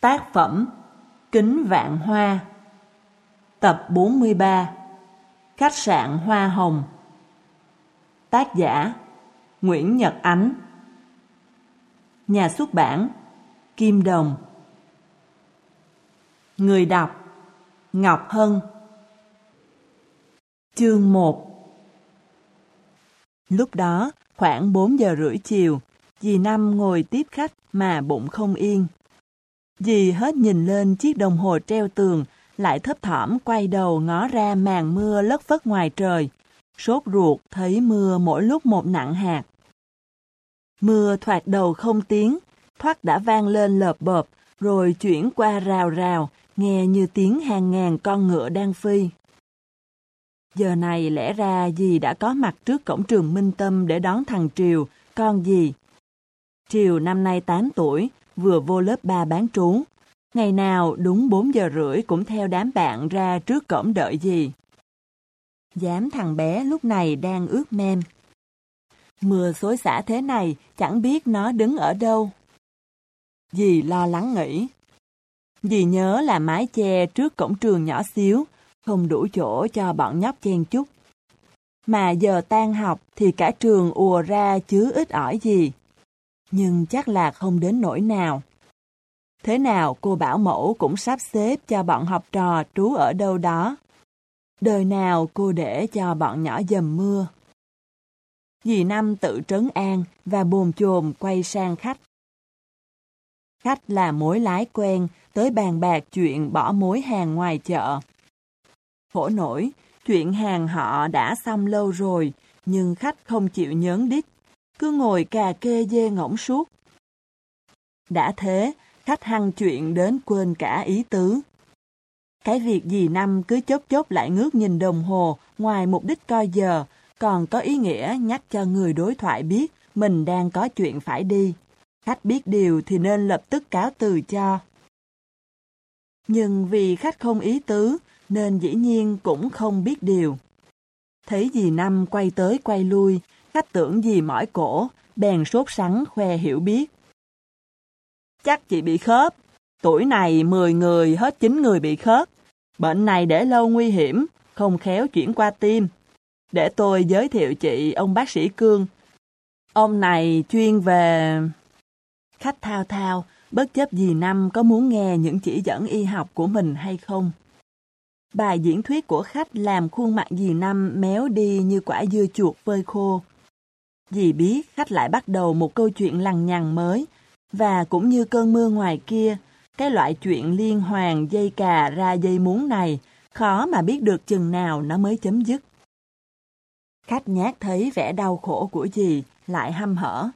Tác phẩm Kính Vạn Hoa. Tập 43 Khách sạn Hoa Hồng. Tác giả Nguyễn Nhật Ánh. Nhà xuất bản Kim Đồng. Người đọc Ngọc Hân. Chương 1 Lúc đó, khoảng 4 giờ rưỡi chiều, dì Năm ngồi tiếp khách mà bụng không yên. Dì hết nhìn lên chiếc đồng hồ treo tường, lại thấp thỏm quay đầu ngó ra màn mưa lất phất ngoài trời. Sốt ruột thấy mưa mỗi lúc một nặng hạt. Mưa thoạt đầu không tiếng, thoát đã vang lên lợp bợp, rồi chuyển qua rào rào, nghe như tiếng hàng ngàn con ngựa đang phi. Giờ này lẽ ra dì đã có mặt trước cổng trường Minh Tâm để đón thằng Triều, con dì. Triều năm nay 8 tuổi, vừa vô lớp 3 bán trú. Ngày nào đúng 4 giờ rưỡi cũng theo đám bạn ra trước cổng đợi gì. Dám thằng bé lúc này đang ướt mem. Mưa xối xả thế này, chẳng biết nó đứng ở đâu. Dì lo lắng nghĩ. Dì nhớ là mái che trước cổng trường nhỏ xíu, không đủ chỗ cho bọn nhóc chen chút. Mà giờ tan học thì cả trường ùa ra chứ ít ỏi gì nhưng chắc là không đến nỗi nào. Thế nào cô bảo mẫu cũng sắp xếp cho bọn học trò trú ở đâu đó. Đời nào cô để cho bọn nhỏ dầm mưa. Dì Năm tự trấn an và bồn chồn quay sang khách. Khách là mối lái quen, tới bàn bạc chuyện bỏ mối hàng ngoài chợ. Khổ nổi, chuyện hàng họ đã xong lâu rồi, nhưng khách không chịu nhớn đích cứ ngồi cà kê dê ngỗng suốt. Đã thế, khách hăng chuyện đến quên cả ý tứ. Cái việc gì năm cứ chốc chốc lại ngước nhìn đồng hồ ngoài mục đích coi giờ, còn có ý nghĩa nhắc cho người đối thoại biết mình đang có chuyện phải đi. Khách biết điều thì nên lập tức cáo từ cho. Nhưng vì khách không ý tứ, nên dĩ nhiên cũng không biết điều. Thấy dì Năm quay tới quay lui, khách tưởng gì mỏi cổ, bèn sốt sắng khoe hiểu biết. Chắc chị bị khớp. Tuổi này 10 người hết 9 người bị khớp. Bệnh này để lâu nguy hiểm, không khéo chuyển qua tim. Để tôi giới thiệu chị ông bác sĩ Cương. Ông này chuyên về... Khách thao thao, bất chấp gì năm có muốn nghe những chỉ dẫn y học của mình hay không. Bài diễn thuyết của khách làm khuôn mặt dì Năm méo đi như quả dưa chuột phơi khô. Dì biết khách lại bắt đầu một câu chuyện lằng nhằng mới, và cũng như cơn mưa ngoài kia, cái loại chuyện liên hoàn dây cà ra dây muốn này, khó mà biết được chừng nào nó mới chấm dứt. Khách nhát thấy vẻ đau khổ của dì, lại hăm hở.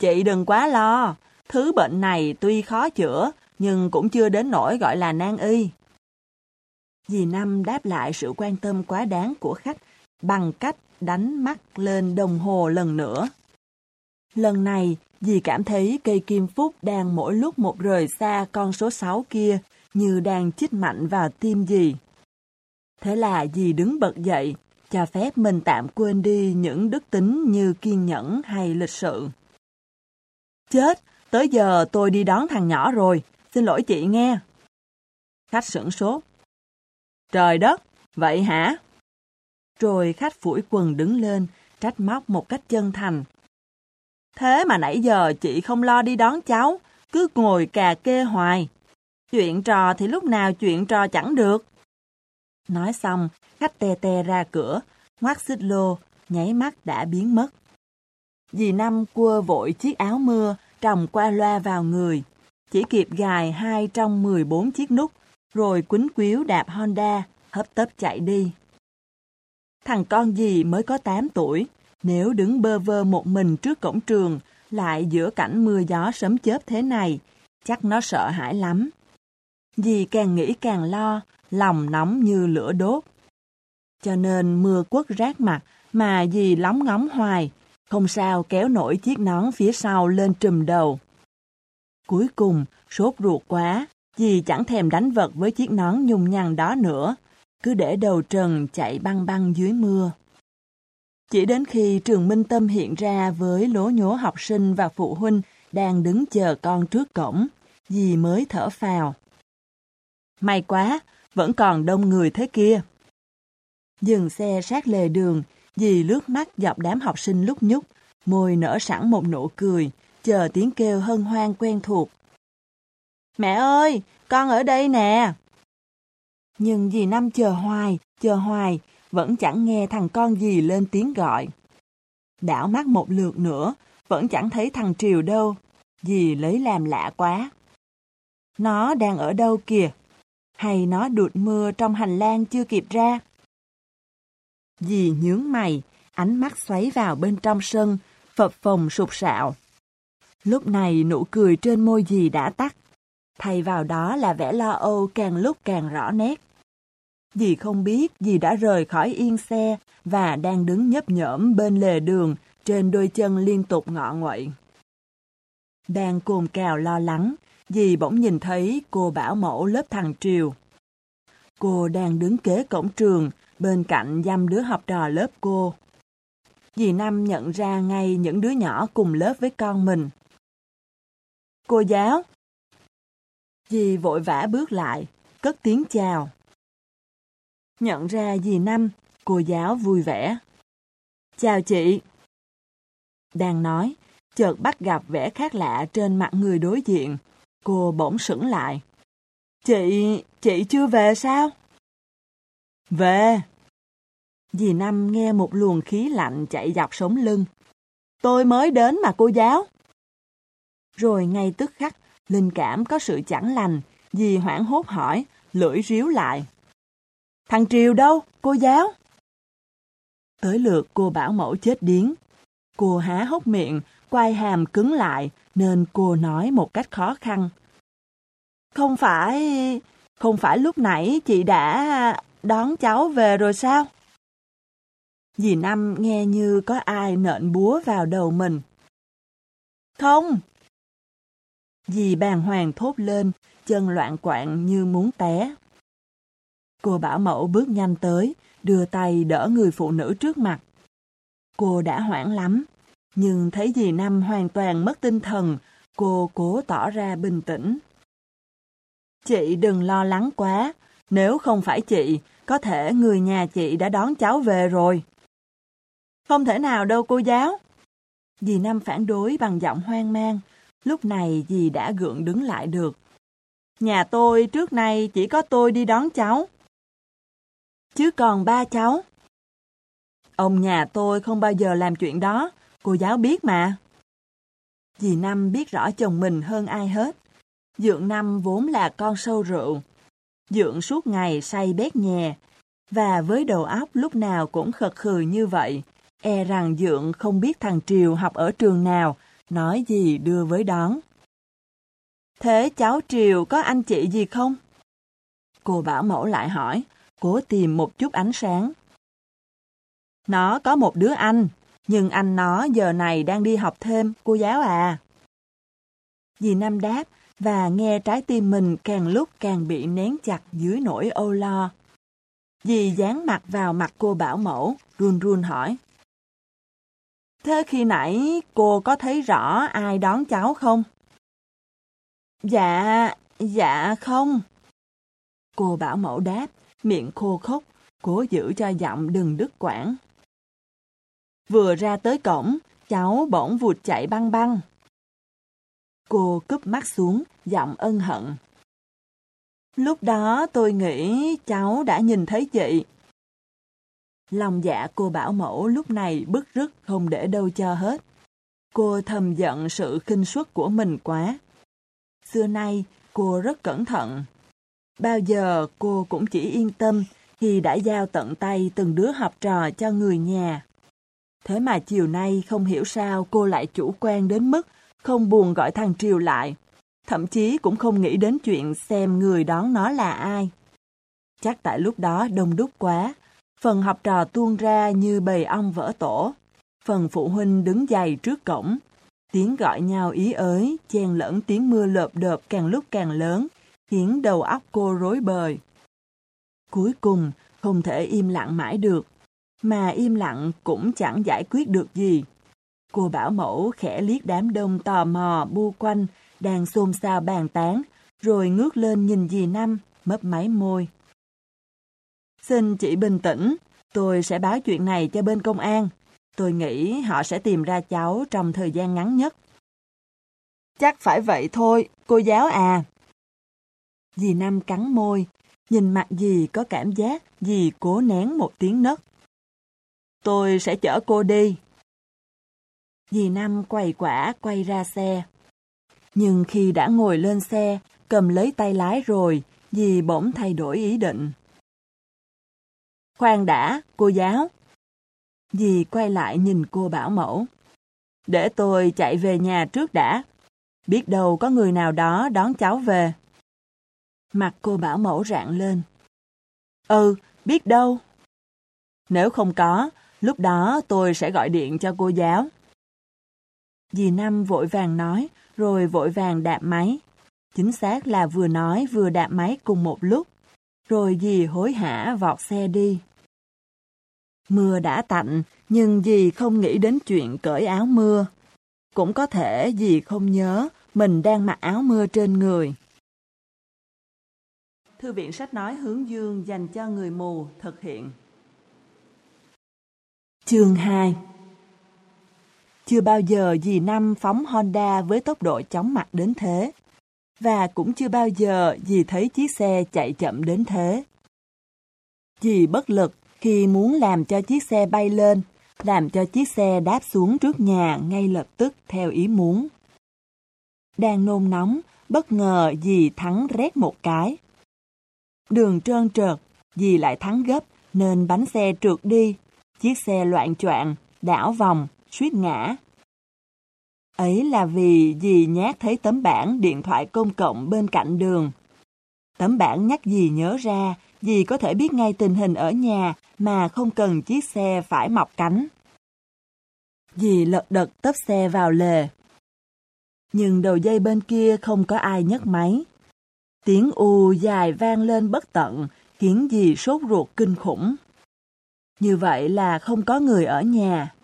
Chị đừng quá lo, thứ bệnh này tuy khó chữa, nhưng cũng chưa đến nỗi gọi là nan y. Dì Năm đáp lại sự quan tâm quá đáng của khách bằng cách đánh mắt lên đồng hồ lần nữa. Lần này, dì cảm thấy cây kim phúc đang mỗi lúc một rời xa con số 6 kia, như đang chích mạnh vào tim dì. Thế là dì đứng bật dậy, cho phép mình tạm quên đi những đức tính như kiên nhẫn hay lịch sự. Chết, tới giờ tôi đi đón thằng nhỏ rồi, xin lỗi chị nghe. Khách sửng sốt. Trời đất, vậy hả? Rồi khách phủi quần đứng lên, trách móc một cách chân thành. Thế mà nãy giờ chị không lo đi đón cháu, cứ ngồi cà kê hoài. Chuyện trò thì lúc nào chuyện trò chẳng được. Nói xong, khách te te ra cửa, ngoắt xích lô, nháy mắt đã biến mất. Dì Năm cua vội chiếc áo mưa, trồng qua loa vào người. Chỉ kịp gài hai trong 14 chiếc nút, rồi quýnh quýu đạp Honda, hấp tấp chạy đi. Thằng con gì mới có 8 tuổi, nếu đứng bơ vơ một mình trước cổng trường, lại giữa cảnh mưa gió sấm chớp thế này, chắc nó sợ hãi lắm. Dì càng nghĩ càng lo, lòng nóng như lửa đốt. Cho nên mưa quất rác mặt mà dì lóng ngóng hoài, không sao kéo nổi chiếc nón phía sau lên trùm đầu. Cuối cùng, sốt ruột quá, dì chẳng thèm đánh vật với chiếc nón nhung nhằn đó nữa, cứ để đầu trần chạy băng băng dưới mưa. Chỉ đến khi trường Minh Tâm hiện ra với lố nhố học sinh và phụ huynh đang đứng chờ con trước cổng, dì mới thở phào. May quá, vẫn còn đông người thế kia. Dừng xe sát lề đường, dì lướt mắt dọc đám học sinh lúc nhúc, môi nở sẵn một nụ cười, chờ tiếng kêu hân hoan quen thuộc. Mẹ ơi, con ở đây nè. Nhưng dì Năm chờ hoài, chờ hoài, vẫn chẳng nghe thằng con gì lên tiếng gọi. Đảo mắt một lượt nữa, vẫn chẳng thấy thằng Triều đâu, dì lấy làm lạ quá. Nó đang ở đâu kìa? Hay nó đụt mưa trong hành lang chưa kịp ra? Dì nhướng mày, ánh mắt xoáy vào bên trong sân, phập phồng sụp sạo. Lúc này nụ cười trên môi dì đã tắt, thay vào đó là vẻ lo âu càng lúc càng rõ nét. Dì không biết dì đã rời khỏi yên xe và đang đứng nhấp nhởm bên lề đường trên đôi chân liên tục ngọ nguậy. Đang cồn cào lo lắng, dì bỗng nhìn thấy cô bảo mẫu lớp thằng Triều. Cô đang đứng kế cổng trường, bên cạnh dăm đứa học trò lớp cô. Dì Năm nhận ra ngay những đứa nhỏ cùng lớp với con mình. Cô giáo. Dì vội vã bước lại, cất tiếng chào. Nhận ra dì Năm, cô giáo vui vẻ. Chào chị. Đang nói, chợt bắt gặp vẻ khác lạ trên mặt người đối diện. Cô bỗng sững lại. Chị, chị chưa về sao? Về. Dì Năm nghe một luồng khí lạnh chạy dọc sống lưng. Tôi mới đến mà cô giáo. Rồi ngay tức khắc, linh cảm có sự chẳng lành, dì hoảng hốt hỏi, lưỡi ríu lại. Thằng Triều đâu, cô giáo? Tới lượt cô bảo mẫu chết điếng. Cô há hốc miệng, quay hàm cứng lại, nên cô nói một cách khó khăn. Không phải... không phải lúc nãy chị đã đón cháu về rồi sao? Dì Năm nghe như có ai nện búa vào đầu mình. Không! Dì bàng hoàng thốt lên, chân loạn quạng như muốn té. Cô bảo mẫu bước nhanh tới, đưa tay đỡ người phụ nữ trước mặt. Cô đã hoảng lắm, nhưng thấy dì Năm hoàn toàn mất tinh thần, cô cố tỏ ra bình tĩnh. Chị đừng lo lắng quá, nếu không phải chị, có thể người nhà chị đã đón cháu về rồi. Không thể nào đâu cô giáo. Dì Năm phản đối bằng giọng hoang mang, lúc này dì đã gượng đứng lại được. Nhà tôi trước nay chỉ có tôi đi đón cháu. Chứ còn ba cháu. Ông nhà tôi không bao giờ làm chuyện đó, cô giáo biết mà. Dì Năm biết rõ chồng mình hơn ai hết. Dượng Năm vốn là con sâu rượu. Dượng suốt ngày say bét nhè, và với đầu óc lúc nào cũng khật khừ như vậy, e rằng Dượng không biết thằng Triều học ở trường nào, nói gì đưa với đón. Thế cháu Triều có anh chị gì không? Cô bảo mẫu lại hỏi, cố tìm một chút ánh sáng. Nó có một đứa anh, nhưng anh nó giờ này đang đi học thêm, cô giáo à. Dì Năm đáp, và nghe trái tim mình càng lúc càng bị nén chặt dưới nỗi âu lo. Dì dán mặt vào mặt cô bảo mẫu, run run hỏi. Thế khi nãy cô có thấy rõ ai đón cháu không? Dạ, dạ không. Cô bảo mẫu đáp, miệng khô khốc, cố giữ cho giọng đừng đứt quãng. Vừa ra tới cổng, cháu bỗng vụt chạy băng băng. Cô cúp mắt xuống, giọng ân hận. Lúc đó tôi nghĩ cháu đã nhìn thấy chị. Lòng dạ cô bảo mẫu lúc này bức rứt không để đâu cho hết. Cô thầm giận sự khinh suất của mình quá. Xưa nay, cô rất cẩn thận. Bao giờ cô cũng chỉ yên tâm khi đã giao tận tay từng đứa học trò cho người nhà. Thế mà chiều nay không hiểu sao cô lại chủ quan đến mức không buồn gọi thằng Triều lại, thậm chí cũng không nghĩ đến chuyện xem người đón nó là ai. Chắc tại lúc đó đông đúc quá, phần học trò tuôn ra như bầy ong vỡ tổ, phần phụ huynh đứng dày trước cổng, tiếng gọi nhau ý ới, chen lẫn tiếng mưa lợp đợp càng lúc càng lớn, khiến đầu óc cô rối bời. Cuối cùng, không thể im lặng mãi được, mà im lặng cũng chẳng giải quyết được gì. Cô bảo mẫu khẽ liếc đám đông tò mò bu quanh đang xôn xao bàn tán, rồi ngước lên nhìn dì Năm, mấp máy môi. Xin chị bình tĩnh, tôi sẽ báo chuyện này cho bên công an. Tôi nghĩ họ sẽ tìm ra cháu trong thời gian ngắn nhất. Chắc phải vậy thôi, cô giáo à. Dì Năm cắn môi, nhìn mặt dì có cảm giác dì cố nén một tiếng nấc. Tôi sẽ chở cô đi. Dì Năm quầy quả quay ra xe. Nhưng khi đã ngồi lên xe, cầm lấy tay lái rồi, dì bỗng thay đổi ý định. Khoan đã, cô giáo. Dì quay lại nhìn cô bảo mẫu. Để tôi chạy về nhà trước đã. Biết đâu có người nào đó đón cháu về. Mặt cô bảo mẫu rạng lên. Ừ, biết đâu. Nếu không có, lúc đó tôi sẽ gọi điện cho cô giáo. Dì Năm vội vàng nói, rồi vội vàng đạp máy. Chính xác là vừa nói vừa đạp máy cùng một lúc. Rồi dì hối hả vọt xe đi. Mưa đã tạnh, nhưng dì không nghĩ đến chuyện cởi áo mưa. Cũng có thể dì không nhớ mình đang mặc áo mưa trên người. Thư viện sách nói hướng dương dành cho người mù thực hiện. Chương 2 Chưa bao giờ dì Năm phóng Honda với tốc độ chóng mặt đến thế. Và cũng chưa bao giờ dì thấy chiếc xe chạy chậm đến thế. Dì bất lực khi muốn làm cho chiếc xe bay lên, làm cho chiếc xe đáp xuống trước nhà ngay lập tức theo ý muốn. Đang nôn nóng, bất ngờ dì thắng rét một cái. Đường trơn trượt, dì lại thắng gấp nên bánh xe trượt đi, chiếc xe loạn choạng, đảo vòng, suýt ngã. Ấy là vì dì nhát thấy tấm bảng điện thoại công cộng bên cạnh đường. Tấm bảng nhắc dì nhớ ra, dì có thể biết ngay tình hình ở nhà mà không cần chiếc xe phải mọc cánh. Dì lật đật tấp xe vào lề. Nhưng đầu dây bên kia không có ai nhấc máy. Tiếng u dài vang lên bất tận, khiến dì sốt ruột kinh khủng. Như vậy là không có người ở nhà.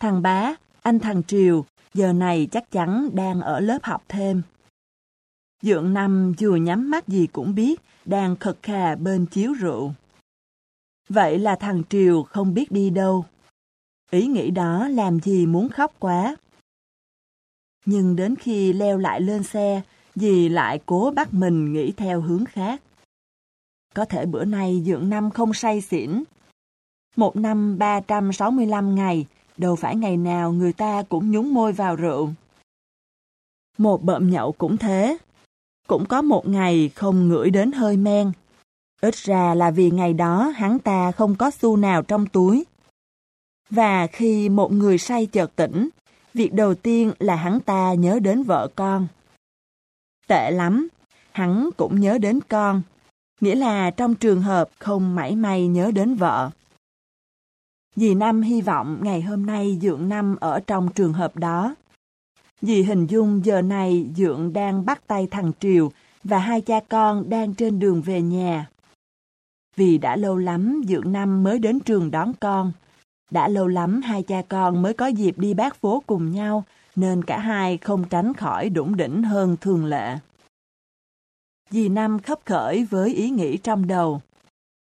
Thằng bá, anh thằng Triều, giờ này chắc chắn đang ở lớp học thêm. Dượng năm vừa nhắm mắt gì cũng biết, đang khật khà bên chiếu rượu. Vậy là thằng Triều không biết đi đâu. Ý nghĩ đó làm gì muốn khóc quá. Nhưng đến khi leo lại lên xe, dì lại cố bắt mình nghĩ theo hướng khác. Có thể bữa nay dưỡng năm không say xỉn. Một năm 365 ngày, đâu phải ngày nào người ta cũng nhúng môi vào rượu. Một bợm nhậu cũng thế. Cũng có một ngày không ngửi đến hơi men. Ít ra là vì ngày đó hắn ta không có xu nào trong túi. Và khi một người say chợt tỉnh, việc đầu tiên là hắn ta nhớ đến vợ con. Tệ lắm, hắn cũng nhớ đến con, nghĩa là trong trường hợp không mảy may nhớ đến vợ. Dì Năm hy vọng ngày hôm nay Dượng Năm ở trong trường hợp đó. Dì hình dung giờ này Dượng đang bắt tay thằng Triều và hai cha con đang trên đường về nhà. Vì đã lâu lắm Dượng Năm mới đến trường đón con. Đã lâu lắm hai cha con mới có dịp đi bát phố cùng nhau, nên cả hai không tránh khỏi đủng đỉnh hơn thường lệ. Dì Năm khấp khởi với ý nghĩ trong đầu.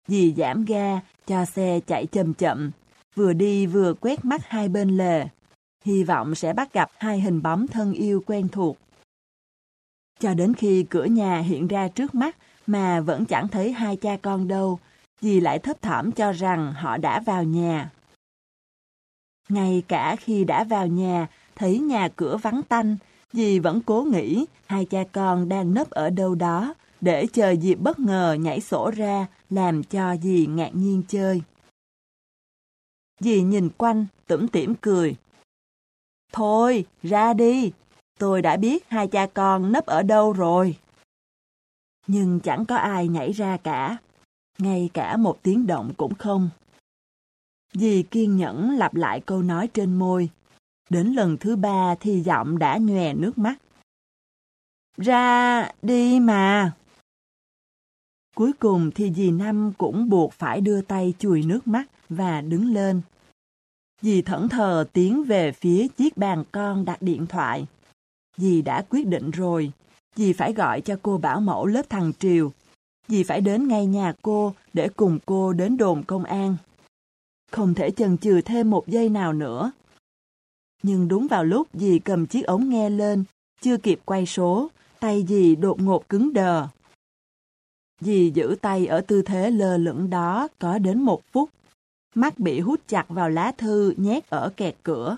Dì giảm ga, cho xe chạy chậm chậm, vừa đi vừa quét mắt hai bên lề. Hy vọng sẽ bắt gặp hai hình bóng thân yêu quen thuộc. Cho đến khi cửa nhà hiện ra trước mắt mà vẫn chẳng thấy hai cha con đâu, dì lại thấp thỏm cho rằng họ đã vào nhà. Ngay cả khi đã vào nhà, thấy nhà cửa vắng tanh, dì vẫn cố nghĩ hai cha con đang nấp ở đâu đó để chờ dịp bất ngờ nhảy sổ ra làm cho dì ngạc nhiên chơi. Dì nhìn quanh, tủm tỉm cười. Thôi, ra đi, tôi đã biết hai cha con nấp ở đâu rồi. Nhưng chẳng có ai nhảy ra cả, ngay cả một tiếng động cũng không. Dì kiên nhẫn lặp lại câu nói trên môi. Đến lần thứ ba thì giọng đã nhòe nước mắt. Ra đi mà. Cuối cùng thì dì Năm cũng buộc phải đưa tay chùi nước mắt và đứng lên. Dì thẫn thờ tiến về phía chiếc bàn con đặt điện thoại. Dì đã quyết định rồi. Dì phải gọi cho cô bảo mẫu lớp thằng Triều. Dì phải đến ngay nhà cô để cùng cô đến đồn công an. Không thể chần chừ thêm một giây nào nữa. Nhưng đúng vào lúc dì cầm chiếc ống nghe lên, chưa kịp quay số, tay dì đột ngột cứng đờ. Dì giữ tay ở tư thế lơ lửng đó có đến một phút. Mắt bị hút chặt vào lá thư nhét ở kẹt cửa.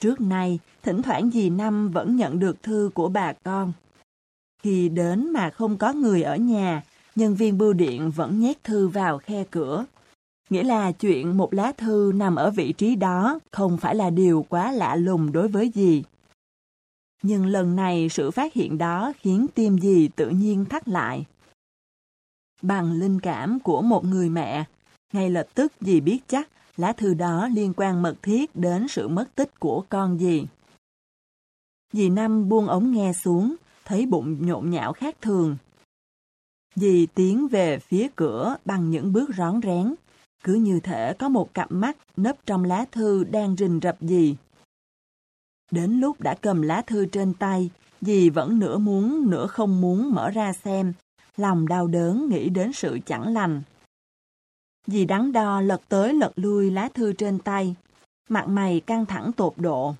Trước nay, thỉnh thoảng dì Năm vẫn nhận được thư của bà con. Khi đến mà không có người ở nhà, nhân viên bưu điện vẫn nhét thư vào khe cửa. Nghĩa là chuyện một lá thư nằm ở vị trí đó không phải là điều quá lạ lùng đối với dì. Nhưng lần này sự phát hiện đó khiến tim dì tự nhiên thắt lại. Bằng linh cảm của một người mẹ, ngay lập tức dì biết chắc lá thư đó liên quan mật thiết đến sự mất tích của con dì. Dì Năm buông ống nghe xuống, thấy bụng nhộn nhạo khác thường. Dì tiến về phía cửa bằng những bước rón rén, cứ như thể có một cặp mắt nấp trong lá thư đang rình rập dì. Đến lúc đã cầm lá thư trên tay, dì vẫn nửa muốn nửa không muốn mở ra xem, lòng đau đớn nghĩ đến sự chẳng lành. Dì đắn đo lật tới lật lui lá thư trên tay, mặt mày căng thẳng tột độ.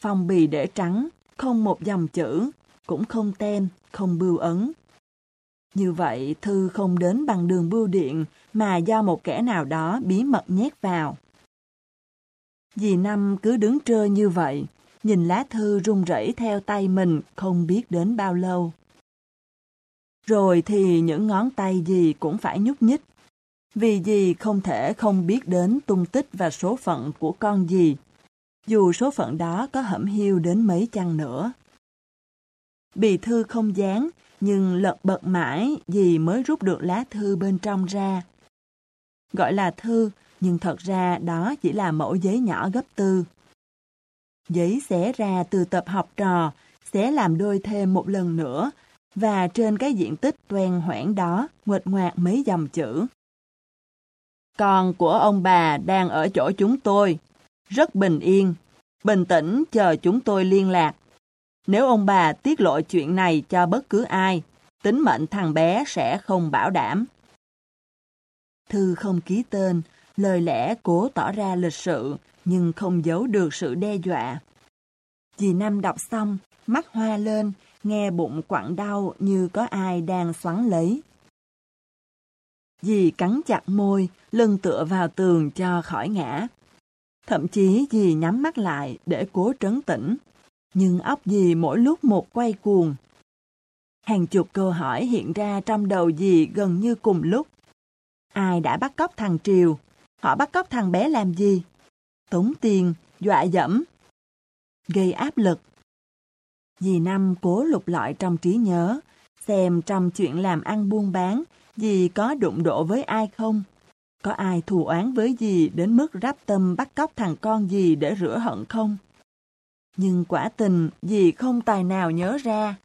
Phong bì để trắng, không một dòng chữ, cũng không tem, không bưu ấn. Như vậy, thư không đến bằng đường bưu điện mà do một kẻ nào đó bí mật nhét vào. Dì Năm cứ đứng trơ như vậy, nhìn lá thư rung rẩy theo tay mình không biết đến bao lâu. Rồi thì những ngón tay dì cũng phải nhúc nhích, vì gì không thể không biết đến tung tích và số phận của con gì dù số phận đó có hẩm hiu đến mấy chăng nữa. Bì thư không dán, nhưng lật bật mãi gì mới rút được lá thư bên trong ra. Gọi là thư, nhưng thật ra đó chỉ là mẫu giấy nhỏ gấp tư. Giấy xé ra từ tập học trò, sẽ làm đôi thêm một lần nữa, và trên cái diện tích toan hoảng đó nguệt ngoạc mấy dòng chữ. Con của ông bà đang ở chỗ chúng tôi, rất bình yên, bình tĩnh chờ chúng tôi liên lạc. Nếu ông bà tiết lộ chuyện này cho bất cứ ai, tính mệnh thằng bé sẽ không bảo đảm. Thư không ký tên, lời lẽ cố tỏ ra lịch sự, nhưng không giấu được sự đe dọa. Dì Năm đọc xong, mắt hoa lên, nghe bụng quặn đau như có ai đang xoắn lấy. Dì cắn chặt môi, lưng tựa vào tường cho khỏi ngã. Thậm chí dì nhắm mắt lại để cố trấn tĩnh. Nhưng óc dì mỗi lúc một quay cuồng. Hàng chục câu hỏi hiện ra trong đầu dì gần như cùng lúc. Ai đã bắt cóc thằng Triều? Họ bắt cóc thằng bé làm gì? Tống tiền, dọa dẫm, gây áp lực. Dì Năm cố lục lọi trong trí nhớ, xem trong chuyện làm ăn buôn bán, dì có đụng độ với ai không? Có ai thù oán với dì đến mức rắp tâm bắt cóc thằng con dì để rửa hận không? Nhưng quả tình, dì không tài nào nhớ ra.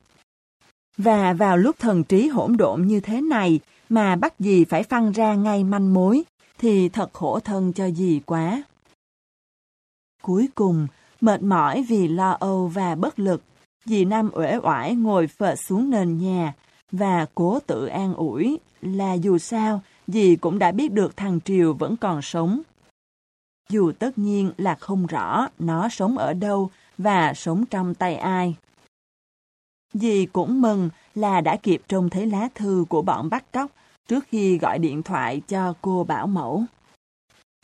Và vào lúc thần trí hỗn độn như thế này mà bắt dì phải phăng ra ngay manh mối, thì thật khổ thân cho dì quá. Cuối cùng, mệt mỏi vì lo âu và bất lực, dì Năm uể oải ngồi phệt xuống nền nhà và cố tự an ủi là dù sao, dì cũng đã biết được thằng Triều vẫn còn sống. Dù tất nhiên là không rõ nó sống ở đâu và sống trong tay ai. Dì cũng mừng là đã kịp trông thấy lá thư của bọn bắt cóc trước khi gọi điện thoại cho cô bảo mẫu.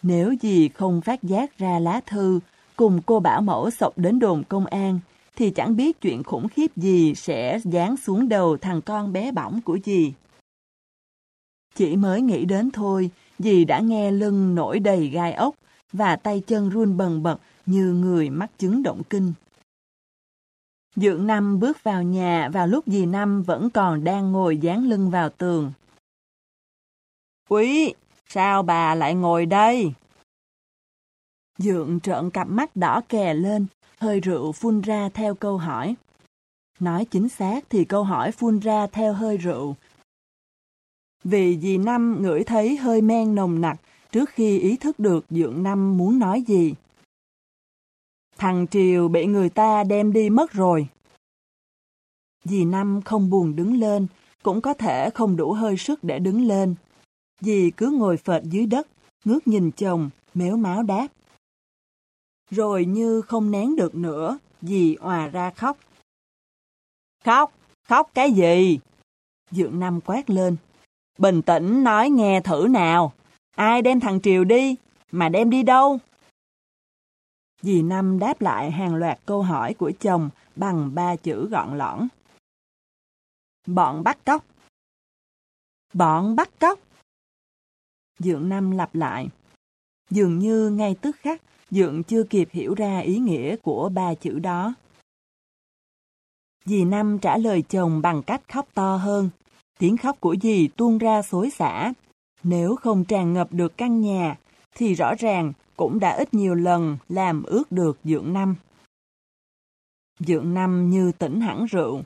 Nếu dì không phát giác ra lá thư cùng cô bảo mẫu sọc đến đồn công an, thì chẳng biết chuyện khủng khiếp gì sẽ dán xuống đầu thằng con bé bỏng của dì. Chỉ mới nghĩ đến thôi, dì đã nghe lưng nổi đầy gai ốc và tay chân run bần bật như người mắc chứng động kinh. Dượng Năm bước vào nhà vào lúc dì Năm vẫn còn đang ngồi dán lưng vào tường. Quý, sao bà lại ngồi đây? Dượng trợn cặp mắt đỏ kè lên, hơi rượu phun ra theo câu hỏi. Nói chính xác thì câu hỏi phun ra theo hơi rượu. Vì dì Năm ngửi thấy hơi men nồng nặc trước khi ý thức được Dượng Năm muốn nói gì. Thằng Triều bị người ta đem đi mất rồi. Dì Năm không buồn đứng lên, cũng có thể không đủ hơi sức để đứng lên. Dì cứ ngồi phệt dưới đất, ngước nhìn chồng, méo máu đáp. Rồi như không nén được nữa, dì òa ra khóc. Khóc, khóc cái gì? Dượng Năm quát lên. Bình tĩnh nói nghe thử nào. Ai đem thằng Triều đi? Mà đem đi đâu? Dì Năm đáp lại hàng loạt câu hỏi của chồng bằng ba chữ gọn lõn. Bọn bắt cóc. Bọn bắt cóc. Dượng Năm lặp lại. Dường như ngay tức khắc, Dượng chưa kịp hiểu ra ý nghĩa của ba chữ đó. Dì Năm trả lời chồng bằng cách khóc to hơn. Tiếng khóc của dì tuôn ra xối xả. Nếu không tràn ngập được căn nhà, thì rõ ràng cũng đã ít nhiều lần làm ướt được Dượng Năm. Dượng Năm như tỉnh hẳn rượu.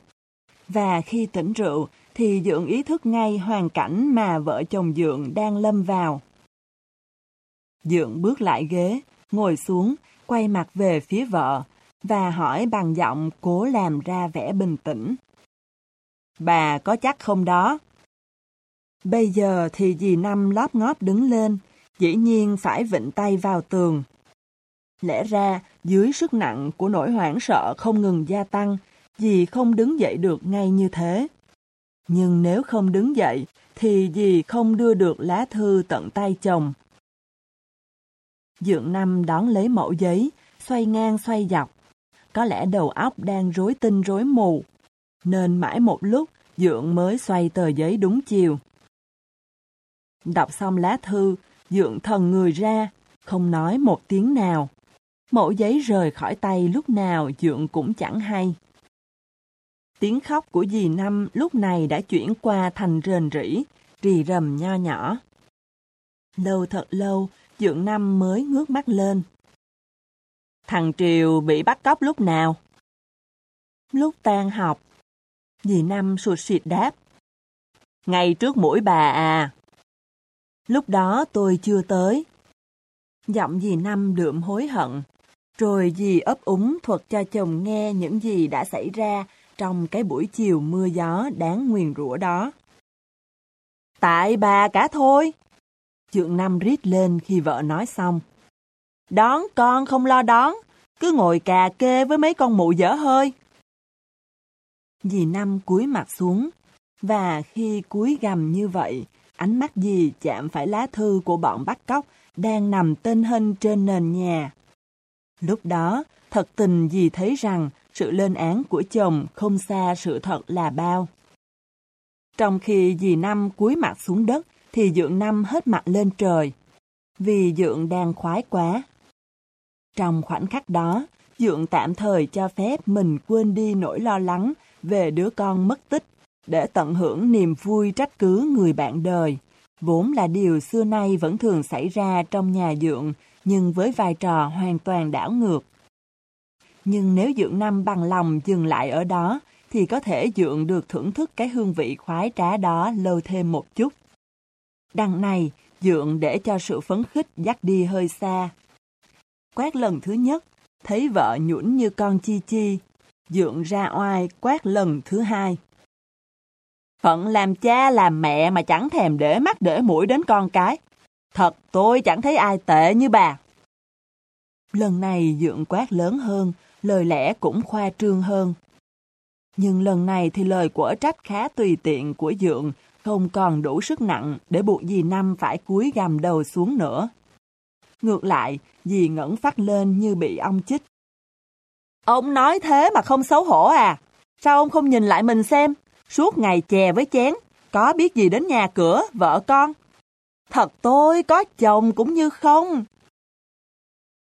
Và khi tỉnh rượu, thì Dượng ý thức ngay hoàn cảnh mà vợ chồng Dượng đang lâm vào. Dượng bước lại ghế, ngồi xuống, quay mặt về phía vợ, và hỏi bằng giọng cố làm ra vẻ bình tĩnh. Bà có chắc không đó? Bây giờ thì dì Năm lóp ngóp đứng lên, dĩ nhiên phải vịnh tay vào tường. Lẽ ra, dưới sức nặng của nỗi hoảng sợ không ngừng gia tăng, dì không đứng dậy được ngay như thế. Nhưng nếu không đứng dậy, thì dì không đưa được lá thư tận tay chồng. Dượng Năm đón lấy mẫu giấy, xoay ngang xoay dọc. Có lẽ đầu óc đang rối tinh rối mù, nên mãi một lúc Dượng mới xoay tờ giấy đúng chiều. Đọc xong lá thư, Dượng thần người ra, không nói một tiếng nào. Mẫu giấy rời khỏi tay lúc nào Dượng cũng chẳng hay. Tiếng khóc của dì Năm lúc này đã chuyển qua thành rền rỉ, rì rầm nho nhỏ. Lâu thật lâu, Dượng Năm mới ngước mắt lên. Thằng Triều bị bắt cóc lúc nào? Lúc tan học. Dì Năm sụt sịt đáp. Ngay trước mũi bà à. Lúc đó tôi chưa tới. Giọng dì Năm đượm hối hận. Rồi dì ấp úng thuật cho chồng nghe những gì đã xảy ra trong cái buổi chiều mưa gió đáng nguyền rủa đó. Tại bà cả thôi. Trượng Năm rít lên khi vợ nói xong. Đón con không lo đón, cứ ngồi cà kê với mấy con mụ dở hơi. Dì Năm cúi mặt xuống, và khi cúi gầm như vậy, ánh mắt dì chạm phải lá thư của bọn bắt cóc đang nằm tên hân trên nền nhà. Lúc đó, thật tình dì thấy rằng sự lên án của chồng không xa sự thật là bao. Trong khi dì Năm cúi mặt xuống đất, thì Dượng Năm hết mặt lên trời, vì Dượng đang khoái quá. Trong khoảnh khắc đó, Dượng tạm thời cho phép mình quên đi nỗi lo lắng về đứa con mất tích, để tận hưởng niềm vui trách cứ người bạn đời, vốn là điều xưa nay vẫn thường xảy ra trong nhà Dượng, nhưng với vai trò hoàn toàn đảo ngược. Nhưng nếu Dượng Năm bằng lòng dừng lại ở đó, thì có thể Dượng được thưởng thức cái hương vị khoái trá đó lâu thêm một chút. Đằng này, Dượng để cho sự phấn khích dắt đi hơi xa. Quát lần thứ nhất, thấy vợ nhũn như con chi chi. Dượng ra oai quát lần thứ hai. Phận làm cha làm mẹ mà chẳng thèm để mắt để mũi đến con cái. Thật tôi chẳng thấy ai tệ như bà. Lần này Dượng quát lớn hơn, lời lẽ cũng khoa trương hơn. Nhưng lần này thì lời của trách khá tùy tiện của Dượng không còn đủ sức nặng để buộc dì Năm phải cúi gầm đầu xuống nữa. Ngược lại, dì ngẩng phát lên như bị ông chích. Ông nói thế mà không xấu hổ à? Sao ông không nhìn lại mình xem? Suốt ngày chè với chén, có biết gì đến nhà cửa, vợ con? Thật tôi có chồng cũng như không.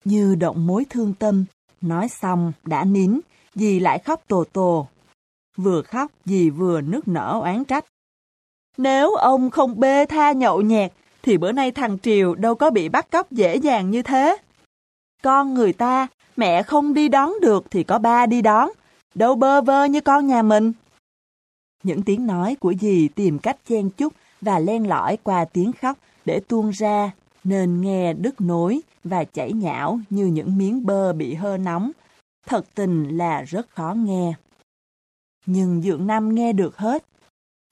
Như động mối thương tâm, nói xong đã nín, dì lại khóc tồ tồ. Vừa khóc dì vừa nước nở oán trách. Nếu ông không bê tha nhậu nhẹt, thì bữa nay thằng Triều đâu có bị bắt cóc dễ dàng như thế. Con người ta, mẹ không đi đón được thì có ba đi đón, đâu bơ vơ như con nhà mình. Những tiếng nói của dì tìm cách chen chúc và len lỏi qua tiếng khóc để tuôn ra, nên nghe đứt nối và chảy nhão như những miếng bơ bị hơ nóng, thật tình là rất khó nghe. Nhưng Dượng Năm nghe được hết.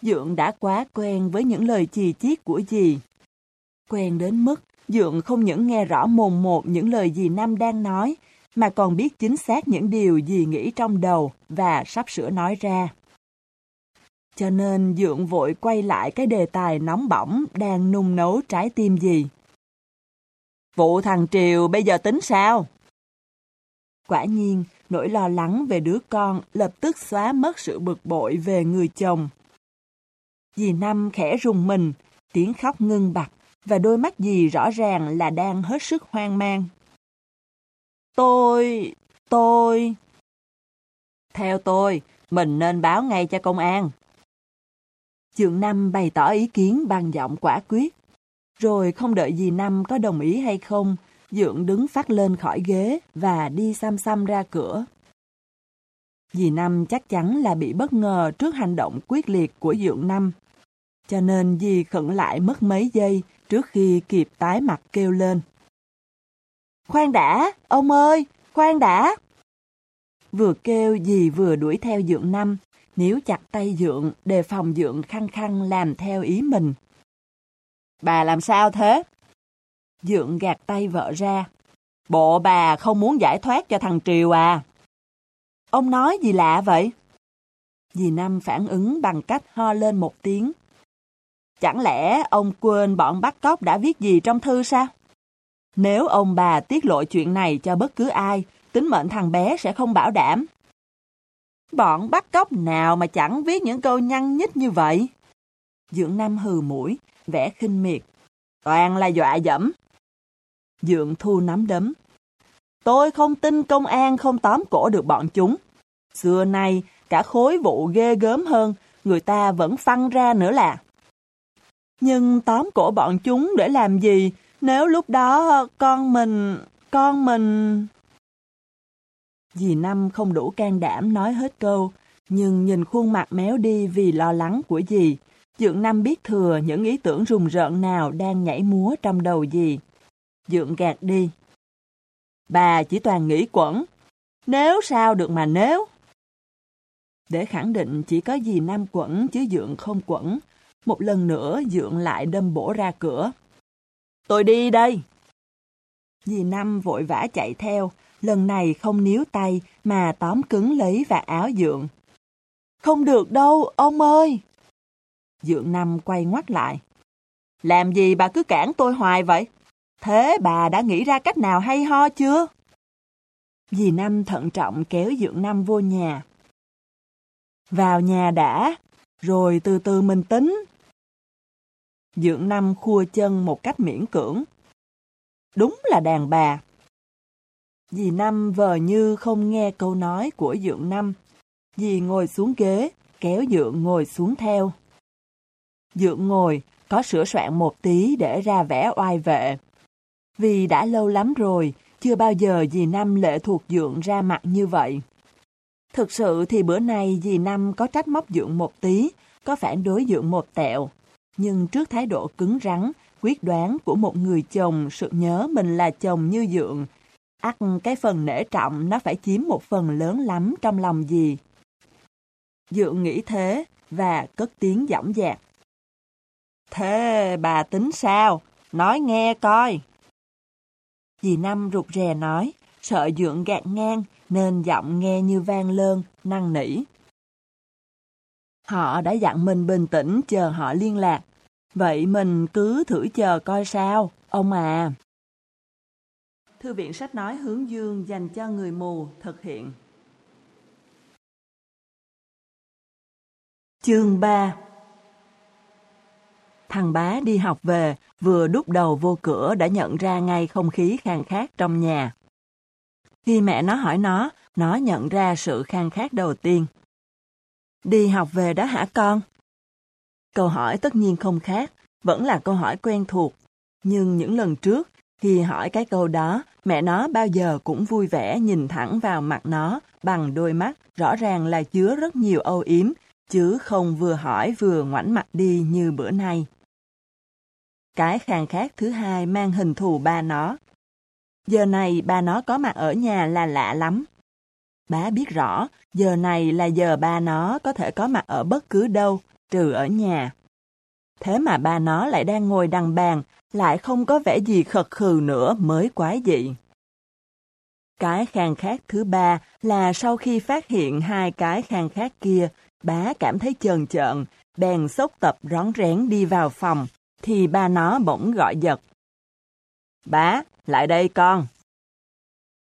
Dượng đã quá quen với những lời chì chiết của dì. Quen đến mức Dượng không những nghe rõ mồn một những lời dì nam đang nói, mà còn biết chính xác những điều dì nghĩ trong đầu và sắp sửa nói ra. Cho nên Dượng vội quay lại cái đề tài nóng bỏng đang nung nấu trái tim dì. Vụ thằng Triều bây giờ tính sao? Quả nhiên, nỗi lo lắng về đứa con lập tức xóa mất sự bực bội về người chồng. Dì Năm khẽ rùng mình, tiếng khóc ngưng bặt, và đôi mắt dì rõ ràng là đang hết sức hoang mang. Tôi... tôi... Theo tôi, mình nên báo ngay cho công an. Trường Năm bày tỏ ý kiến bằng giọng quả quyết. Rồi không đợi dì Năm có đồng ý hay không, Dượng đứng phát lên khỏi ghế và đi xăm xăm ra cửa. Dì Năm chắc chắn là bị bất ngờ trước hành động quyết liệt của Dượng Năm. Cho nên dì khẩn lại mất mấy giây trước khi kịp tái mặt kêu lên. Khoan đã, ông ơi, khoan đã. Vừa kêu dì vừa đuổi theo Dượng Năm, níu chặt tay Dượng đề phòng Dượng khăng khăng làm theo ý mình. Bà làm sao thế? Dượng gạt tay vợ ra. Bộ bà không muốn giải thoát cho thằng Triều à? Ông nói gì lạ vậy? Dì Năm phản ứng bằng cách ho lên một tiếng. Chẳng lẽ ông quên bọn bắt cóc đã viết gì trong thư sao? Nếu ông bà tiết lộ chuyện này cho bất cứ ai, tính mệnh thằng bé sẽ không bảo đảm. Bọn bắt cóc nào mà chẳng viết những câu nhăn nhít như vậy? Dượng Nam hừ mũi, vẻ khinh miệt. Toàn là dọa dẫm. Dượng thu nắm đấm. Tôi không tin công an không tóm cổ được bọn chúng. Xưa nay, cả khối vụ ghê gớm hơn, người ta vẫn phăng ra nữa là. Nhưng tóm cổ bọn chúng để làm gì nếu lúc đó con mình, con mình... Dì Năm không đủ can đảm nói hết câu, nhưng nhìn khuôn mặt méo đi vì lo lắng của dì, Dượng Năm biết thừa những ý tưởng rùng rợn nào đang nhảy múa trong đầu dì. Dượng gạt đi. Bà chỉ toàn nghĩ quẩn. Nếu sao được mà nếu. Để khẳng định chỉ có gì Năm quẩn chứ Dượng không quẩn, một lần nữa Dượng lại đâm bổ ra cửa. Tôi đi đây. Dì Năm vội vã chạy theo, lần này không níu tay mà tóm cứng lấy và áo Dượng. Không được đâu, ông ơi! Dượng Năm quay ngoắt lại. Làm gì bà cứ cản tôi hoài vậy? Thế bà đã nghĩ ra cách nào hay ho chưa? Dì Năm thận trọng kéo Dượng Năm vô nhà. Vào nhà đã, rồi từ từ mình tính. Dượng Năm khua chân một cách miễn cưỡng. Đúng là đàn bà. Dì Năm vờ như không nghe câu nói của Dượng Năm. Dì ngồi xuống ghế, kéo Dượng ngồi xuống theo. Dượng ngồi, có sửa soạn một tí để ra vẻ oai vệ. Vì đã lâu lắm rồi, chưa bao giờ dì Năm lệ thuộc Dượng ra mặt như vậy. Thực sự thì bữa nay dì Năm có trách móc Dượng một tí, có phản đối Dượng một tẹo. Nhưng trước thái độ cứng rắn, quyết đoán của một người chồng sự nhớ mình là chồng như Dượng, ắt cái phần nể trọng nó phải chiếm một phần lớn lắm trong lòng dì. Dượng nghĩ thế và cất tiếng dõng dạc. Thế bà tính sao? Nói nghe coi. Dì Năm rụt rè nói, sợ dượng gạt ngang nên giọng nghe như vang lơn, năng nỉ. Họ đã dặn mình bình tĩnh chờ họ liên lạc. Vậy mình cứ thử chờ coi sao, ông à. Thư viện sách nói hướng dương dành cho người mù thực hiện. Chương 3 Thằng bá đi học về, vừa đút đầu vô cửa đã nhận ra ngay không khí khang khát trong nhà. Khi mẹ nó hỏi nó, nó nhận ra sự khang khát đầu tiên. Đi học về đó hả con? Câu hỏi tất nhiên không khác, vẫn là câu hỏi quen thuộc. Nhưng những lần trước, khi hỏi cái câu đó, mẹ nó bao giờ cũng vui vẻ nhìn thẳng vào mặt nó bằng đôi mắt rõ ràng là chứa rất nhiều âu yếm, chứ không vừa hỏi vừa ngoảnh mặt đi như bữa nay. Cái khang khác thứ hai mang hình thù ba nó. Giờ này ba nó có mặt ở nhà là lạ lắm. Bá biết rõ, giờ này là giờ ba nó có thể có mặt ở bất cứ đâu, trừ ở nhà. Thế mà ba nó lại đang ngồi đằng bàn, lại không có vẻ gì khật khừ nữa mới quái dị. Cái khang khác thứ ba là sau khi phát hiện hai cái khang khác kia, bá cảm thấy chờn chợn, bèn sốc tập rón rén đi vào phòng, thì ba nó bỗng gọi giật. Bá, lại đây con.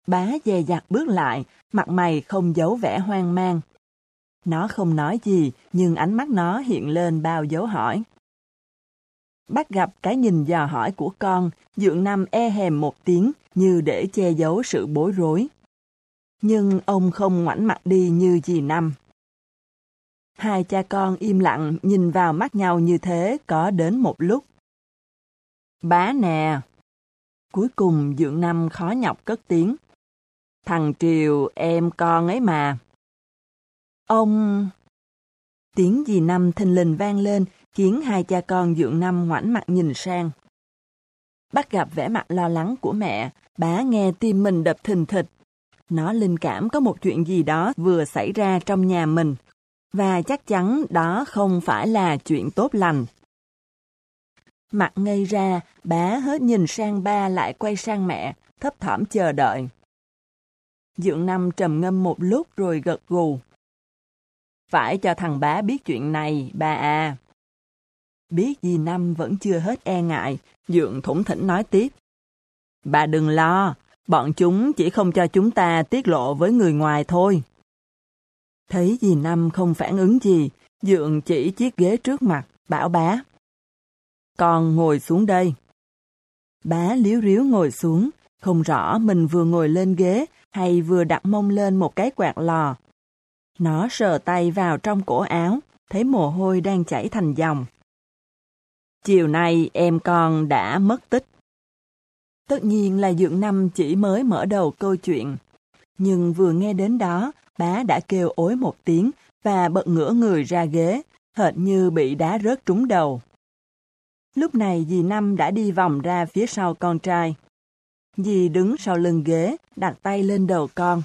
Bá dè dặt bước lại, mặt mày không giấu vẻ hoang mang. Nó không nói gì, nhưng ánh mắt nó hiện lên bao dấu hỏi. Bắt gặp cái nhìn dò hỏi của con, Dượng Năm e hèm một tiếng như để che giấu sự bối rối. Nhưng ông không ngoảnh mặt đi như dì Năm. Hai cha con im lặng nhìn vào mắt nhau như thế có đến một lúc. Bá nè! Cuối cùng Dượng Năm khó nhọc cất tiếng. Thằng Triều em con ấy mà. Ông... Tiếng dì Năm thình lình vang lên khiến hai cha con Dượng Năm ngoảnh mặt nhìn sang. Bắt gặp vẻ mặt lo lắng của mẹ, bá nghe tim mình đập thình thịch. Nó linh cảm có một chuyện gì đó vừa xảy ra trong nhà mình, và chắc chắn đó không phải là chuyện tốt lành. Mặt ngây ra, bá hết nhìn sang ba lại quay sang mẹ, thấp thỏm chờ đợi. Dượng Năm trầm ngâm một lúc rồi gật gù. Phải cho thằng bá biết chuyện này, ba à. Biết gì Năm vẫn chưa hết e ngại, Dượng thủng thỉnh nói tiếp. Bà đừng lo, bọn chúng chỉ không cho chúng ta tiết lộ với người ngoài thôi. Thấy dì Năm không phản ứng gì, Dượng chỉ chiếc ghế trước mặt, bảo bá. Con ngồi xuống đây. Bá liếu riếu ngồi xuống, không rõ mình vừa ngồi lên ghế hay vừa đặt mông lên một cái quạt lò. Nó sờ tay vào trong cổ áo, thấy mồ hôi đang chảy thành dòng. Chiều nay em con đã mất tích. Tất nhiên là Dượng Năm chỉ mới mở đầu câu chuyện. Nhưng vừa nghe đến đó, bá đã kêu ối một tiếng và bật ngửa người ra ghế, hệt như bị đá rớt trúng đầu. Lúc này dì Năm đã đi vòng ra phía sau con trai. Dì đứng sau lưng ghế, đặt tay lên đầu con.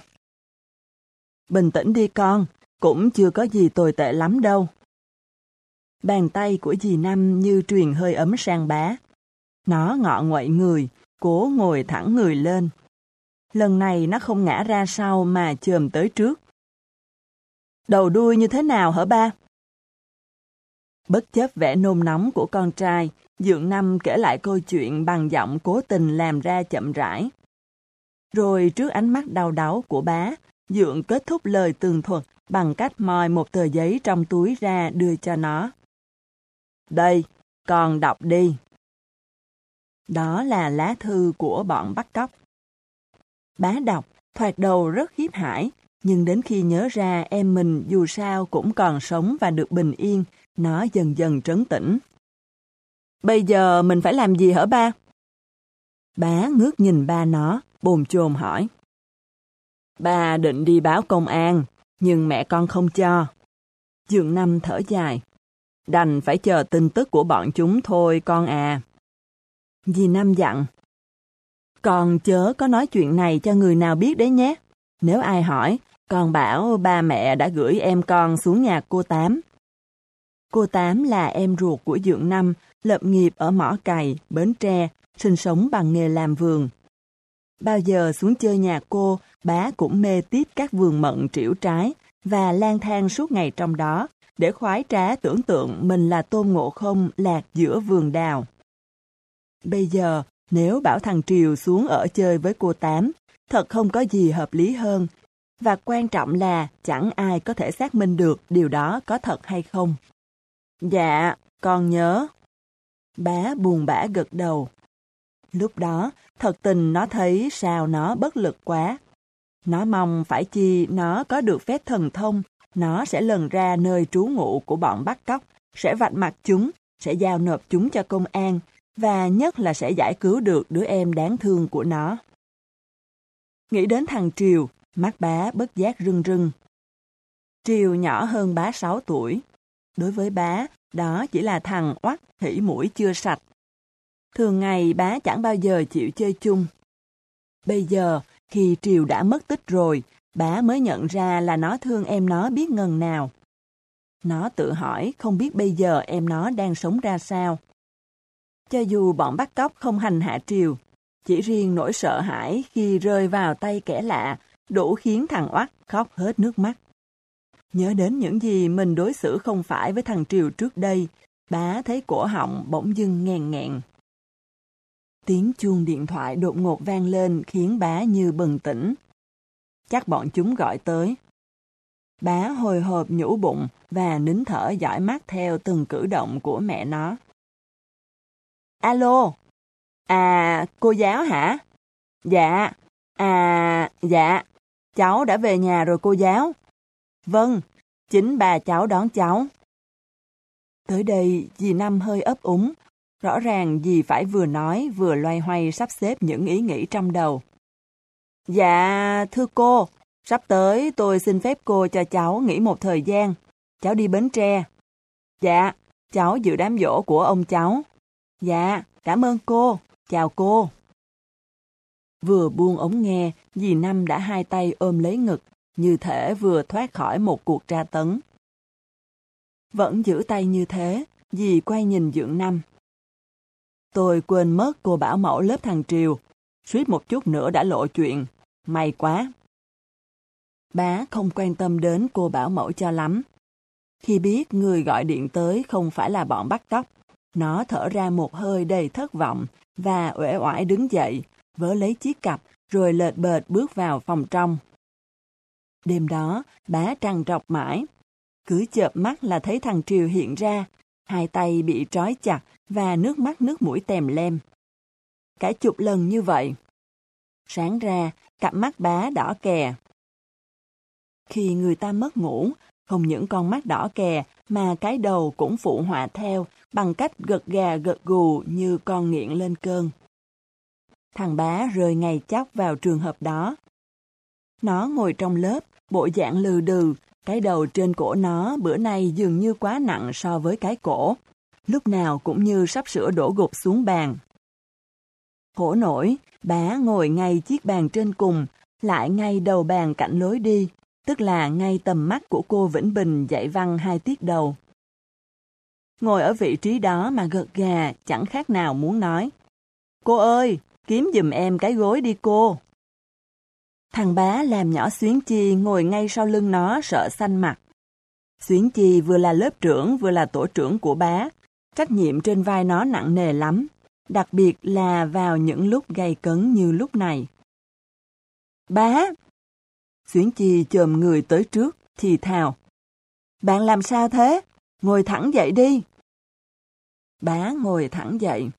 Bình tĩnh đi con, cũng chưa có gì tồi tệ lắm đâu. Bàn tay của dì Năm như truyền hơi ấm sang bá. Nó ngọ ngoại người, cố ngồi thẳng người lên. Lần này nó không ngã ra sau mà chồm tới trước. Đầu đuôi như thế nào hả ba? Bất chấp vẻ nôn nóng của con trai, Dượng Năm kể lại câu chuyện bằng giọng cố tình làm ra chậm rãi. Rồi trước ánh mắt đau đáu của bá, Dượng kết thúc lời tường thuật bằng cách moi một tờ giấy trong túi ra đưa cho nó. Đây, con đọc đi. Đó là lá thư của bọn bắt cóc. Bá đọc, thoạt đầu rất khiếp hải, nhưng đến khi nhớ ra em mình dù sao cũng còn sống và được bình yên, nó dần dần trấn tĩnh. Bây giờ mình phải làm gì hả ba? Bá ngước nhìn ba nó, bồn chồn hỏi. Ba định đi báo công an, nhưng mẹ con không cho. Dường Năm thở dài. Đành phải chờ tin tức của bọn chúng thôi con à. Dì Năm dặn. Con chớ có nói chuyện này cho người nào biết đấy nhé. Nếu ai hỏi, con bảo ba mẹ đã gửi em con xuống nhà cô Tám. Cô Tám là em ruột của Dượng Năm, lập nghiệp ở mỏ cày, bến tre, sinh sống bằng nghề làm vườn. Bao giờ xuống chơi nhà cô, bá cũng mê tiếp các vườn mận triểu trái và lang thang suốt ngày trong đó, để khoái trá tưởng tượng mình là tôn ngộ không lạc giữa vườn đào. Bây giờ, nếu bảo thằng Triều xuống ở chơi với cô Tám, thật không có gì hợp lý hơn. Và quan trọng là chẳng ai có thể xác minh được điều đó có thật hay không. Dạ, con nhớ. Bá buồn bã gật đầu. Lúc đó, thật tình nó thấy sao nó bất lực quá. Nó mong phải chi nó có được phép thần thông, nó sẽ lần ra nơi trú ngụ của bọn bắt cóc, sẽ vạch mặt chúng, sẽ giao nộp chúng cho công an, và nhất là sẽ giải cứu được đứa em đáng thương của nó. Nghĩ đến thằng Triều, mắt bá bất giác rưng rưng. Triều nhỏ hơn bá 6 tuổi. Đối với bá, đó chỉ là thằng oắt hỉ mũi chưa sạch. Thường ngày bá chẳng bao giờ chịu chơi chung. Bây giờ, khi Triều đã mất tích rồi, bá mới nhận ra là nó thương em nó biết ngần nào. Nó tự hỏi không biết bây giờ em nó đang sống ra sao. Cho dù bọn bắt cóc không hành hạ triều, chỉ riêng nỗi sợ hãi khi rơi vào tay kẻ lạ đủ khiến thằng oắt khóc hết nước mắt. Nhớ đến những gì mình đối xử không phải với thằng Triều trước đây, bá thấy cổ họng bỗng dưng nghèn ngẹn Tiếng chuông điện thoại đột ngột vang lên khiến bá như bừng tỉnh. Chắc bọn chúng gọi tới. Bá hồi hộp nhũ bụng và nín thở dõi mắt theo từng cử động của mẹ nó. Alo, à, cô giáo hả? Dạ, à, dạ, cháu đã về nhà rồi cô giáo. Vâng, chính bà cháu đón cháu. Tới đây, dì Năm hơi ấp úng. Rõ ràng dì phải vừa nói vừa loay hoay sắp xếp những ý nghĩ trong đầu. Dạ, thưa cô, sắp tới tôi xin phép cô cho cháu nghỉ một thời gian. Cháu đi Bến Tre. Dạ, cháu dự đám dỗ của ông cháu. Dạ, cảm ơn cô. Chào cô. Vừa buông ống nghe, dì Năm đã hai tay ôm lấy ngực, như thể vừa thoát khỏi một cuộc tra tấn. Vẫn giữ tay như thế, dì quay nhìn dưỡng Năm. Tôi quên mất cô bảo mẫu lớp thằng Triều, suýt một chút nữa đã lộ chuyện, may quá. Bá không quan tâm đến cô bảo mẫu cho lắm. Khi biết người gọi điện tới không phải là bọn bắt cóc, nó thở ra một hơi đầy thất vọng và uể oải đứng dậy, vớ lấy chiếc cặp rồi lệch bệt bước vào phòng trong. Đêm đó, bá trằn trọc mãi. Cứ chợp mắt là thấy thằng Triều hiện ra, hai tay bị trói chặt và nước mắt nước mũi tèm lem. Cả chục lần như vậy. Sáng ra, cặp mắt bá đỏ kè. Khi người ta mất ngủ, không những con mắt đỏ kè mà cái đầu cũng phụ họa theo bằng cách gật gà gật gù như con nghiện lên cơn. Thằng bá rơi ngay chóc vào trường hợp đó. Nó ngồi trong lớp, bộ dạng lừ đừ, cái đầu trên cổ nó bữa nay dường như quá nặng so với cái cổ. Lúc nào cũng như sắp sửa đổ gục xuống bàn. Khổ nổi, bá ngồi ngay chiếc bàn trên cùng, lại ngay đầu bàn cạnh lối đi, tức là ngay tầm mắt của cô Vĩnh Bình dạy văn hai tiết đầu. Ngồi ở vị trí đó mà gật gà, chẳng khác nào muốn nói. Cô ơi, kiếm giùm em cái gối đi cô. Thằng bá làm nhỏ Xuyến Chi ngồi ngay sau lưng nó sợ xanh mặt. Xuyến Chi vừa là lớp trưởng vừa là tổ trưởng của bá, trách nhiệm trên vai nó nặng nề lắm, đặc biệt là vào những lúc gay cấn như lúc này. Bá! Xuyến Chi chồm người tới trước, thì thào. Bạn làm sao thế? Ngồi thẳng dậy đi. Bá ngồi thẳng dậy.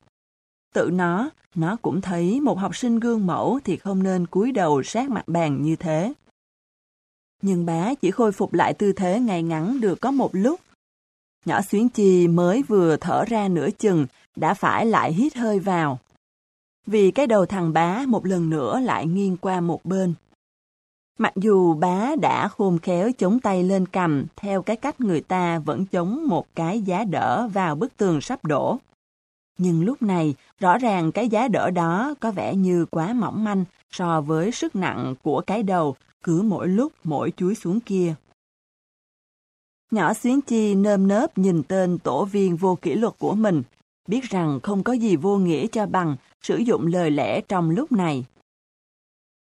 Tự nó, nó cũng thấy một học sinh gương mẫu thì không nên cúi đầu sát mặt bàn như thế. Nhưng bá chỉ khôi phục lại tư thế ngay ngắn được có một lúc. Nhỏ xuyến chi mới vừa thở ra nửa chừng, đã phải lại hít hơi vào. Vì cái đầu thằng bá một lần nữa lại nghiêng qua một bên. Mặc dù bá đã khôn khéo chống tay lên cầm theo cái cách người ta vẫn chống một cái giá đỡ vào bức tường sắp đổ. Nhưng lúc này, rõ ràng cái giá đỡ đó có vẻ như quá mỏng manh so với sức nặng của cái đầu cứ mỗi lúc mỗi chuối xuống kia. Nhỏ xuyến chi nơm nớp nhìn tên tổ viên vô kỷ luật của mình, biết rằng không có gì vô nghĩa cho bằng sử dụng lời lẽ trong lúc này.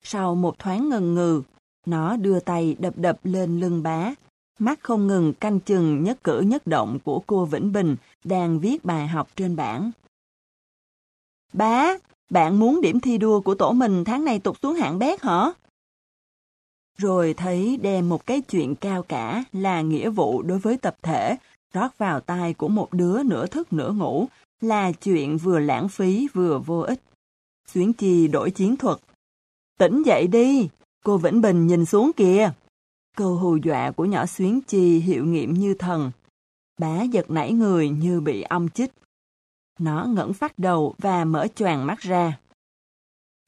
Sau một thoáng ngần ngừ, nó đưa tay đập đập lên lưng bá, mắt không ngừng canh chừng nhất cử nhất động của cô Vĩnh Bình đang viết bài học trên bảng. Bá, bạn muốn điểm thi đua của tổ mình tháng này tụt xuống hạng bét hả? Rồi thấy đem một cái chuyện cao cả là nghĩa vụ đối với tập thể, rót vào tai của một đứa nửa thức nửa ngủ, là chuyện vừa lãng phí vừa vô ích. Xuyến Chi đổi chiến thuật. Tỉnh dậy đi, cô Vĩnh Bình nhìn xuống kìa. Câu hù dọa của nhỏ Xuyến Chi hiệu nghiệm như thần. Bá giật nảy người như bị ong chích. Nó ngẩng phát đầu và mở choàng mắt ra.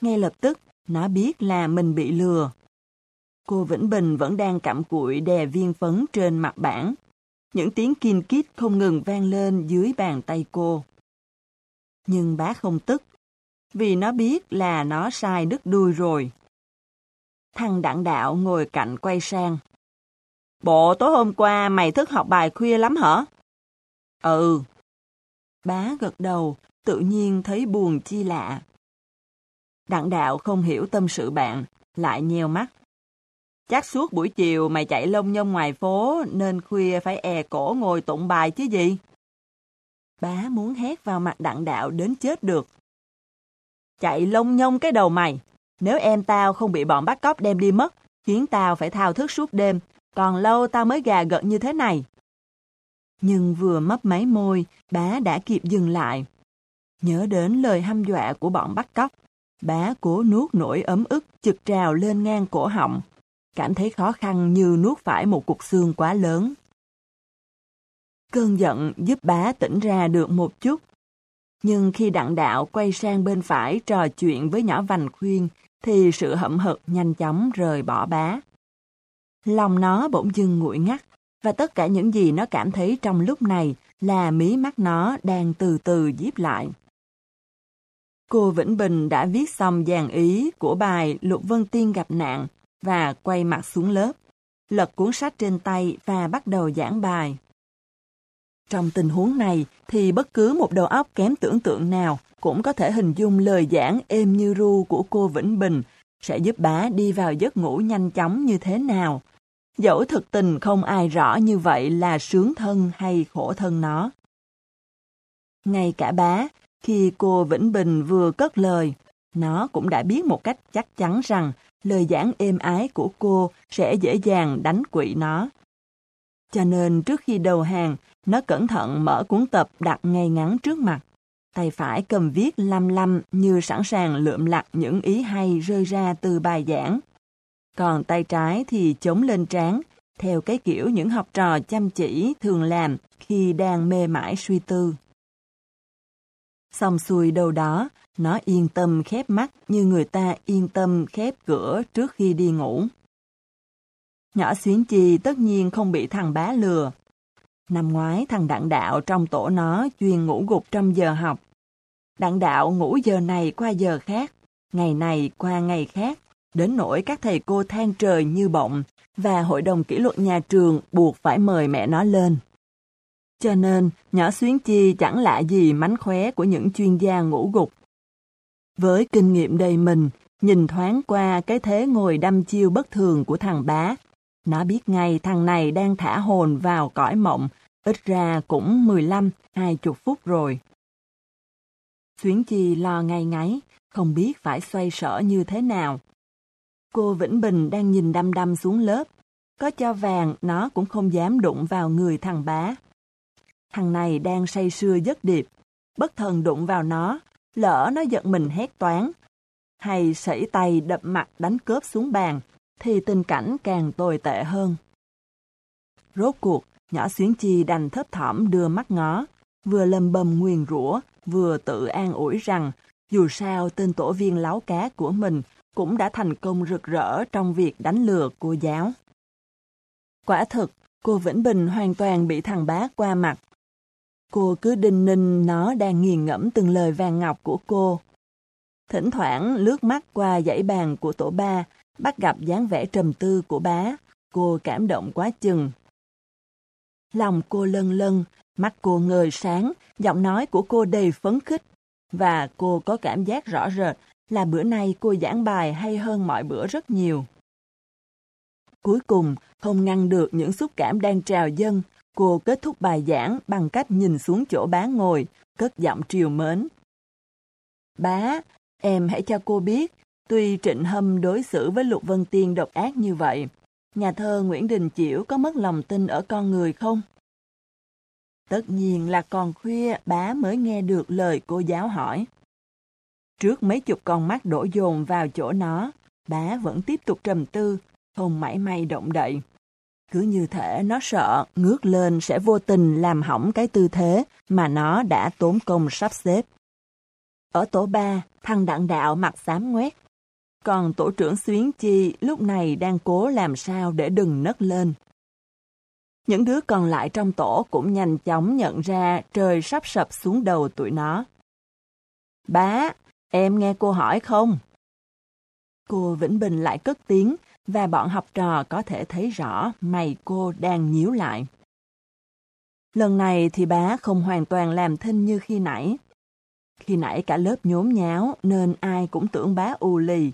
Ngay lập tức, nó biết là mình bị lừa. Cô Vĩnh Bình vẫn đang cặm cụi đè viên phấn trên mặt bảng. Những tiếng kinh kít không ngừng vang lên dưới bàn tay cô. Nhưng bá không tức, vì nó biết là nó sai đứt đuôi rồi. Thằng đặng đạo ngồi cạnh quay sang. Bộ tối hôm qua mày thức học bài khuya lắm hả? Ừ. Bá gật đầu, tự nhiên thấy buồn chi lạ. Đặng đạo không hiểu tâm sự bạn, lại nheo mắt. Chắc suốt buổi chiều mày chạy lông nhông ngoài phố nên khuya phải è cổ ngồi tụng bài chứ gì? Bá muốn hét vào mặt đặng đạo đến chết được. Chạy lông nhông cái đầu mày. Nếu em tao không bị bọn bắt cóc đem đi mất, khiến tao phải thao thức suốt đêm, còn lâu tao mới gà gật như thế này. Nhưng vừa mấp máy môi, bá đã kịp dừng lại. Nhớ đến lời hăm dọa của bọn bắt cóc, bá cố nuốt nỗi ấm ức trực trào lên ngang cổ họng, cảm thấy khó khăn như nuốt phải một cục xương quá lớn. Cơn giận giúp bá tỉnh ra được một chút. Nhưng khi đặng đạo quay sang bên phải trò chuyện với nhỏ vành khuyên, thì sự hậm hực nhanh chóng rời bỏ bá. Lòng nó bỗng dưng nguội ngắt, và tất cả những gì nó cảm thấy trong lúc này là mí mắt nó đang từ từ díp lại. Cô Vĩnh Bình đã viết xong dàn ý của bài Lục Vân Tiên gặp nạn và quay mặt xuống lớp, lật cuốn sách trên tay và bắt đầu giảng bài. Trong tình huống này thì bất cứ một đầu óc kém tưởng tượng nào cũng có thể hình dung lời giảng êm như ru của cô Vĩnh Bình sẽ giúp bá đi vào giấc ngủ nhanh chóng như thế nào. Dẫu thực tình không ai rõ như vậy là sướng thân hay khổ thân nó. Ngay cả bá, khi cô Vĩnh Bình vừa cất lời, nó cũng đã biết một cách chắc chắn rằng lời giảng êm ái của cô sẽ dễ dàng đánh quỵ nó. Cho nên trước khi đầu hàng, nó cẩn thận mở cuốn tập đặt ngay ngắn trước mặt. Tay phải cầm viết lăm lăm như sẵn sàng lượm lặt những ý hay rơi ra từ bài giảng. Còn tay trái thì chống lên trán, theo cái kiểu những học trò chăm chỉ thường làm khi đang mê mải suy tư. Xong xuôi đầu đó, nó yên tâm khép mắt như người ta yên tâm khép cửa trước khi đi ngủ. Nhỏ xuyến chi tất nhiên không bị thằng bá lừa. Năm ngoái thằng đặng đạo trong tổ nó chuyên ngủ gục trong giờ học. Đặng đạo ngủ giờ này qua giờ khác, ngày này qua ngày khác, đến nỗi các thầy cô than trời như bọng và hội đồng kỷ luật nhà trường buộc phải mời mẹ nó lên. Cho nên, nhỏ xuyến chi chẳng lạ gì mánh khóe của những chuyên gia ngủ gục. Với kinh nghiệm đầy mình, nhìn thoáng qua cái thế ngồi đâm chiêu bất thường của thằng bá, nó biết ngay thằng này đang thả hồn vào cõi mộng, ít ra cũng 15, 20 phút rồi. Xuyến Chi lo ngay ngáy, không biết phải xoay sở như thế nào. Cô Vĩnh Bình đang nhìn đăm đăm xuống lớp. Có cho vàng, nó cũng không dám đụng vào người thằng bá. Thằng này đang say sưa giấc điệp. Bất thần đụng vào nó, lỡ nó giận mình hét toán. Hay sẩy tay đập mặt đánh cướp xuống bàn, thì tình cảnh càng tồi tệ hơn. Rốt cuộc, nhỏ xuyến chi đành thấp thỏm đưa mắt ngó, vừa lầm bầm nguyền rủa, vừa tự an ủi rằng dù sao tên tổ viên láo cá của mình cũng đã thành công rực rỡ trong việc đánh lừa cô giáo. Quả thực, cô Vĩnh Bình hoàn toàn bị thằng bá qua mặt. Cô cứ đinh ninh nó đang nghiền ngẫm từng lời vàng ngọc của cô. Thỉnh thoảng lướt mắt qua dãy bàn của tổ ba, bắt gặp dáng vẻ trầm tư của bá, cô cảm động quá chừng. Lòng cô lân lân, mắt cô ngời sáng, giọng nói của cô đầy phấn khích, và cô có cảm giác rõ rệt là bữa nay cô giảng bài hay hơn mọi bữa rất nhiều. Cuối cùng, không ngăn được những xúc cảm đang trào dâng, cô kết thúc bài giảng bằng cách nhìn xuống chỗ bá ngồi, cất giọng triều mến. Bá, em hãy cho cô biết, tuy Trịnh Hâm đối xử với Lục Vân Tiên độc ác như vậy, nhà thơ Nguyễn Đình Chiểu có mất lòng tin ở con người không? Tất nhiên là còn khuya bá mới nghe được lời cô giáo hỏi. Trước mấy chục con mắt đổ dồn vào chỗ nó, bá vẫn tiếp tục trầm tư, không mảy may động đậy. Cứ như thể nó sợ ngước lên sẽ vô tình làm hỏng cái tư thế mà nó đã tốn công sắp xếp. Ở tổ ba, thằng đặng đạo mặt xám ngoét. Còn tổ trưởng Xuyến Chi lúc này đang cố làm sao để đừng nấc lên. Những đứa còn lại trong tổ cũng nhanh chóng nhận ra trời sắp sập xuống đầu tụi nó. Bá, em nghe cô hỏi không? cô Vĩnh Bình lại cất tiếng và bọn học trò có thể thấy rõ mày cô đang nhíu lại. Lần này thì bá không hoàn toàn làm thinh như khi nãy. Khi nãy cả lớp nhốn nháo nên ai cũng tưởng bá u lì.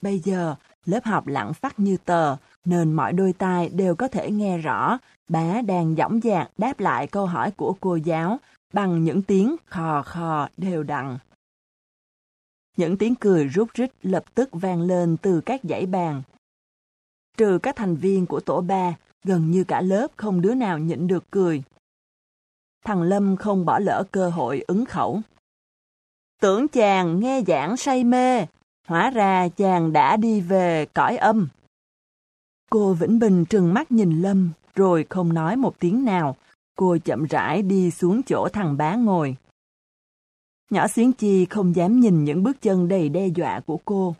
Bây giờ, lớp học lặng phát như tờ, nên mọi đôi tai đều có thể nghe rõ bá đang dõng dạc đáp lại câu hỏi của cô giáo bằng những tiếng khò khò đều đặn. Những tiếng cười rút rít lập tức vang lên từ các dãy bàn. Trừ các thành viên của tổ ba, gần như cả lớp không đứa nào nhịn được cười. Thằng Lâm không bỏ lỡ cơ hội ứng khẩu. Tưởng chàng nghe giảng say mê, hóa ra chàng đã đi về cõi âm. Cô Vĩnh Bình trừng mắt nhìn Lâm, rồi không nói một tiếng nào. Cô chậm rãi đi xuống chỗ thằng bá ngồi. Nhỏ xuyến chi không dám nhìn những bước chân đầy đe dọa của cô.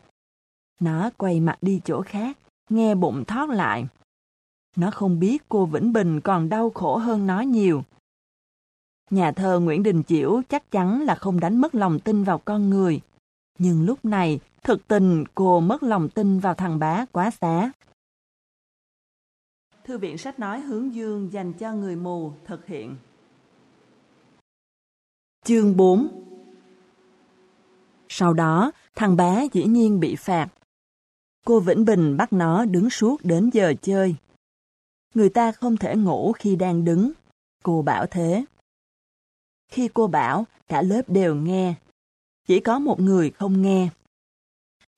Nó quay mặt đi chỗ khác, nghe bụng thoát lại. Nó không biết cô Vĩnh Bình còn đau khổ hơn nó nhiều. Nhà thơ Nguyễn Đình Chiểu chắc chắn là không đánh mất lòng tin vào con người. Nhưng lúc này, thực tình cô mất lòng tin vào thằng bá quá xá. Thư viện sách nói hướng dương dành cho người mù thực hiện. Chương 4 Sau đó, thằng bá dĩ nhiên bị phạt. Cô Vĩnh Bình bắt nó đứng suốt đến giờ chơi. Người ta không thể ngủ khi đang đứng. Cô bảo thế. Khi cô bảo, cả lớp đều nghe. Chỉ có một người không nghe.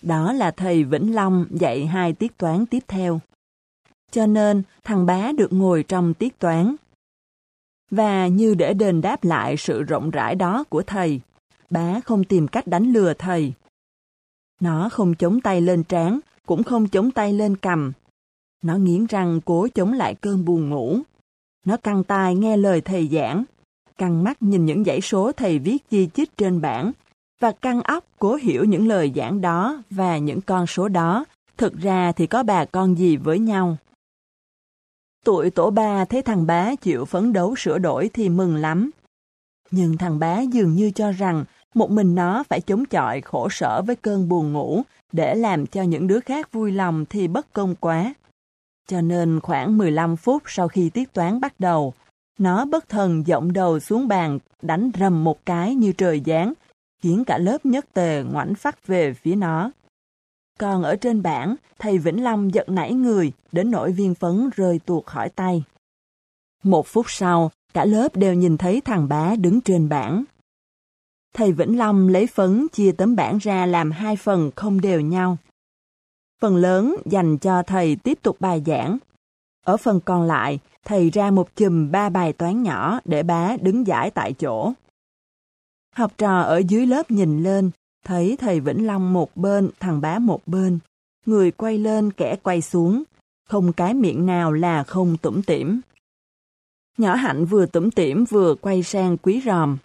Đó là thầy Vĩnh Long dạy hai tiết toán tiếp theo. Cho nên thằng bá được ngồi trong tiết toán. Và như để đền đáp lại sự rộng rãi đó của thầy, bá không tìm cách đánh lừa thầy. Nó không chống tay lên trán, cũng không chống tay lên cầm. Nó nghiến răng cố chống lại cơn buồn ngủ. Nó căng tai nghe lời thầy giảng, căng mắt nhìn những dãy số thầy viết chi chít trên bảng, và căng óc cố hiểu những lời giảng đó và những con số đó, thực ra thì có bà con gì với nhau. Tụi tổ ba thấy thằng bá chịu phấn đấu sửa đổi thì mừng lắm. Nhưng thằng bá dường như cho rằng một mình nó phải chống chọi khổ sở với cơn buồn ngủ để làm cho những đứa khác vui lòng thì bất công quá. Cho nên khoảng 15 phút sau khi tiết toán bắt đầu, nó bất thần giọng đầu xuống bàn đánh rầm một cái như trời giáng, khiến cả lớp nhất tề ngoảnh phát về phía nó. Còn ở trên bảng, thầy Vĩnh Long giật nảy người, đến nỗi viên phấn rơi tuột khỏi tay. Một phút sau, cả lớp đều nhìn thấy thằng bá đứng trên bảng. Thầy Vĩnh Long lấy phấn chia tấm bảng ra làm hai phần không đều nhau. Phần lớn dành cho thầy tiếp tục bài giảng. Ở phần còn lại, thầy ra một chùm ba bài toán nhỏ để bá đứng giải tại chỗ. Học trò ở dưới lớp nhìn lên, thấy thầy Vĩnh Long một bên, thằng bá một bên. Người quay lên kẻ quay xuống, không cái miệng nào là không tủm tỉm. Nhỏ hạnh vừa tủm tỉm vừa quay sang quý ròm.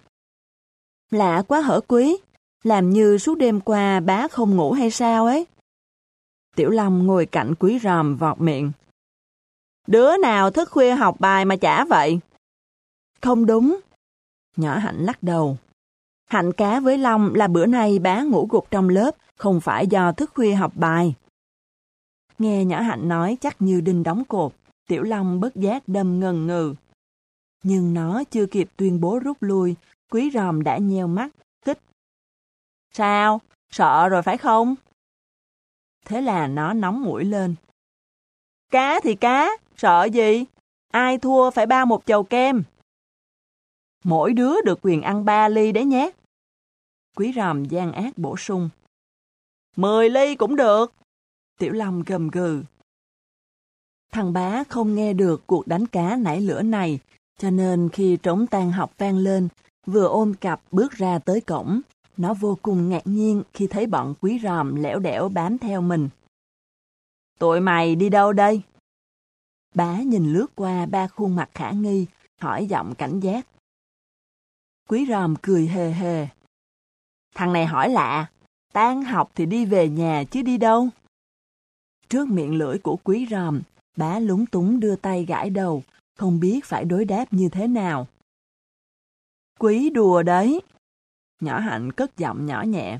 Lạ quá hở quý, làm như suốt đêm qua bá không ngủ hay sao ấy. Tiểu Long ngồi cạnh quý ròm vọt miệng. Đứa nào thức khuya học bài mà chả vậy? Không đúng. Nhỏ hạnh lắc đầu. Hạnh cá với Long là bữa nay bá ngủ gục trong lớp, không phải do thức khuya học bài. Nghe nhỏ Hạnh nói chắc như đinh đóng cột, Tiểu Long bất giác đâm ngần ngừ. Nhưng nó chưa kịp tuyên bố rút lui, quý ròm đã nheo mắt, kích. Sao? Sợ rồi phải không? Thế là nó nóng mũi lên. Cá thì cá, sợ gì? Ai thua phải ba một chầu kem. Mỗi đứa được quyền ăn ba ly đấy nhé. Quý ròm gian ác bổ sung. Mười ly cũng được. Tiểu Long gầm gừ. Thằng bá không nghe được cuộc đánh cá nảy lửa này, cho nên khi trống tan học vang lên, vừa ôm cặp bước ra tới cổng, nó vô cùng ngạc nhiên khi thấy bọn quý ròm lẻo đẻo bám theo mình. Tụi mày đi đâu đây? Bá nhìn lướt qua ba khuôn mặt khả nghi, hỏi giọng cảnh giác. Quý ròm cười hề hề. Thằng này hỏi lạ, tan học thì đi về nhà chứ đi đâu? Trước miệng lưỡi của quý ròm, bá lúng túng đưa tay gãi đầu, không biết phải đối đáp như thế nào. Quý đùa đấy. Nhỏ hạnh cất giọng nhỏ nhẹ.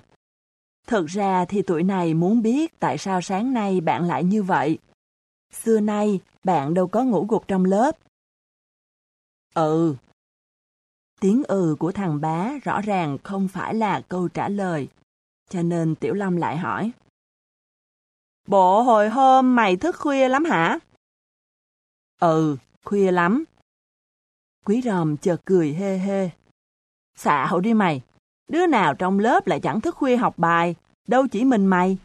Thực ra thì tụi này muốn biết tại sao sáng nay bạn lại như vậy. Xưa nay, bạn đâu có ngủ gục trong lớp. Ừ. Tiếng ừ của thằng bá rõ ràng không phải là câu trả lời. Cho nên Tiểu Long lại hỏi. Bộ hồi hôm mày thức khuya lắm hả? Ừ, khuya lắm. Quý ròm chợt cười hê hê. Xạo đi mày, đứa nào trong lớp lại chẳng thức khuya học bài, đâu chỉ mình mày.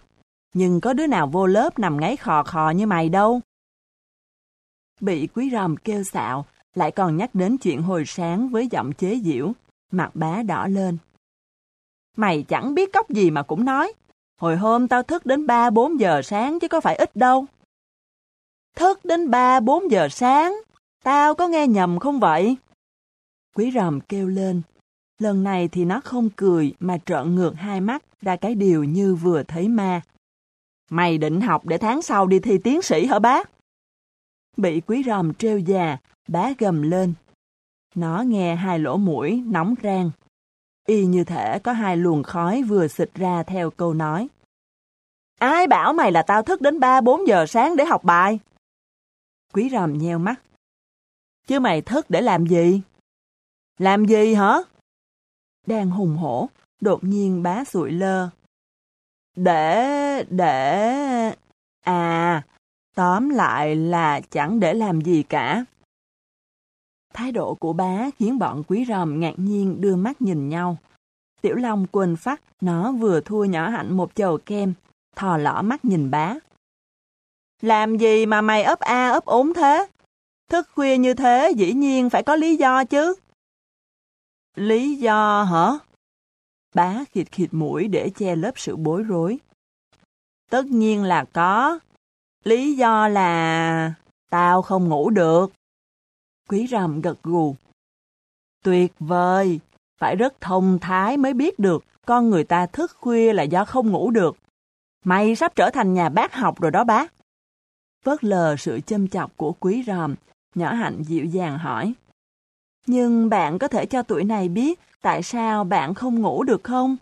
Nhưng có đứa nào vô lớp nằm ngáy khò khò như mày đâu. Bị quý ròm kêu xạo, lại còn nhắc đến chuyện hồi sáng với giọng chế giễu, mặt bá đỏ lên. Mày chẳng biết cốc gì mà cũng nói. Hồi hôm tao thức đến 3-4 giờ sáng chứ có phải ít đâu. Thức đến 3-4 giờ sáng? Tao có nghe nhầm không vậy? Quý ròm kêu lên. Lần này thì nó không cười mà trợn ngược hai mắt ra cái điều như vừa thấy ma. Mày định học để tháng sau đi thi tiến sĩ hả bác? Bị quý ròm treo già, bá gầm lên. Nó nghe hai lỗ mũi nóng rang. Y như thể có hai luồng khói vừa xịt ra theo câu nói. Ai bảo mày là tao thức đến 3-4 giờ sáng để học bài? Quý ròm nheo mắt. Chứ mày thức để làm gì? Làm gì hả? Đang hùng hổ, đột nhiên bá sụi lơ. Để, để... À, tóm lại là chẳng để làm gì cả. Thái độ của bá khiến bọn quý ròm ngạc nhiên đưa mắt nhìn nhau. Tiểu Long quên phát, nó vừa thua nhỏ hạnh một chầu kem, thò lỏ mắt nhìn bá. Làm gì mà mày ấp a ấp ốm thế? Thức khuya như thế dĩ nhiên phải có lý do chứ. Lý do hả? Bá khịt khịt mũi để che lớp sự bối rối. Tất nhiên là có. Lý do là... Tao không ngủ được. Quý rầm gật gù. Tuyệt vời, phải rất thông thái mới biết được con người ta thức khuya là do không ngủ được. Mày sắp trở thành nhà bác học rồi đó bác. Vớt lờ sự châm chọc của quý ròm, nhỏ hạnh dịu dàng hỏi. Nhưng bạn có thể cho tuổi này biết tại sao bạn không ngủ được không?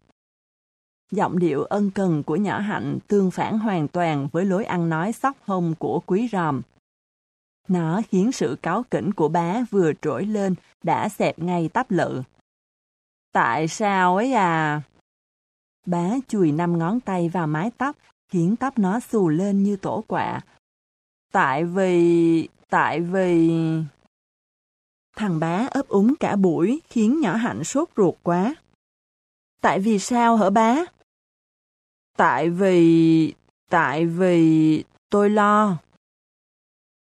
Giọng điệu ân cần của nhỏ hạnh tương phản hoàn toàn với lối ăn nói sóc hông của quý ròm. Nó khiến sự cáo kỉnh của bá vừa trỗi lên đã xẹp ngay tắp lự. Tại sao ấy à? Bá chùi năm ngón tay vào mái tóc, khiến tóc nó xù lên như tổ quạ. Tại vì... tại vì... Thằng bá ấp úng cả buổi khiến nhỏ hạnh sốt ruột quá. Tại vì sao hả bá? Tại vì... tại vì... tôi lo.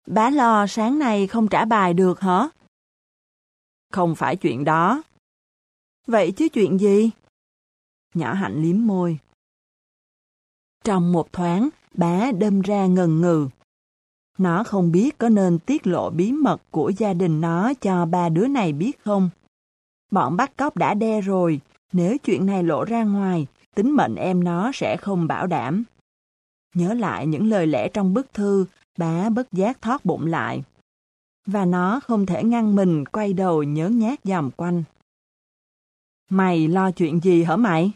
Bá lo sáng nay không trả bài được hả? Không phải chuyện đó. Vậy chứ chuyện gì? Nhỏ hạnh liếm môi. Trong một thoáng, bá đâm ra ngần ngừ. Nó không biết có nên tiết lộ bí mật của gia đình nó cho ba đứa này biết không. Bọn bắt cóc đã đe rồi, nếu chuyện này lộ ra ngoài, tính mệnh em nó sẽ không bảo đảm. Nhớ lại những lời lẽ trong bức thư, bá bất giác thoát bụng lại. Và nó không thể ngăn mình quay đầu nhớ nhát dòm quanh. Mày lo chuyện gì hả mày?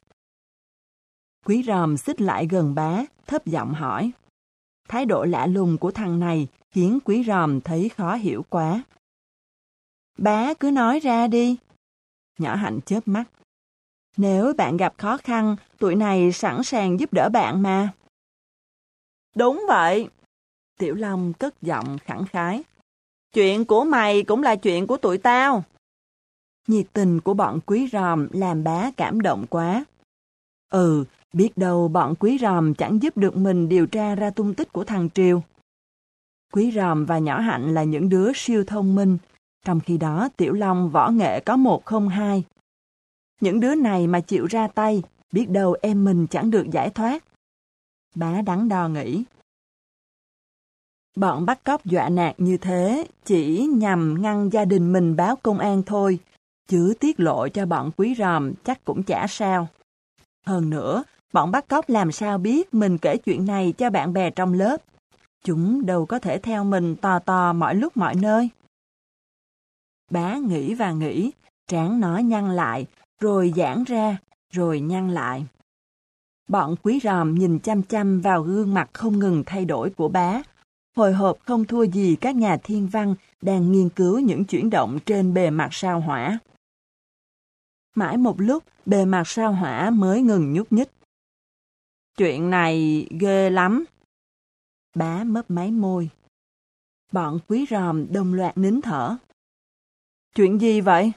Quý ròm xích lại gần bá, thấp giọng hỏi. Thái độ lạ lùng của thằng này khiến quý ròm thấy khó hiểu quá. Bá cứ nói ra đi. Nhỏ hạnh chớp mắt. Nếu bạn gặp khó khăn, tụi này sẵn sàng giúp đỡ bạn mà. Đúng vậy. Tiểu Long cất giọng khẳng khái. Chuyện của mày cũng là chuyện của tụi tao. Nhiệt tình của bọn quý ròm làm bá cảm động quá. Ừ, biết đâu bọn quý ròm chẳng giúp được mình điều tra ra tung tích của thằng Triều. Quý ròm và nhỏ hạnh là những đứa siêu thông minh, trong khi đó Tiểu Long võ nghệ có một không hai. Những đứa này mà chịu ra tay, biết đâu em mình chẳng được giải thoát. Bá đắn đo nghĩ. Bọn bắt cóc dọa nạt như thế chỉ nhằm ngăn gia đình mình báo công an thôi, chứ tiết lộ cho bọn quý ròm chắc cũng chả sao. Hơn nữa, bọn bắt cóc làm sao biết mình kể chuyện này cho bạn bè trong lớp. Chúng đâu có thể theo mình tò tò mọi lúc mọi nơi. Bá nghĩ và nghĩ, trán nó nhăn lại, rồi giãn ra, rồi nhăn lại. Bọn quý ròm nhìn chăm chăm vào gương mặt không ngừng thay đổi của bá. Hồi hộp không thua gì các nhà thiên văn đang nghiên cứu những chuyển động trên bề mặt sao hỏa. Mãi một lúc, bề mặt sao hỏa mới ngừng nhúc nhích. Chuyện này ghê lắm. Bá mấp máy môi. Bọn quý ròm đồng loạt nín thở. Chuyện gì vậy?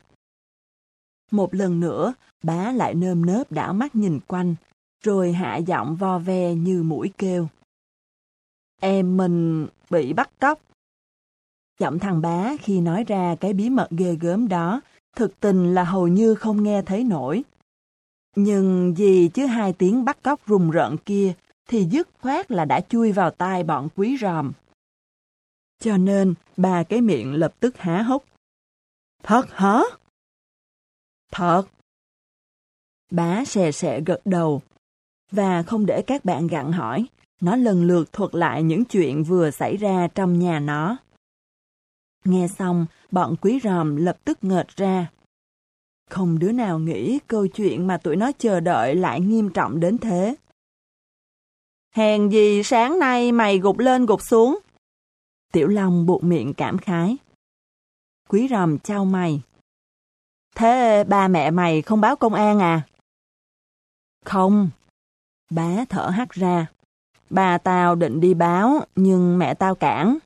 Một lần nữa, bá lại nơm nớp đảo mắt nhìn quanh, rồi hạ giọng vo ve như mũi kêu. Em mình bị bắt cóc. Giọng thằng bá khi nói ra cái bí mật ghê gớm đó, thực tình là hầu như không nghe thấy nổi. Nhưng vì chứ hai tiếng bắt cóc rùng rợn kia, thì dứt khoát là đã chui vào tai bọn quý ròm. Cho nên, ba cái miệng lập tức há hốc. Thật hả? Thật. Bá xè xè gật đầu. Và không để các bạn gặn hỏi, nó lần lượt thuật lại những chuyện vừa xảy ra trong nhà nó. Nghe xong, bọn quý ròm lập tức ngợt ra. Không đứa nào nghĩ câu chuyện mà tụi nó chờ đợi lại nghiêm trọng đến thế. Hèn gì sáng nay mày gục lên gục xuống. Tiểu Long buộc miệng cảm khái. Quý ròm trao mày. Thế ba mẹ mày không báo công an à? Không. Bá thở hắt ra. Bà tao định đi báo, nhưng mẹ tao cản.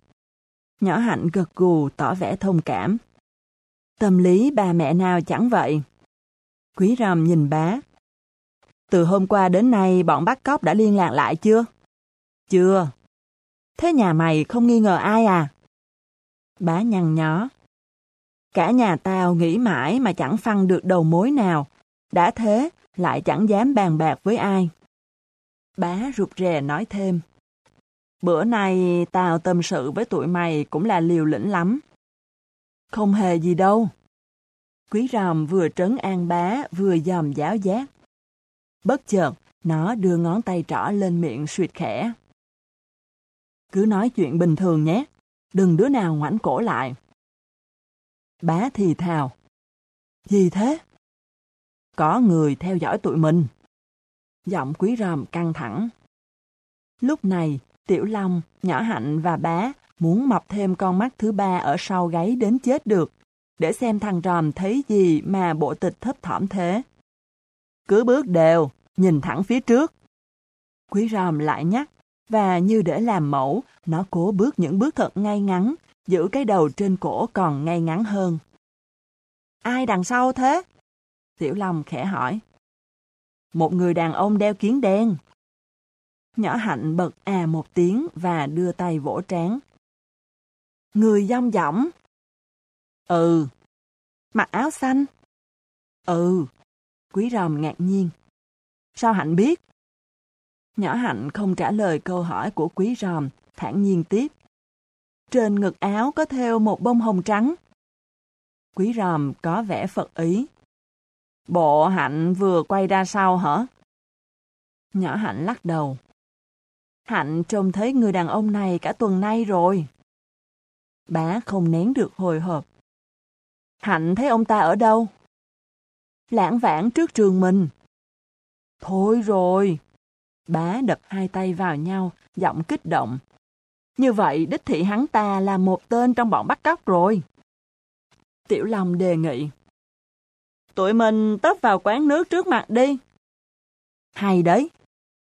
Nhỏ hạnh gật gù tỏ vẻ thông cảm. Tâm lý bà mẹ nào chẳng vậy. Quý rầm nhìn bá. Từ hôm qua đến nay bọn bắt cóc đã liên lạc lại chưa? Chưa. Thế nhà mày không nghi ngờ ai à? Bá nhăn nhó. Cả nhà tao nghĩ mãi mà chẳng phăng được đầu mối nào. Đã thế, lại chẳng dám bàn bạc với ai. Bá rụt rè nói thêm. Bữa nay tao tâm sự với tụi mày cũng là liều lĩnh lắm. Không hề gì đâu. Quý ròm vừa trấn an bá vừa dòm giáo giác. Bất chợt, nó đưa ngón tay trỏ lên miệng suyệt khẽ. Cứ nói chuyện bình thường nhé, đừng đứa nào ngoảnh cổ lại. Bá thì thào. Gì thế? Có người theo dõi tụi mình. Giọng quý ròm căng thẳng. Lúc này, Tiểu Long, Nhỏ Hạnh và bá muốn mọc thêm con mắt thứ ba ở sau gáy đến chết được, để xem thằng ròm thấy gì mà bộ tịch thấp thỏm thế. Cứ bước đều, nhìn thẳng phía trước. Quý ròm lại nhắc, và như để làm mẫu, nó cố bước những bước thật ngay ngắn, giữ cái đầu trên cổ còn ngay ngắn hơn. Ai đằng sau thế? Tiểu Long khẽ hỏi. Một người đàn ông đeo kiến đen. Nhỏ hạnh bật à một tiếng và đưa tay vỗ trán. Người dông dỏng. Ừ. Mặc áo xanh. Ừ. Quý ròm ngạc nhiên. Sao hạnh biết? Nhỏ hạnh không trả lời câu hỏi của quý ròm, thản nhiên tiếp. Trên ngực áo có thêu một bông hồng trắng. Quý ròm có vẻ phật ý. Bộ hạnh vừa quay ra sau hả? Nhỏ hạnh lắc đầu. Hạnh trông thấy người đàn ông này cả tuần nay rồi. Bá không nén được hồi hộp. Hạnh thấy ông ta ở đâu? Lãng vãng trước trường mình. Thôi rồi. Bá đập hai tay vào nhau, giọng kích động. Như vậy đích thị hắn ta là một tên trong bọn bắt cóc rồi. Tiểu Long đề nghị. Tụi mình tấp vào quán nước trước mặt đi. Hay đấy.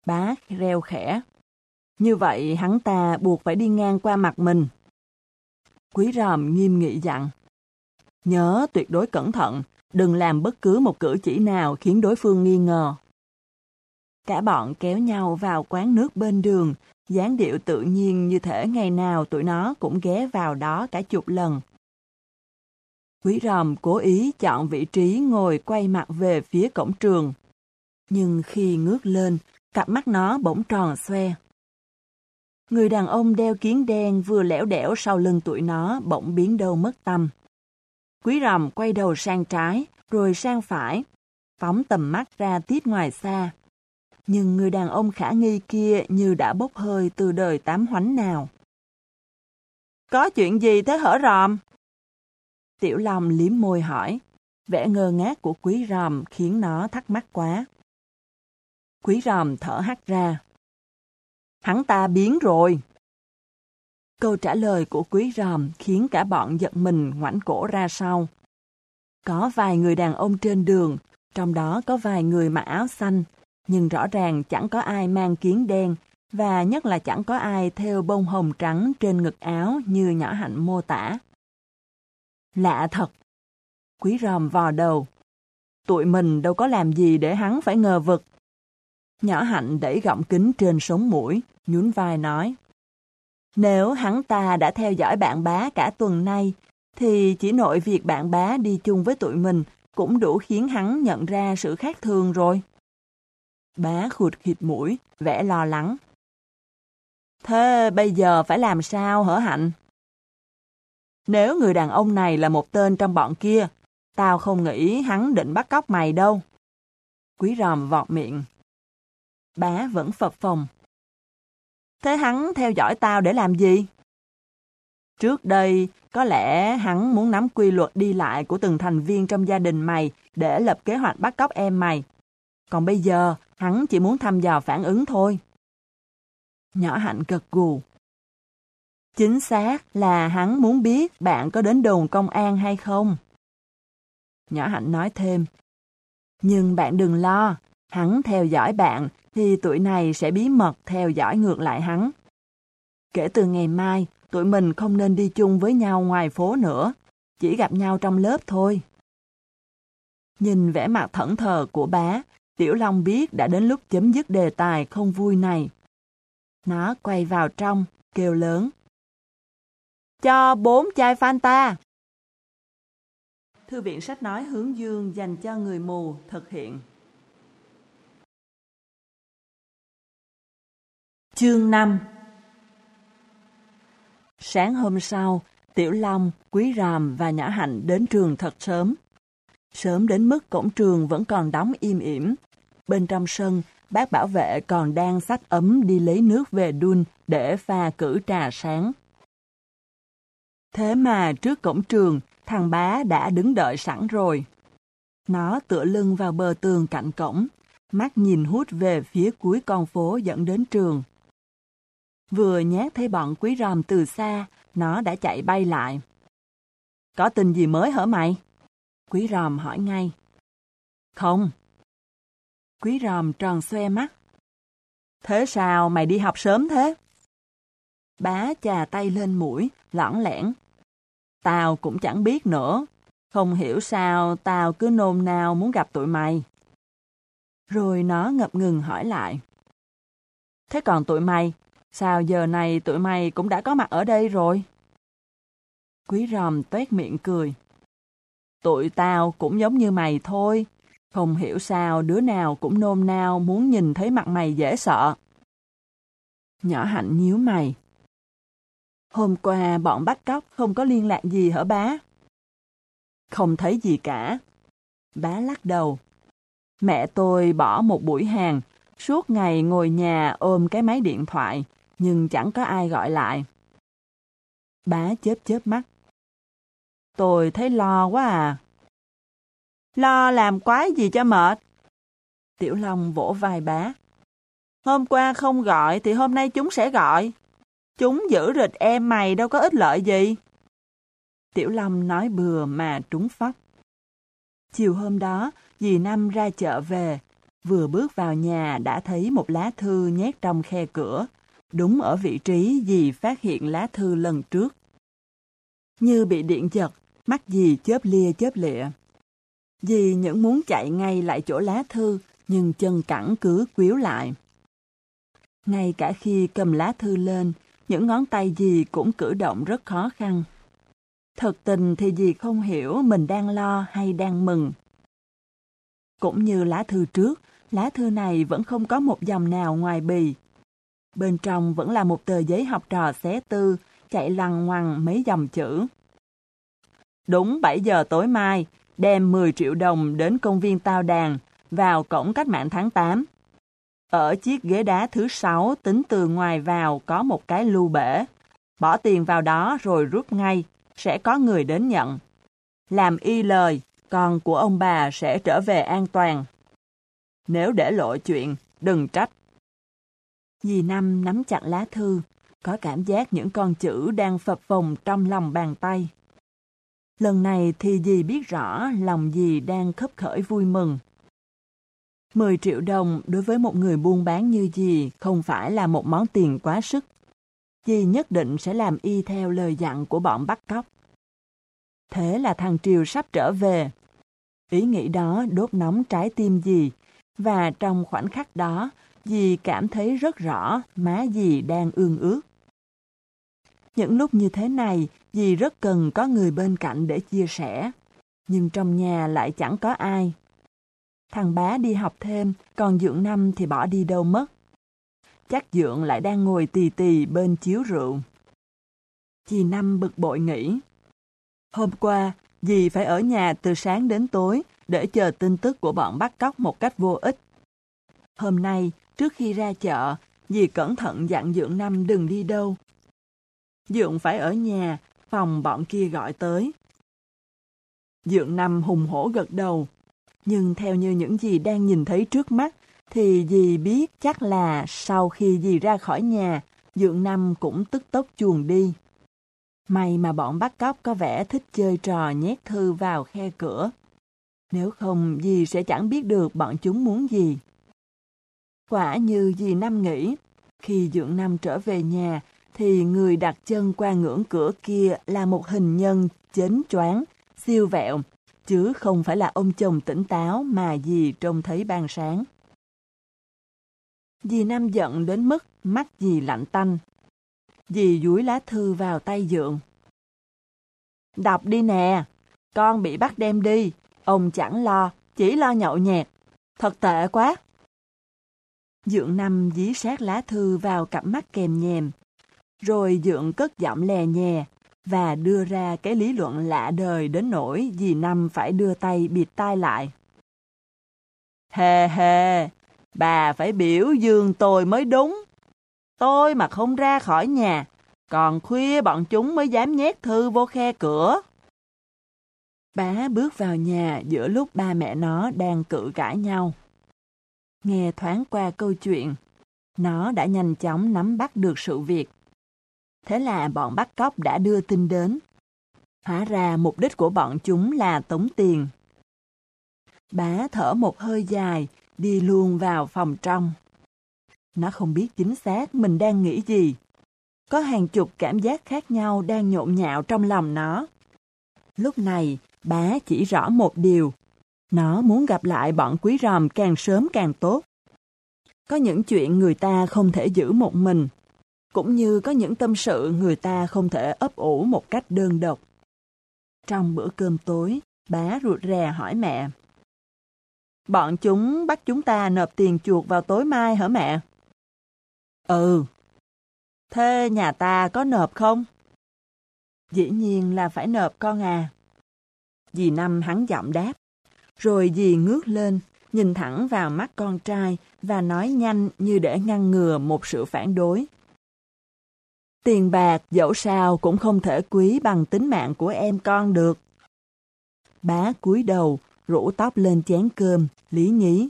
Bá reo khẽ. Như vậy hắn ta buộc phải đi ngang qua mặt mình. Quý ròm nghiêm nghị dặn. Nhớ tuyệt đối cẩn thận, đừng làm bất cứ một cử chỉ nào khiến đối phương nghi ngờ. Cả bọn kéo nhau vào quán nước bên đường, dáng điệu tự nhiên như thể ngày nào tụi nó cũng ghé vào đó cả chục lần. Quý ròm cố ý chọn vị trí ngồi quay mặt về phía cổng trường. Nhưng khi ngước lên, cặp mắt nó bỗng tròn xoe. Người đàn ông đeo kiến đen vừa lẻo đẻo sau lưng tụi nó bỗng biến đâu mất tâm. Quý ròm quay đầu sang trái, rồi sang phải, phóng tầm mắt ra tiếp ngoài xa. Nhưng người đàn ông khả nghi kia như đã bốc hơi từ đời tám hoánh nào. Có chuyện gì thế hở ròm? Tiểu Long liếm môi hỏi. Vẻ ngơ ngác của quý ròm khiến nó thắc mắc quá. Quý ròm thở hắt ra. Hắn ta biến rồi. Câu trả lời của quý ròm khiến cả bọn giật mình ngoảnh cổ ra sau. Có vài người đàn ông trên đường, trong đó có vài người mặc áo xanh, nhưng rõ ràng chẳng có ai mang kiến đen, và nhất là chẳng có ai theo bông hồng trắng trên ngực áo như nhỏ hạnh mô tả. Lạ thật! Quý ròm vò đầu. Tụi mình đâu có làm gì để hắn phải ngờ vực. Nhỏ hạnh đẩy gọng kính trên sống mũi, nhún vai nói. Nếu hắn ta đã theo dõi bạn bá cả tuần nay, thì chỉ nội việc bạn bá đi chung với tụi mình cũng đủ khiến hắn nhận ra sự khác thường rồi. Bá khụt khịt mũi, vẻ lo lắng. Thế bây giờ phải làm sao hở hạnh? Nếu người đàn ông này là một tên trong bọn kia, tao không nghĩ hắn định bắt cóc mày đâu. Quý ròm vọt miệng. Bá vẫn phập phòng. Thế hắn theo dõi tao để làm gì? Trước đây, có lẽ hắn muốn nắm quy luật đi lại của từng thành viên trong gia đình mày để lập kế hoạch bắt cóc em mày. Còn bây giờ, hắn chỉ muốn thăm dò phản ứng thôi. Nhỏ hạnh gật gù. Chính xác là hắn muốn biết bạn có đến đồn công an hay không. Nhỏ hạnh nói thêm. Nhưng bạn đừng lo, hắn theo dõi bạn thì tuổi này sẽ bí mật theo dõi ngược lại hắn. Kể từ ngày mai, tụi mình không nên đi chung với nhau ngoài phố nữa, chỉ gặp nhau trong lớp thôi. Nhìn vẻ mặt thẫn thờ của bá, Tiểu Long biết đã đến lúc chấm dứt đề tài không vui này. Nó quay vào trong, kêu lớn. Cho bốn chai Fanta. Thư viện sách nói hướng dương dành cho người mù thực hiện. Chương 5 Sáng hôm sau, Tiểu Long, Quý Ràm và Nhã Hạnh đến trường thật sớm. Sớm đến mức cổng trường vẫn còn đóng im ỉm. Bên trong sân, bác bảo vệ còn đang sách ấm đi lấy nước về đun để pha cử trà sáng. Thế mà trước cổng trường, thằng bá đã đứng đợi sẵn rồi. Nó tựa lưng vào bờ tường cạnh cổng, mắt nhìn hút về phía cuối con phố dẫn đến trường. Vừa nhát thấy bọn quý ròm từ xa, nó đã chạy bay lại. Có tin gì mới hả mày? Quý ròm hỏi ngay. Không. Quý ròm tròn xoe mắt. Thế sao mày đi học sớm thế? Bá chà tay lên mũi, lõng lẻn. Tao cũng chẳng biết nữa. Không hiểu sao tao cứ nôn nao muốn gặp tụi mày. Rồi nó ngập ngừng hỏi lại. Thế còn tụi mày, Sao giờ này tụi mày cũng đã có mặt ở đây rồi? Quý ròm tuét miệng cười. Tụi tao cũng giống như mày thôi. Không hiểu sao đứa nào cũng nôn nao muốn nhìn thấy mặt mày dễ sợ. Nhỏ hạnh nhíu mày. Hôm qua bọn bắt cóc không có liên lạc gì hả bá? Không thấy gì cả. Bá lắc đầu. Mẹ tôi bỏ một buổi hàng, suốt ngày ngồi nhà ôm cái máy điện thoại, nhưng chẳng có ai gọi lại. Bá chớp chớp mắt. Tôi thấy lo quá à. Lo làm quái gì cho mệt? Tiểu Long vỗ vai bá. Hôm qua không gọi thì hôm nay chúng sẽ gọi. Chúng giữ rịch em mày đâu có ích lợi gì. Tiểu Long nói bừa mà trúng phóc. Chiều hôm đó, dì Năm ra chợ về. Vừa bước vào nhà đã thấy một lá thư nhét trong khe cửa, đúng ở vị trí dì phát hiện lá thư lần trước. Như bị điện giật, mắt dì chớp lia chớp lịa. Dì những muốn chạy ngay lại chỗ lá thư, nhưng chân cẳng cứ quýu lại. Ngay cả khi cầm lá thư lên, những ngón tay gì cũng cử động rất khó khăn. Thật tình thì dì không hiểu mình đang lo hay đang mừng. Cũng như lá thư trước, lá thư này vẫn không có một dòng nào ngoài bì, Bên trong vẫn là một tờ giấy học trò xé tư, chạy lằng ngoằng mấy dòng chữ. Đúng 7 giờ tối mai, đem 10 triệu đồng đến công viên Tao Đàn, vào cổng cách mạng tháng 8. Ở chiếc ghế đá thứ sáu tính từ ngoài vào có một cái lưu bể. Bỏ tiền vào đó rồi rút ngay, sẽ có người đến nhận. Làm y lời, con của ông bà sẽ trở về an toàn. Nếu để lộ chuyện, đừng trách. Dì Năm nắm chặt lá thư, có cảm giác những con chữ đang phập phồng trong lòng bàn tay. Lần này thì dì biết rõ lòng dì đang khấp khởi vui mừng. 10 triệu đồng đối với một người buôn bán như dì không phải là một món tiền quá sức. Dì nhất định sẽ làm y theo lời dặn của bọn bắt cóc. Thế là thằng Triều sắp trở về. Ý nghĩ đó đốt nóng trái tim dì, và trong khoảnh khắc đó, dì cảm thấy rất rõ má dì đang ương ước. Những lúc như thế này, dì rất cần có người bên cạnh để chia sẻ. Nhưng trong nhà lại chẳng có ai. Thằng bá đi học thêm, còn Dượng Năm thì bỏ đi đâu mất. Chắc Dượng lại đang ngồi tì tì bên chiếu rượu. chị Năm bực bội nghĩ. Hôm qua, dì phải ở nhà từ sáng đến tối để chờ tin tức của bọn bắt cóc một cách vô ích. Hôm nay, trước khi ra chợ, dì cẩn thận dặn Dượng Năm đừng đi đâu. Dượng phải ở nhà, phòng bọn kia gọi tới. Dượng Năm hùng hổ gật đầu, nhưng theo như những gì đang nhìn thấy trước mắt, thì dì biết chắc là sau khi dì ra khỏi nhà, Dượng Năm cũng tức tốc chuồn đi. May mà bọn bắt cóc có vẻ thích chơi trò nhét thư vào khe cửa. Nếu không, dì sẽ chẳng biết được bọn chúng muốn gì. Quả như dì Năm nghĩ, khi Dượng Năm trở về nhà, thì người đặt chân qua ngưỡng cửa kia là một hình nhân chến choáng, siêu vẹo, chứ không phải là ông chồng tỉnh táo mà dì trông thấy ban sáng. Dì nam giận đến mức mắt dì lạnh tanh. Dì dúi lá thư vào tay dượng. Đọc đi nè, con bị bắt đem đi, ông chẳng lo, chỉ lo nhậu nhẹt. Thật tệ quá. Dượng Năm dí sát lá thư vào cặp mắt kèm nhèm, rồi dượng cất giọng lè nhè và đưa ra cái lý luận lạ đời đến nỗi dì Năm phải đưa tay bịt tai lại. Hề hề, bà phải biểu dương tôi mới đúng. Tôi mà không ra khỏi nhà, còn khuya bọn chúng mới dám nhét thư vô khe cửa. Bá bước vào nhà giữa lúc ba mẹ nó đang cự cãi nhau. Nghe thoáng qua câu chuyện, nó đã nhanh chóng nắm bắt được sự việc. Thế là bọn bắt cóc đã đưa tin đến. Hóa ra mục đích của bọn chúng là tống tiền. Bá thở một hơi dài, đi luôn vào phòng trong. Nó không biết chính xác mình đang nghĩ gì. Có hàng chục cảm giác khác nhau đang nhộn nhạo trong lòng nó. Lúc này, bá chỉ rõ một điều. Nó muốn gặp lại bọn quý ròm càng sớm càng tốt. Có những chuyện người ta không thể giữ một mình, cũng như có những tâm sự người ta không thể ấp ủ một cách đơn độc. Trong bữa cơm tối, bá ruột rè hỏi mẹ. Bọn chúng bắt chúng ta nộp tiền chuột vào tối mai hả mẹ? Ừ. Thế nhà ta có nộp không? Dĩ nhiên là phải nộp con à. Dì Năm hắn giọng đáp. Rồi dì ngước lên, nhìn thẳng vào mắt con trai và nói nhanh như để ngăn ngừa một sự phản đối. Tiền bạc dẫu sao cũng không thể quý bằng tính mạng của em con được. Bá cúi đầu, rủ tóc lên chén cơm, lý nhí.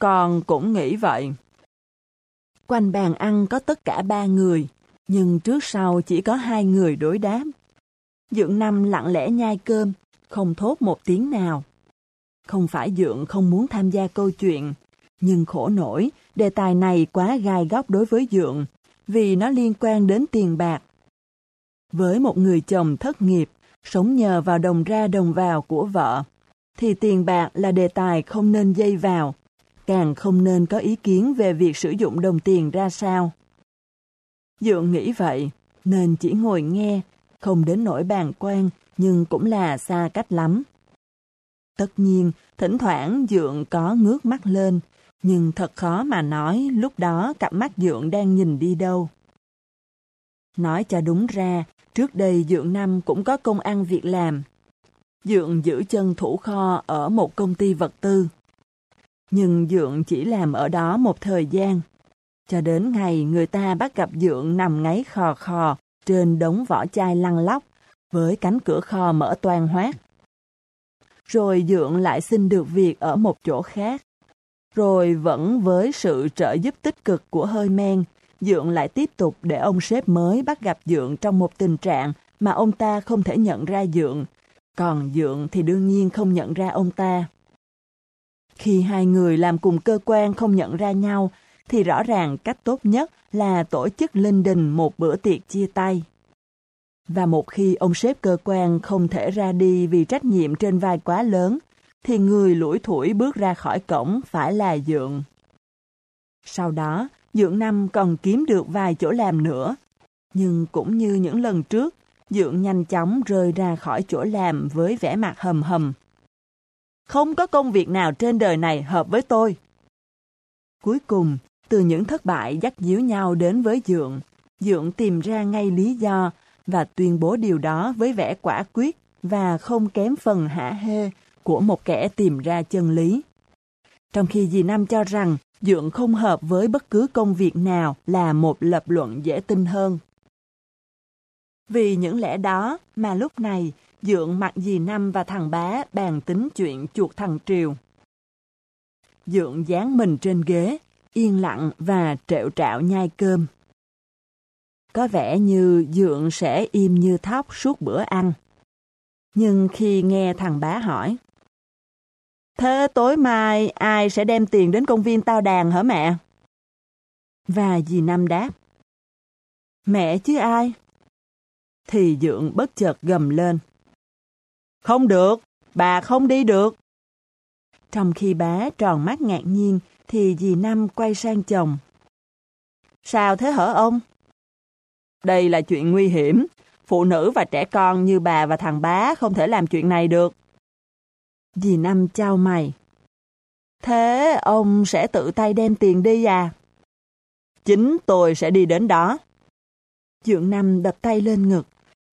Con cũng nghĩ vậy. Quanh bàn ăn có tất cả ba người, nhưng trước sau chỉ có hai người đối đáp. Dượng Năm lặng lẽ nhai cơm, không thốt một tiếng nào. Không phải Dượng không muốn tham gia câu chuyện, nhưng khổ nổi, đề tài này quá gai góc đối với Dượng, vì nó liên quan đến tiền bạc. Với một người chồng thất nghiệp, sống nhờ vào đồng ra đồng vào của vợ, thì tiền bạc là đề tài không nên dây vào, càng không nên có ý kiến về việc sử dụng đồng tiền ra sao. Dượng nghĩ vậy, nên chỉ ngồi nghe, không đến nỗi bàn quan, nhưng cũng là xa cách lắm. Tất nhiên, thỉnh thoảng Dượng có ngước mắt lên, nhưng thật khó mà nói lúc đó cặp mắt Dượng đang nhìn đi đâu. Nói cho đúng ra, trước đây Dượng Năm cũng có công ăn việc làm. Dượng giữ chân thủ kho ở một công ty vật tư. Nhưng Dượng chỉ làm ở đó một thời gian. Cho đến ngày người ta bắt gặp Dượng nằm ngáy khò khò trên đống vỏ chai lăn lóc với cánh cửa kho mở toan hoát. Rồi Dượng lại xin được việc ở một chỗ khác rồi vẫn với sự trợ giúp tích cực của hơi men, Dượng lại tiếp tục để ông sếp mới bắt gặp Dượng trong một tình trạng mà ông ta không thể nhận ra Dượng, còn Dượng thì đương nhiên không nhận ra ông ta. Khi hai người làm cùng cơ quan không nhận ra nhau, thì rõ ràng cách tốt nhất là tổ chức linh đình một bữa tiệc chia tay. Và một khi ông sếp cơ quan không thể ra đi vì trách nhiệm trên vai quá lớn, thì người lủi thủi bước ra khỏi cổng phải là Dượng. Sau đó, Dượng Năm còn kiếm được vài chỗ làm nữa. Nhưng cũng như những lần trước, Dượng nhanh chóng rơi ra khỏi chỗ làm với vẻ mặt hầm hầm. Không có công việc nào trên đời này hợp với tôi. Cuối cùng, từ những thất bại dắt díu nhau đến với Dượng, Dượng tìm ra ngay lý do và tuyên bố điều đó với vẻ quả quyết và không kém phần hả hê của một kẻ tìm ra chân lý. Trong khi dì Nam cho rằng Dượng không hợp với bất cứ công việc nào là một lập luận dễ tin hơn. Vì những lẽ đó mà lúc này Dượng mặc dì Năm và thằng bá bàn tính chuyện chuột thằng Triều. Dượng dán mình trên ghế, yên lặng và trệu trạo nhai cơm. Có vẻ như Dượng sẽ im như thóc suốt bữa ăn. Nhưng khi nghe thằng bá hỏi, Thế tối mai ai sẽ đem tiền đến công viên tao đàn hả mẹ? Và dì Năm đáp. Mẹ chứ ai? Thì Dượng bất chợt gầm lên. Không được, bà không đi được. Trong khi bá tròn mắt ngạc nhiên, thì dì Năm quay sang chồng. Sao thế hở ông? Đây là chuyện nguy hiểm. Phụ nữ và trẻ con như bà và thằng bá không thể làm chuyện này được. Dì Năm trao mày. Thế ông sẽ tự tay đem tiền đi à? Chính tôi sẽ đi đến đó. Dượng Năm đập tay lên ngực.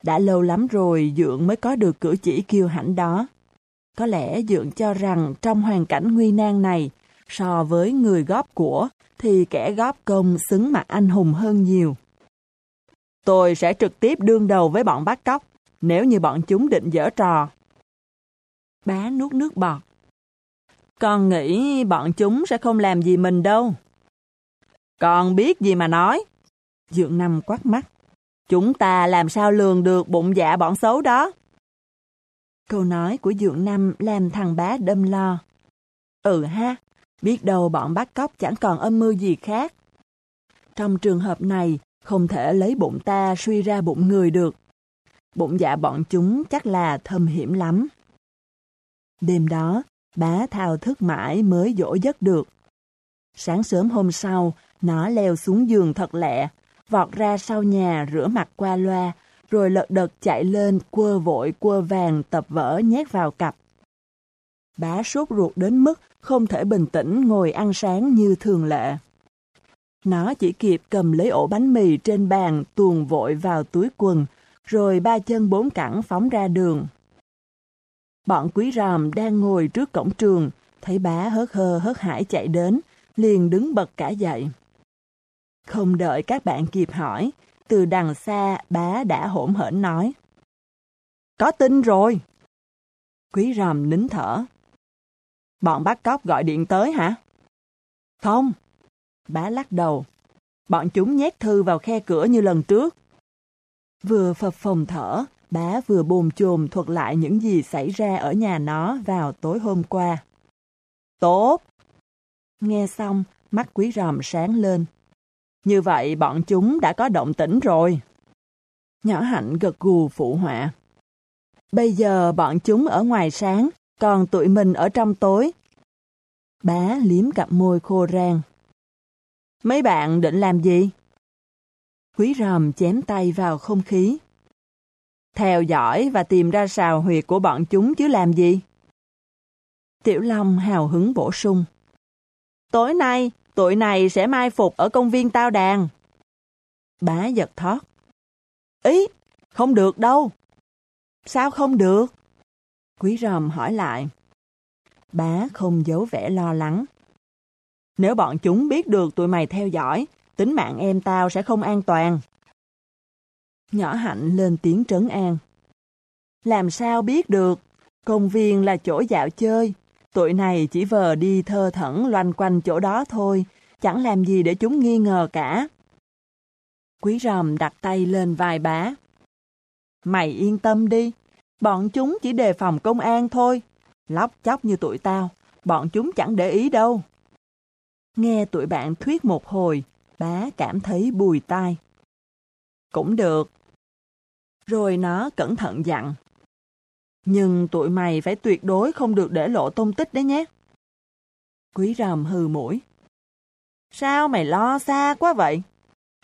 Đã lâu lắm rồi Dượng mới có được cử chỉ kiêu hãnh đó. Có lẽ Dượng cho rằng trong hoàn cảnh nguy nan này, so với người góp của, thì kẻ góp công xứng mặt anh hùng hơn nhiều. Tôi sẽ trực tiếp đương đầu với bọn bắt cóc, nếu như bọn chúng định dở trò. Bá nuốt nước bọt. Con nghĩ bọn chúng sẽ không làm gì mình đâu. Con biết gì mà nói. Dượng Năm quát mắt. Chúng ta làm sao lường được bụng dạ bọn xấu đó? Câu nói của Dượng Năm làm thằng bá đâm lo. Ừ ha, biết đâu bọn bắt cóc chẳng còn âm mưu gì khác. Trong trường hợp này, không thể lấy bụng ta suy ra bụng người được. Bụng dạ bọn chúng chắc là thâm hiểm lắm. Đêm đó, bá thao thức mãi mới dỗ giấc được. Sáng sớm hôm sau, nó leo xuống giường thật lẹ, vọt ra sau nhà rửa mặt qua loa, rồi lật đật chạy lên quơ vội quơ vàng tập vỡ nhét vào cặp. Bá sốt ruột đến mức không thể bình tĩnh ngồi ăn sáng như thường lệ. Nó chỉ kịp cầm lấy ổ bánh mì trên bàn tuồn vội vào túi quần, rồi ba chân bốn cẳng phóng ra đường. Bọn quý ròm đang ngồi trước cổng trường, thấy bá hớt hơ hớt hải chạy đến, liền đứng bật cả dậy. Không đợi các bạn kịp hỏi, từ đằng xa bá đã hỗn hển nói. Có tin rồi. Quý ròm nín thở. Bọn bắt cóc gọi điện tới hả? Không. Bá lắc đầu. Bọn chúng nhét thư vào khe cửa như lần trước. Vừa phập phồng thở, bá vừa bồn chồn thuật lại những gì xảy ra ở nhà nó vào tối hôm qua. Tốt! Nghe xong, mắt quý ròm sáng lên. Như vậy bọn chúng đã có động tĩnh rồi. Nhỏ hạnh gật gù phụ họa. Bây giờ bọn chúng ở ngoài sáng, còn tụi mình ở trong tối. Bá liếm cặp môi khô rang. Mấy bạn định làm gì? Quý ròm chém tay vào không khí. Theo dõi và tìm ra sào huyệt của bọn chúng chứ làm gì? Tiểu Long hào hứng bổ sung. Tối nay, tụi này sẽ mai phục ở công viên tao đàn. Bá giật thoát. Ý, không được đâu. Sao không được? Quý ròm hỏi lại. Bá không giấu vẻ lo lắng. Nếu bọn chúng biết được tụi mày theo dõi, tính mạng em tao sẽ không an toàn. Nhỏ hạnh lên tiếng trấn an. Làm sao biết được, công viên là chỗ dạo chơi, Tụi này chỉ vờ đi thơ thẩn loanh quanh chỗ đó thôi, chẳng làm gì để chúng nghi ngờ cả. Quý ròm đặt tay lên vai bá. Mày yên tâm đi, bọn chúng chỉ đề phòng công an thôi. Lóc chóc như tụi tao, bọn chúng chẳng để ý đâu. Nghe tụi bạn thuyết một hồi, bá cảm thấy bùi tai. Cũng được. Rồi nó cẩn thận dặn. Nhưng tụi mày phải tuyệt đối không được để lộ tung tích đấy nhé. Quý ròm hừ mũi. Sao mày lo xa quá vậy?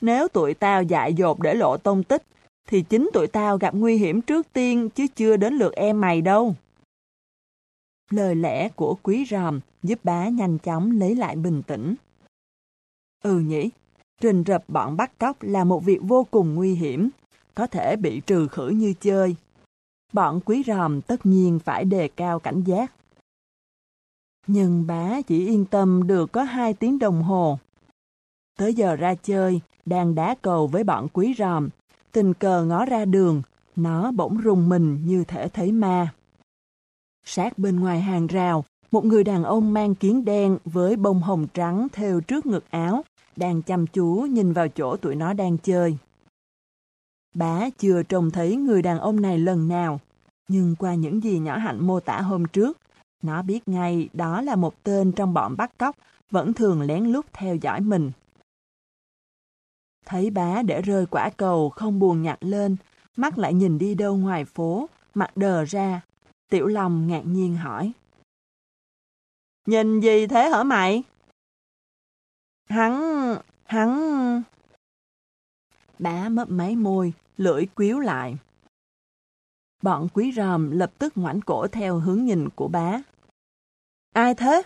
Nếu tụi tao dại dột để lộ tung tích, thì chính tụi tao gặp nguy hiểm trước tiên chứ chưa đến lượt em mày đâu. Lời lẽ của quý ròm giúp bá nhanh chóng lấy lại bình tĩnh. Ừ nhỉ, trình rập bọn bắt cóc là một việc vô cùng nguy hiểm, có thể bị trừ khử như chơi. Bọn quý ròm tất nhiên phải đề cao cảnh giác. Nhưng bá chỉ yên tâm được có hai tiếng đồng hồ. Tới giờ ra chơi, đang đá cầu với bọn quý ròm, tình cờ ngó ra đường, nó bỗng rùng mình như thể thấy ma. Sát bên ngoài hàng rào, một người đàn ông mang kiến đen với bông hồng trắng thêu trước ngực áo, đang chăm chú nhìn vào chỗ tụi nó đang chơi. Bá chưa trông thấy người đàn ông này lần nào, nhưng qua những gì nhỏ hạnh mô tả hôm trước, nó biết ngay đó là một tên trong bọn bắt cóc vẫn thường lén lút theo dõi mình. Thấy bá để rơi quả cầu không buồn nhặt lên, mắt lại nhìn đi đâu ngoài phố, mặt đờ ra. Tiểu Long ngạc nhiên hỏi. Nhìn gì thế hả mày? Hắn, hắn... Bá mấp máy môi, lưỡi quíu lại. Bọn quý ròm lập tức ngoảnh cổ theo hướng nhìn của bá. Ai thế?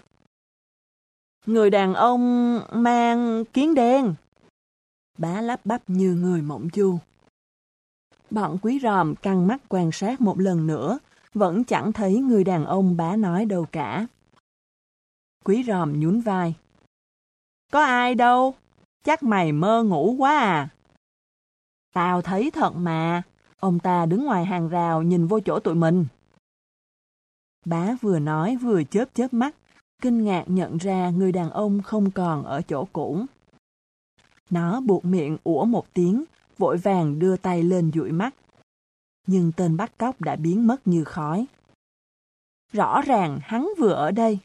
Người đàn ông mang kiến đen. Bá lắp bắp như người mộng chu. Bọn quý ròm căng mắt quan sát một lần nữa, vẫn chẳng thấy người đàn ông bá nói đâu cả. Quý ròm nhún vai. Có ai đâu, chắc mày mơ ngủ quá à. Tao thấy thật mà, ông ta đứng ngoài hàng rào nhìn vô chỗ tụi mình. Bá vừa nói vừa chớp chớp mắt, kinh ngạc nhận ra người đàn ông không còn ở chỗ cũ. Nó buộc miệng ủa một tiếng, vội vàng đưa tay lên dụi mắt. Nhưng tên bắt cóc đã biến mất như khói. Rõ ràng hắn vừa ở đây.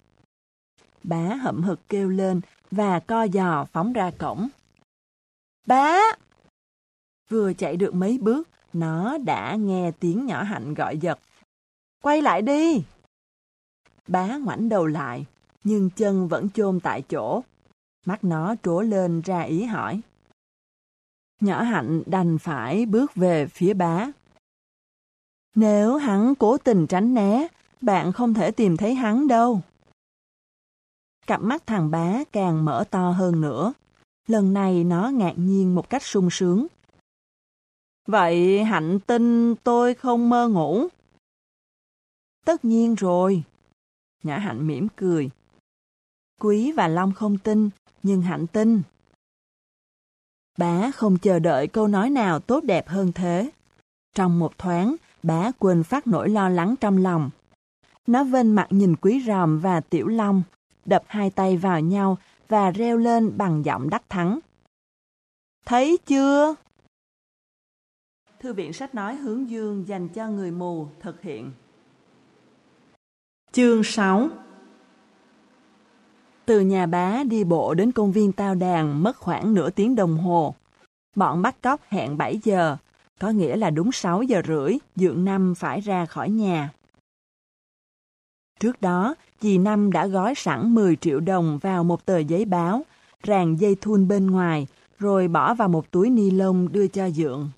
Bá hậm hực kêu lên và co giò phóng ra cổng. Bá! Vừa chạy được mấy bước, nó đã nghe tiếng nhỏ hạnh gọi giật. Quay lại đi! Bá ngoảnh đầu lại, nhưng chân vẫn chôn tại chỗ. Mắt nó trố lên ra ý hỏi. Nhỏ hạnh đành phải bước về phía bá. Nếu hắn cố tình tránh né, bạn không thể tìm thấy hắn đâu. Cặp mắt thằng bá càng mở to hơn nữa. Lần này nó ngạc nhiên một cách sung sướng. Vậy hạnh tin tôi không mơ ngủ? Tất nhiên rồi. Nhã hạnh mỉm cười. Quý và Long không tin, nhưng hạnh tin. Bá không chờ đợi câu nói nào tốt đẹp hơn thế. Trong một thoáng, bá quên phát nỗi lo lắng trong lòng. Nó vên mặt nhìn quý ròm và tiểu long, đập hai tay vào nhau và reo lên bằng giọng đắc thắng. Thấy chưa? Thư viện sách nói hướng dương dành cho người mù thực hiện. Chương 6 Từ nhà bá đi bộ đến công viên Tao Đàn mất khoảng nửa tiếng đồng hồ. Bọn bắt cóc hẹn 7 giờ, có nghĩa là đúng 6 giờ rưỡi, Dượng Năm phải ra khỏi nhà. Trước đó, dì Năm đã gói sẵn 10 triệu đồng vào một tờ giấy báo, ràng dây thun bên ngoài, rồi bỏ vào một túi ni lông đưa cho Dượng.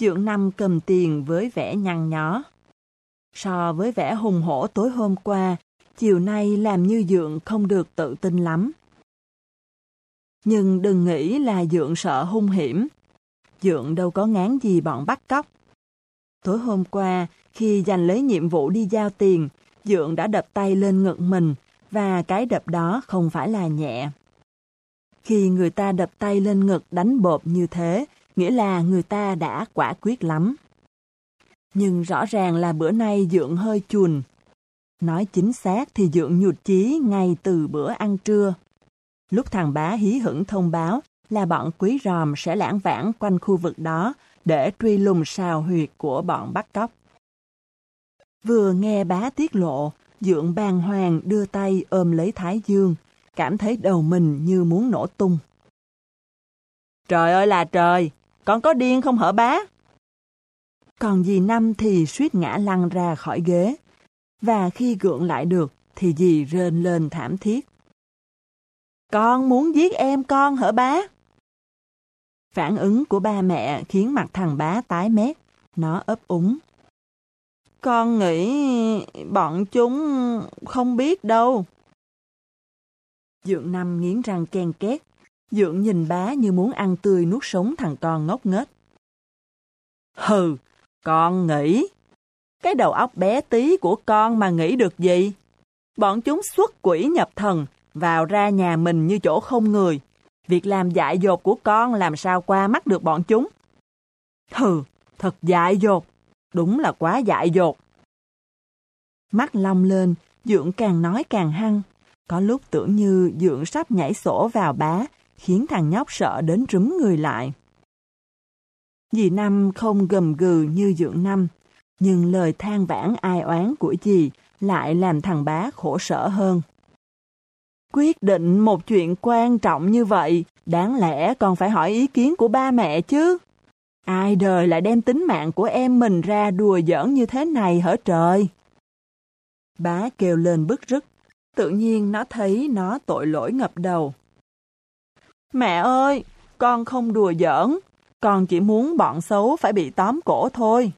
Dượng Năm cầm tiền với vẻ nhăn nhó. So với vẻ hùng hổ tối hôm qua, chiều nay làm như Dượng không được tự tin lắm. Nhưng đừng nghĩ là Dượng sợ hung hiểm. Dượng đâu có ngán gì bọn bắt cóc. Tối hôm qua, khi giành lấy nhiệm vụ đi giao tiền, Dượng đã đập tay lên ngực mình, và cái đập đó không phải là nhẹ. Khi người ta đập tay lên ngực đánh bộp như thế, nghĩa là người ta đã quả quyết lắm. Nhưng rõ ràng là bữa nay Dượng hơi chùn. Nói chính xác thì Dượng nhụt chí ngay từ bữa ăn trưa. Lúc thằng bá hí hửng thông báo là bọn quý ròm sẽ lãng vãng quanh khu vực đó để truy lùng sao huyệt của bọn bắt cóc. Vừa nghe bá tiết lộ, Dượng bàng hoàng đưa tay ôm lấy Thái Dương, cảm thấy đầu mình như muốn nổ tung. Trời ơi là trời, con có điên không hở bá? Còn dì Năm thì suýt ngã lăn ra khỏi ghế, và khi gượng lại được thì dì rên lên thảm thiết. Con muốn giết em con hở bá? Phản ứng của ba mẹ khiến mặt thằng bá tái mét, nó ấp úng. Con nghĩ bọn chúng không biết đâu. Dượng Năm nghiến răng ken két. Dượng nhìn bá như muốn ăn tươi nuốt sống thằng con ngốc nghếch. Hừ, con nghĩ. Cái đầu óc bé tí của con mà nghĩ được gì? Bọn chúng xuất quỷ nhập thần, vào ra nhà mình như chỗ không người. Việc làm dại dột của con làm sao qua mắt được bọn chúng? Hừ, thật dại dột. Đúng là quá dại dột. Mắt long lên, Dượng càng nói càng hăng. Có lúc tưởng như Dượng sắp nhảy sổ vào bá, khiến thằng nhóc sợ đến rúm người lại. Dì Năm không gầm gừ như Dượng Năm, nhưng lời than vãn ai oán của dì lại làm thằng bá khổ sở hơn. Quyết định một chuyện quan trọng như vậy, đáng lẽ còn phải hỏi ý kiến của ba mẹ chứ. Ai đời lại đem tính mạng của em mình ra đùa giỡn như thế này hở trời? Bá kêu lên bức rứt, tự nhiên nó thấy nó tội lỗi ngập đầu. Mẹ ơi, con không đùa giỡn, con chỉ muốn bọn xấu phải bị tóm cổ thôi.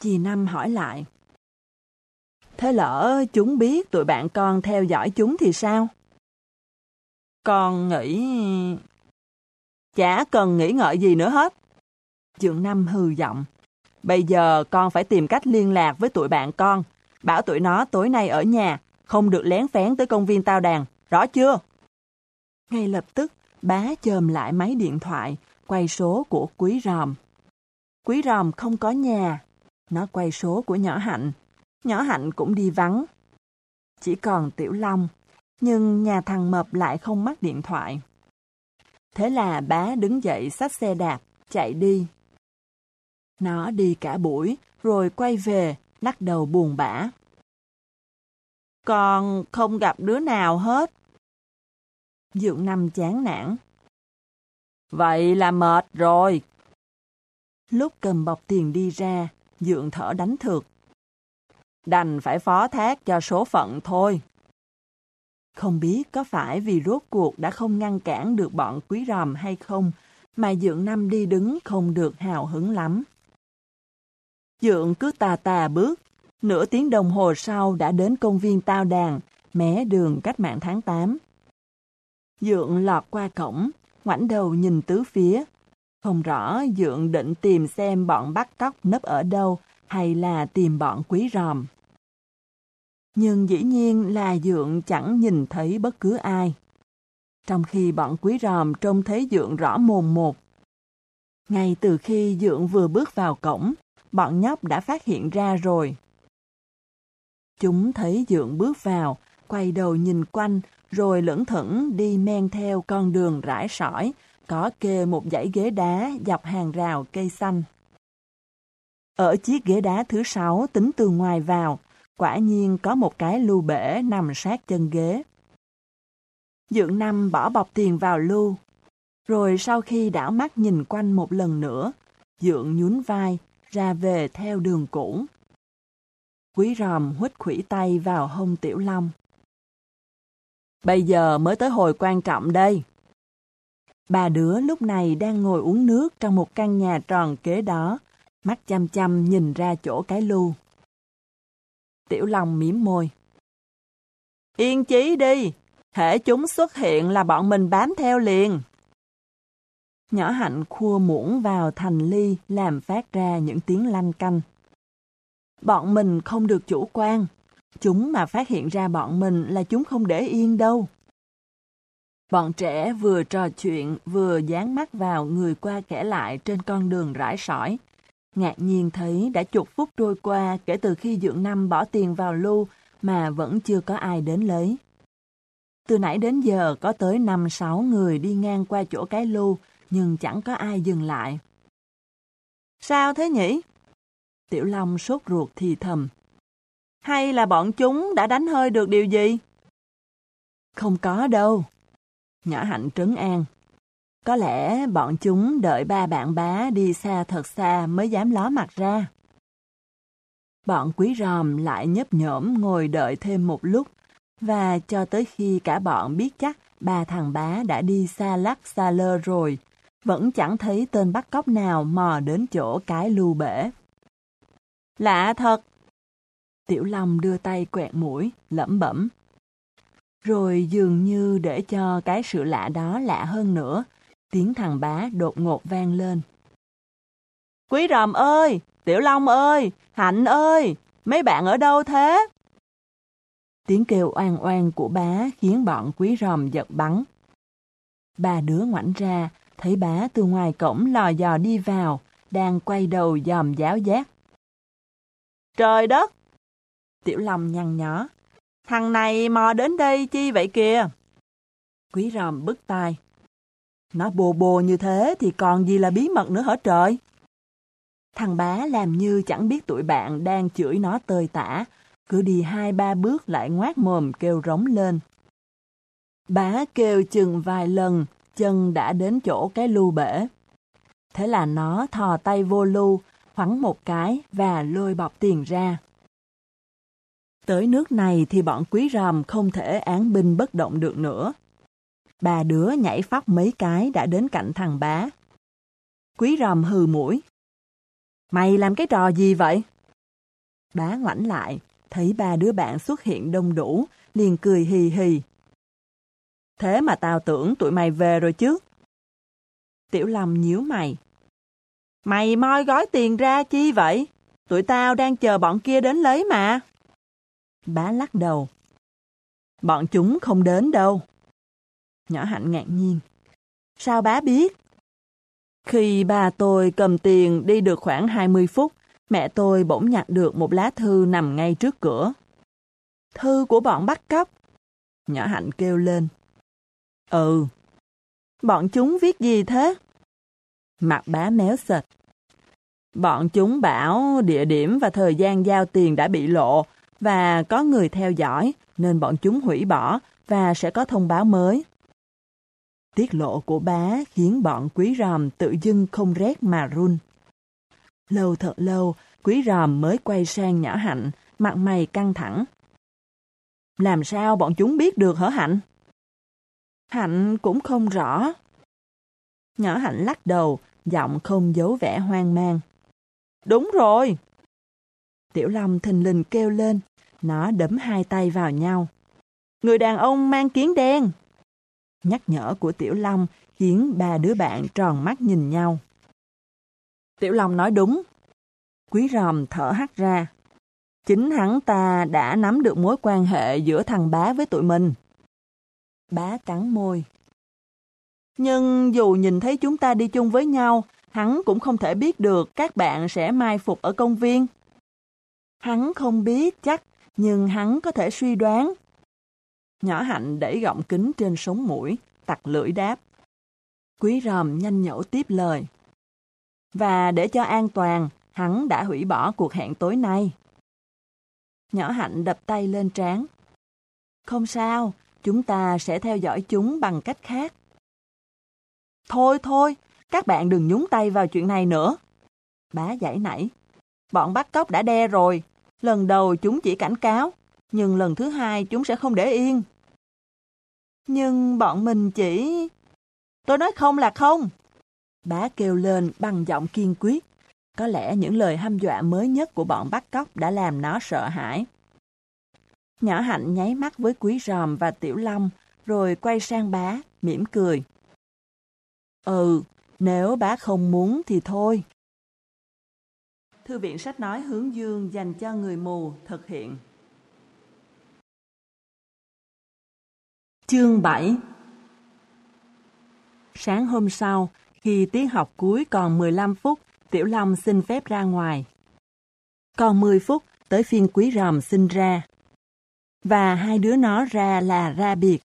Chị Năm hỏi lại. Thế lỡ chúng biết tụi bạn con theo dõi chúng thì sao? Con nghĩ... Chả cần nghĩ ngợi gì nữa hết. Dượng Năm hừ giọng. Bây giờ con phải tìm cách liên lạc với tụi bạn con. Bảo tụi nó tối nay ở nhà, không được lén phén tới công viên tao đàn. Rõ chưa? Ngay lập tức, bá chồm lại máy điện thoại, quay số của Quý Ròm. Quý Ròm không có nhà. Nó quay số của nhỏ Hạnh. Nhỏ Hạnh cũng đi vắng. Chỉ còn Tiểu Long. Nhưng nhà thằng Mập lại không mắc điện thoại. Thế là bá đứng dậy xách xe đạp, chạy đi. Nó đi cả buổi, rồi quay về, lắc đầu buồn bã. Con không gặp đứa nào hết. Dượng Năm chán nản. Vậy là mệt rồi. Lúc cầm bọc tiền đi ra, Dượng thở đánh thược. Đành phải phó thác cho số phận thôi. Không biết có phải vì rốt cuộc đã không ngăn cản được bọn quý ròm hay không, mà Dượng Năm đi đứng không được hào hứng lắm. Dượng cứ tà tà bước, nửa tiếng đồng hồ sau đã đến công viên Tao Đàn, mé đường cách mạng tháng 8. Dượng lọt qua cổng, ngoảnh đầu nhìn tứ phía. Không rõ Dượng định tìm xem bọn bắt cóc nấp ở đâu hay là tìm bọn quý ròm. Nhưng dĩ nhiên là Dượng chẳng nhìn thấy bất cứ ai. Trong khi bọn quý ròm trông thấy Dượng rõ mồm một. Ngay từ khi Dượng vừa bước vào cổng, bọn nhóc đã phát hiện ra rồi. Chúng thấy Dượng bước vào, quay đầu nhìn quanh, rồi lững thững đi men theo con đường rải sỏi, có kê một dãy ghế đá dọc hàng rào cây xanh. Ở chiếc ghế đá thứ sáu tính từ ngoài vào, quả nhiên có một cái lưu bể nằm sát chân ghế. Dượng Năm bỏ bọc tiền vào lưu, rồi sau khi đảo mắt nhìn quanh một lần nữa, Dượng nhún vai, ra về theo đường cũ. Quý ròm huýt khủy tay vào hông Tiểu Long. Bây giờ mới tới hồi quan trọng đây. Ba đứa lúc này đang ngồi uống nước trong một căn nhà tròn kế đó, mắt chăm chăm nhìn ra chỗ cái lu. Tiểu Long mỉm môi. Yên chí đi, thể chúng xuất hiện là bọn mình bám theo liền. Nhỏ hạnh khua muỗng vào thành ly làm phát ra những tiếng lanh canh. Bọn mình không được chủ quan. Chúng mà phát hiện ra bọn mình là chúng không để yên đâu. Bọn trẻ vừa trò chuyện vừa dán mắt vào người qua kẻ lại trên con đường rải sỏi. Ngạc nhiên thấy đã chục phút trôi qua kể từ khi Dượng Năm bỏ tiền vào lưu mà vẫn chưa có ai đến lấy. Từ nãy đến giờ có tới 5-6 người đi ngang qua chỗ cái lưu, nhưng chẳng có ai dừng lại. Sao thế nhỉ? Tiểu Long sốt ruột thì thầm. Hay là bọn chúng đã đánh hơi được điều gì? Không có đâu. Nhỏ hạnh trấn an. Có lẽ bọn chúng đợi ba bạn bá đi xa thật xa mới dám ló mặt ra. Bọn quý ròm lại nhấp nhổm ngồi đợi thêm một lúc, và cho tới khi cả bọn biết chắc ba thằng bá đã đi xa lắc xa lơ rồi, vẫn chẳng thấy tên bắt cóc nào mò đến chỗ cái lưu bể. Lạ thật! Tiểu Long đưa tay quẹt mũi, lẩm bẩm. Rồi dường như để cho cái sự lạ đó lạ hơn nữa, tiếng thằng bá đột ngột vang lên. Quý ròm ơi! Tiểu Long ơi! Hạnh ơi! Mấy bạn ở đâu thế? Tiếng kêu oan oan của bá khiến bọn quý ròm giật bắn. Ba đứa ngoảnh ra, thấy bá từ ngoài cổng lò dò đi vào, đang quay đầu dòm giáo giác. Trời đất! Tiểu Long nhăn nhó. Thằng này mò đến đây chi vậy kìa? Quý ròm bứt tai. Nó bồ bồ như thế thì còn gì là bí mật nữa hả trời? Thằng bá làm như chẳng biết tụi bạn đang chửi nó tơi tả, cứ đi hai ba bước lại ngoát mồm kêu rống lên. Bá kêu chừng vài lần, chân đã đến chỗ cái lưu bể. Thế là nó thò tay vô lưu, khoắn một cái và lôi bọc tiền ra. Tới nước này thì bọn quý ròm không thể án binh bất động được nữa. Bà đứa nhảy phóc mấy cái đã đến cạnh thằng bá. Quý ròm hừ mũi. Mày làm cái trò gì vậy? Bá ngoảnh lại, thấy ba đứa bạn xuất hiện đông đủ, liền cười hì hì. Thế mà tao tưởng tụi mày về rồi chứ. Tiểu Lâm nhíu mày. Mày moi gói tiền ra chi vậy? Tụi tao đang chờ bọn kia đến lấy mà. Bá lắc đầu. Bọn chúng không đến đâu. Nhỏ hạnh ngạc nhiên. Sao bá biết? Khi bà tôi cầm tiền đi được khoảng 20 phút, mẹ tôi bỗng nhặt được một lá thư nằm ngay trước cửa. Thư của bọn bắt cóc. Nhỏ hạnh kêu lên. Ừ. Bọn chúng viết gì thế? Mặt bá méo sệt. Bọn chúng bảo địa điểm và thời gian giao tiền đã bị lộ và có người theo dõi nên bọn chúng hủy bỏ và sẽ có thông báo mới. Tiết lộ của bá khiến bọn quý ròm tự dưng không rét mà run. Lâu thật lâu, quý ròm mới quay sang nhỏ hạnh, mặt mày căng thẳng. Làm sao bọn chúng biết được hả hạnh? Hạnh cũng không rõ. Nhỏ hạnh lắc đầu, giọng không giấu vẻ hoang mang. Đúng rồi. Tiểu Long thình lình kêu lên, nó đấm hai tay vào nhau. Người đàn ông mang kiến đen. Nhắc nhở của Tiểu Long khiến ba đứa bạn tròn mắt nhìn nhau. Tiểu Long nói đúng. Quý ròm thở hắt ra. Chính hắn ta đã nắm được mối quan hệ giữa thằng bá với tụi mình. Bá cắn môi. Nhưng dù nhìn thấy chúng ta đi chung với nhau, hắn cũng không thể biết được các bạn sẽ mai phục ở công viên. Hắn không biết chắc, nhưng hắn có thể suy đoán. Nhỏ hạnh đẩy gọng kính trên sống mũi, tặc lưỡi đáp. Quý ròm nhanh nhẩu tiếp lời. Và để cho an toàn, hắn đã hủy bỏ cuộc hẹn tối nay. Nhỏ hạnh đập tay lên trán. Không sao, chúng ta sẽ theo dõi chúng bằng cách khác. Thôi thôi, các bạn đừng nhúng tay vào chuyện này nữa. Bá giải nảy. Bọn bắt cóc đã đe rồi. Lần đầu chúng chỉ cảnh cáo, nhưng lần thứ hai chúng sẽ không để yên. Nhưng bọn mình chỉ... Tôi nói không là không. Bá kêu lên bằng giọng kiên quyết. Có lẽ những lời hăm dọa mới nhất của bọn bắt cóc đã làm nó sợ hãi. Nhỏ hạnh nháy mắt với quý ròm và tiểu long, rồi quay sang bá, mỉm cười. Ừ, nếu bá không muốn thì thôi. Thư viện sách nói hướng dương dành cho người mù thực hiện. Chương 7 Sáng hôm sau, khi tiết học cuối còn 15 phút, Tiểu Long xin phép ra ngoài. Còn 10 phút tới phiên quý ròm xin ra. Và hai đứa nó ra là ra biệt.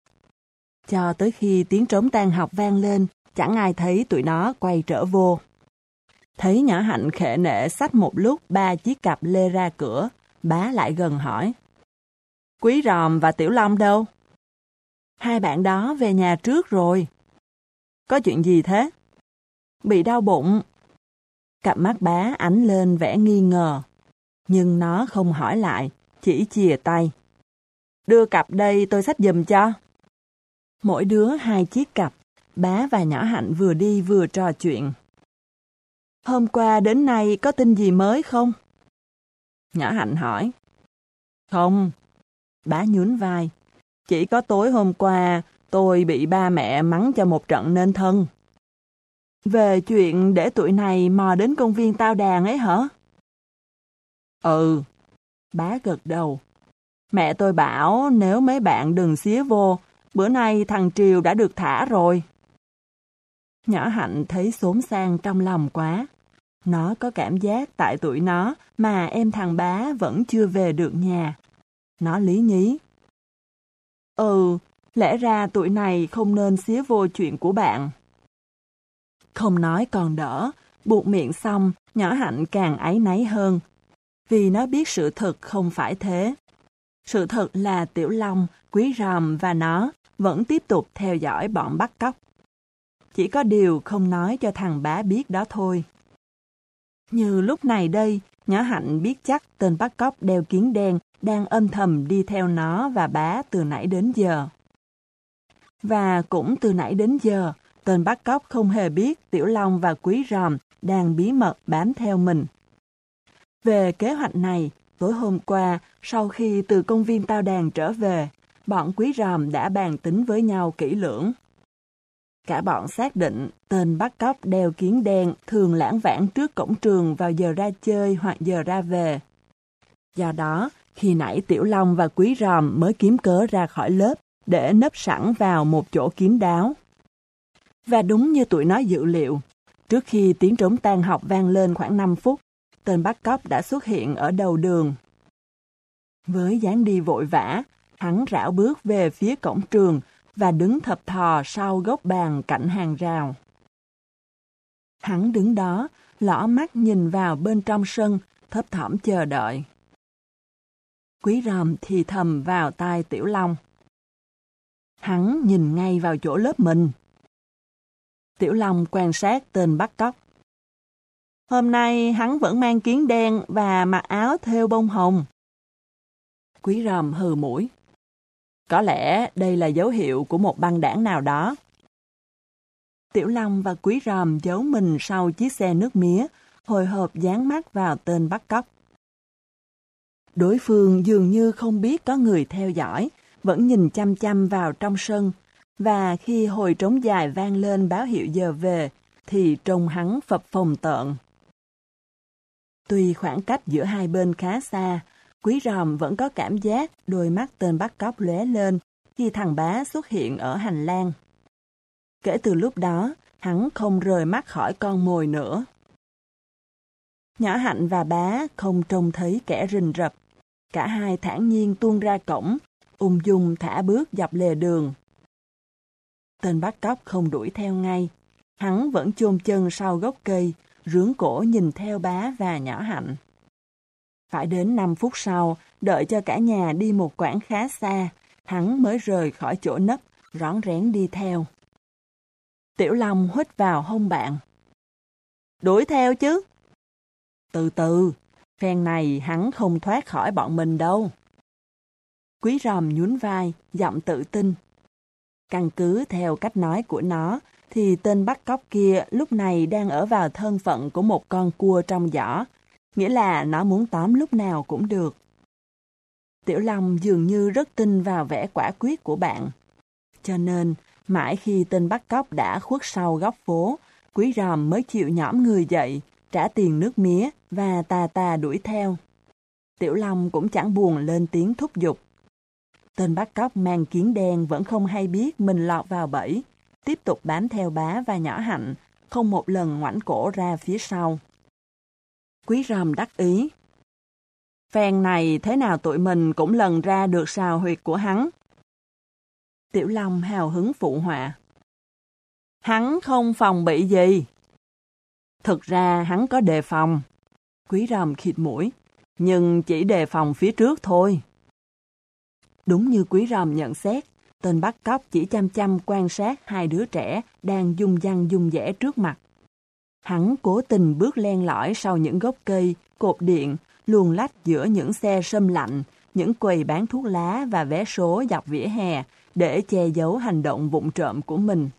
Cho tới khi tiếng trống tan học vang lên, chẳng ai thấy tụi nó quay trở vô. Thấy nhỏ hạnh khệ nệ xách một lúc ba chiếc cặp lê ra cửa, bá lại gần hỏi. Quý ròm và Tiểu Long đâu? Hai bạn đó về nhà trước rồi. Có chuyện gì thế? Bị đau bụng. Cặp mắt bá ánh lên vẻ nghi ngờ. Nhưng nó không hỏi lại, chỉ chìa tay. Đưa cặp đây tôi xách giùm cho. Mỗi đứa hai chiếc cặp, bá và nhỏ hạnh vừa đi vừa trò chuyện. Hôm qua đến nay có tin gì mới không? Nhỏ hạnh hỏi. Không. Bá nhún vai. Chỉ có tối hôm qua tôi bị ba mẹ mắng cho một trận nên thân. Về chuyện để tụi này mò đến công viên tao đàn ấy hả? Ừ. Bá gật đầu. Mẹ tôi bảo nếu mấy bạn đừng xía vô, bữa nay thằng Triều đã được thả rồi. Nhỏ Hạnh thấy xốn sang trong lòng quá. Nó có cảm giác tại tuổi nó mà em thằng bá vẫn chưa về được nhà. Nó lý nhí. Ừ, lẽ ra tuổi này không nên xía vô chuyện của bạn. Không nói còn đỡ, buộc miệng xong, nhỏ hạnh càng áy náy hơn. Vì nó biết sự thật không phải thế. Sự thật là Tiểu Long, Quý Ròm và nó vẫn tiếp tục theo dõi bọn bắt cóc. Chỉ có điều không nói cho thằng bá biết đó thôi. Như lúc này đây, nhỏ hạnh biết chắc tên bắt cóc đeo kiến đen đang âm thầm đi theo nó và bá từ nãy đến giờ. Và cũng từ nãy đến giờ, tên bắt cóc không hề biết Tiểu Long và Quý Ròm đang bí mật bám theo mình. Về kế hoạch này, tối hôm qua, sau khi từ công viên tao đàn trở về, bọn Quý Ròm đã bàn tính với nhau kỹ lưỡng. Cả bọn xác định tên bắt cóc đeo kiến đen thường lãng vãng trước cổng trường vào giờ ra chơi hoặc giờ ra về. Do đó, khi nãy Tiểu Long và Quý Ròm mới kiếm cớ ra khỏi lớp để nấp sẵn vào một chỗ kín đáo. Và đúng như tụi nó dự liệu, trước khi tiếng trống tan học vang lên khoảng 5 phút, tên bắt cóc đã xuất hiện ở đầu đường. Với dáng đi vội vã, hắn rảo bước về phía cổng trường và đứng thập thò sau gốc bàn cạnh hàng rào. Hắn đứng đó, lõ mắt nhìn vào bên trong sân, thấp thỏm chờ đợi. Quý ròm thì thầm vào tai Tiểu Long. Hắn nhìn ngay vào chỗ lớp mình. Tiểu Long quan sát tên bắt cóc. Hôm nay hắn vẫn mang kiến đen và mặc áo thêu bông hồng. Quý ròm hừ mũi. Có lẽ đây là dấu hiệu của một băng đảng nào đó. Tiểu Long và Quý Ròm giấu mình sau chiếc xe nước mía, hồi hộp dán mắt vào tên bắt cóc. Đối phương dường như không biết có người theo dõi, vẫn nhìn chăm chăm vào trong sân, và khi hồi trống dài vang lên báo hiệu giờ về, thì trông hắn phập phồng tợn. Tuy khoảng cách giữa hai bên khá xa, Quý ròm vẫn có cảm giác đôi mắt tên bắt cóc lóe lên khi thằng bá xuất hiện ở hành lang. Kể từ lúc đó, hắn không rời mắt khỏi con mồi nữa. Nhỏ hạnh và bá không trông thấy kẻ rình rập. Cả hai thản nhiên tuôn ra cổng, ung dung thả bước dọc lề đường. Tên bắt cóc không đuổi theo ngay. Hắn vẫn chôn chân sau gốc cây, rướng cổ nhìn theo bá và nhỏ hạnh. Phải đến 5 phút sau, đợi cho cả nhà đi một quãng khá xa, hắn mới rời khỏi chỗ nấp, rón rén đi theo. Tiểu Long hít vào hông bạn. Đuổi theo chứ. Từ từ, phen này hắn không thoát khỏi bọn mình đâu. Quý ròm nhún vai, giọng tự tin. Căn cứ theo cách nói của nó, thì tên bắt cóc kia lúc này đang ở vào thân phận của một con cua trong giỏ, nghĩa là nó muốn tóm lúc nào cũng được. Tiểu Long dường như rất tin vào vẻ quả quyết của bạn. Cho nên, mãi khi tên bắt cóc đã khuất sau góc phố, quý ròm mới chịu nhõm người dậy, trả tiền nước mía và tà tà đuổi theo. Tiểu Long cũng chẳng buồn lên tiếng thúc giục. Tên bắt cóc mang kiến đen vẫn không hay biết mình lọt vào bẫy, tiếp tục bám theo bá và nhỏ hạnh, không một lần ngoảnh cổ ra phía sau. Quý ròm đắc ý. Phen này thế nào tụi mình cũng lần ra được sào huyệt của hắn. Tiểu Long hào hứng phụ họa. Hắn không phòng bị gì. Thực ra hắn có đề phòng. Quý ròm khịt mũi, nhưng chỉ đề phòng phía trước thôi. Đúng như quý ròm nhận xét, tên bắt cóc chỉ chăm chăm quan sát hai đứa trẻ đang dung dăng dung dẻ trước mặt. Hắn cố tình bước len lỏi sau những gốc cây, cột điện, luồn lách giữa những xe sâm lạnh, những quầy bán thuốc lá và vé số dọc vỉa hè để che giấu hành động vụng trộm của mình.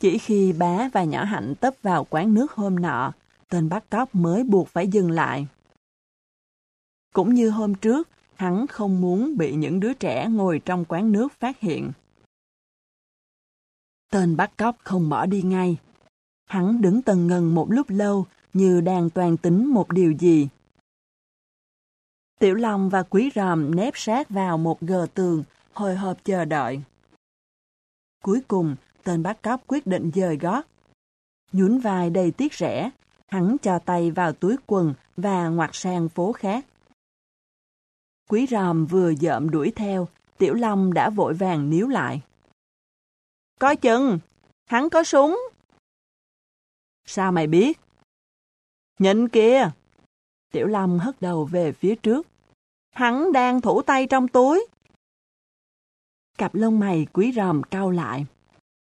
Chỉ khi bá và nhỏ hạnh tấp vào quán nước hôm nọ, tên bắt cóc mới buộc phải dừng lại. Cũng như hôm trước, hắn không muốn bị những đứa trẻ ngồi trong quán nước phát hiện. Tên bắt cóc không bỏ đi ngay. Hắn đứng tần ngần một lúc lâu như đang toàn tính một điều gì. Tiểu Long và Quý Ròm nép sát vào một gờ tường, hồi hộp chờ đợi. Cuối cùng, tên bắt cóc quyết định dời gót. Nhún vai đầy tiếc rẻ, hắn cho tay vào túi quần và ngoặt sang phố khác. Quý ròm vừa dợm đuổi theo, Tiểu Long đã vội vàng níu lại. Coi chừng, hắn có súng. Sao mày biết? Nhìn kìa! Tiểu Long hất đầu về phía trước. Hắn đang thủ tay trong túi. Cặp lông mày quý ròm cau lại.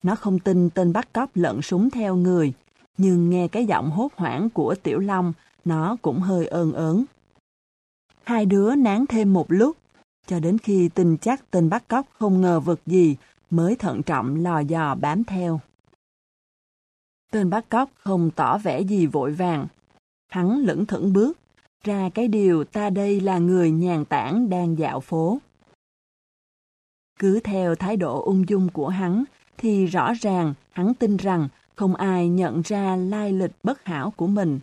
Nó không tin tên bắt cóc lận súng theo người, nhưng nghe cái giọng hốt hoảng của Tiểu Long, nó cũng hơi ơn ớn. Hai đứa nán thêm một lúc, cho đến khi tin chắc tên bắt cóc không ngờ vực gì, mới thận trọng lò dò bám theo. Tên bắt cóc không tỏ vẻ gì vội vàng. Hắn lững thững bước, ra cái điều ta đây là người nhàn tản đang dạo phố. Cứ theo thái độ ung dung của hắn, thì rõ ràng hắn tin rằng không ai nhận ra lai lịch bất hảo của mình.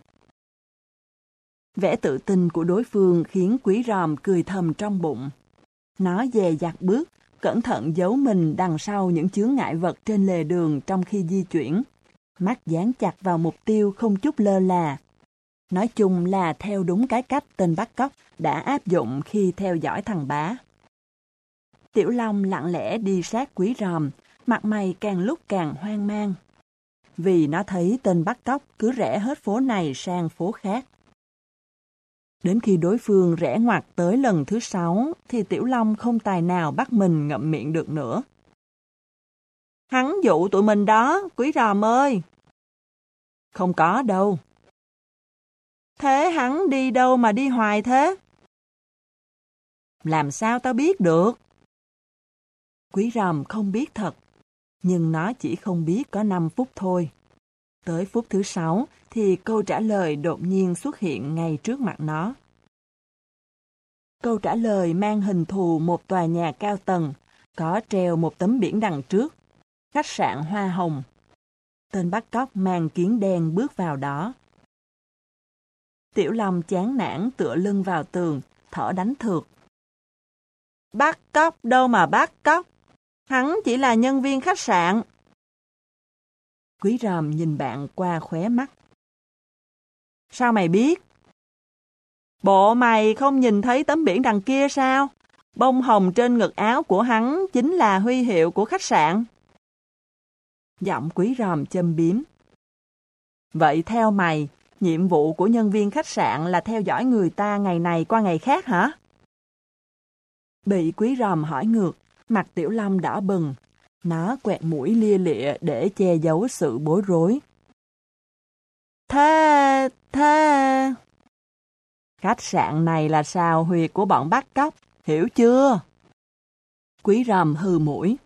Vẻ tự tin của đối phương khiến quý ròm cười thầm trong bụng. Nó dè dặt bước, cẩn thận giấu mình đằng sau những chướng ngại vật trên lề đường trong khi di chuyển. Mắt dán chặt vào mục tiêu không chút lơ là. Nói chung là theo đúng cái cách tên bắt cóc đã áp dụng khi theo dõi thằng bá. Tiểu Long lặng lẽ đi sát quý ròm, mặt mày càng lúc càng hoang mang. Vì nó thấy tên bắt cóc cứ rẽ hết phố này sang phố khác. Đến khi đối phương rẽ ngoặt tới lần thứ sáu, thì Tiểu Long không tài nào bắt mình ngậm miệng được nữa. Hắn dụ tụi mình đó, quý ròm ơi! Không có đâu. Thế hắn đi đâu mà đi hoài thế? Làm sao tao biết được? Quý ròm không biết thật, nhưng nó chỉ không biết có 5 phút thôi. Tới phút thứ sáu thì câu trả lời đột nhiên xuất hiện ngay trước mặt nó. Câu trả lời mang hình thù một tòa nhà cao tầng, có treo một tấm biển đằng trước. Khách sạn Hoa Hồng. Tên bắt cóc mang kiến đen bước vào đó. Tiểu Long chán nản tựa lưng vào tường, thở đánh thược. Bắt cóc đâu mà bắt cóc. Hắn chỉ là nhân viên khách sạn. Quý ròm nhìn bạn qua khóe mắt. Sao mày biết? Bộ mày không nhìn thấy tấm biển đằng kia sao? Bông hồng trên ngực áo của hắn chính là huy hiệu của khách sạn. Giọng quý ròm châm biếm. Vậy theo mày, nhiệm vụ của nhân viên khách sạn là theo dõi người ta ngày này qua ngày khác hả? Bị quý ròm hỏi ngược, mặt tiểu long đỏ bừng. Nó quẹt mũi lia lịa để che giấu sự bối rối. Thế, thế... Khách sạn này là sao huyệt của bọn bắt cóc, hiểu chưa? Quý ròm hư mũi,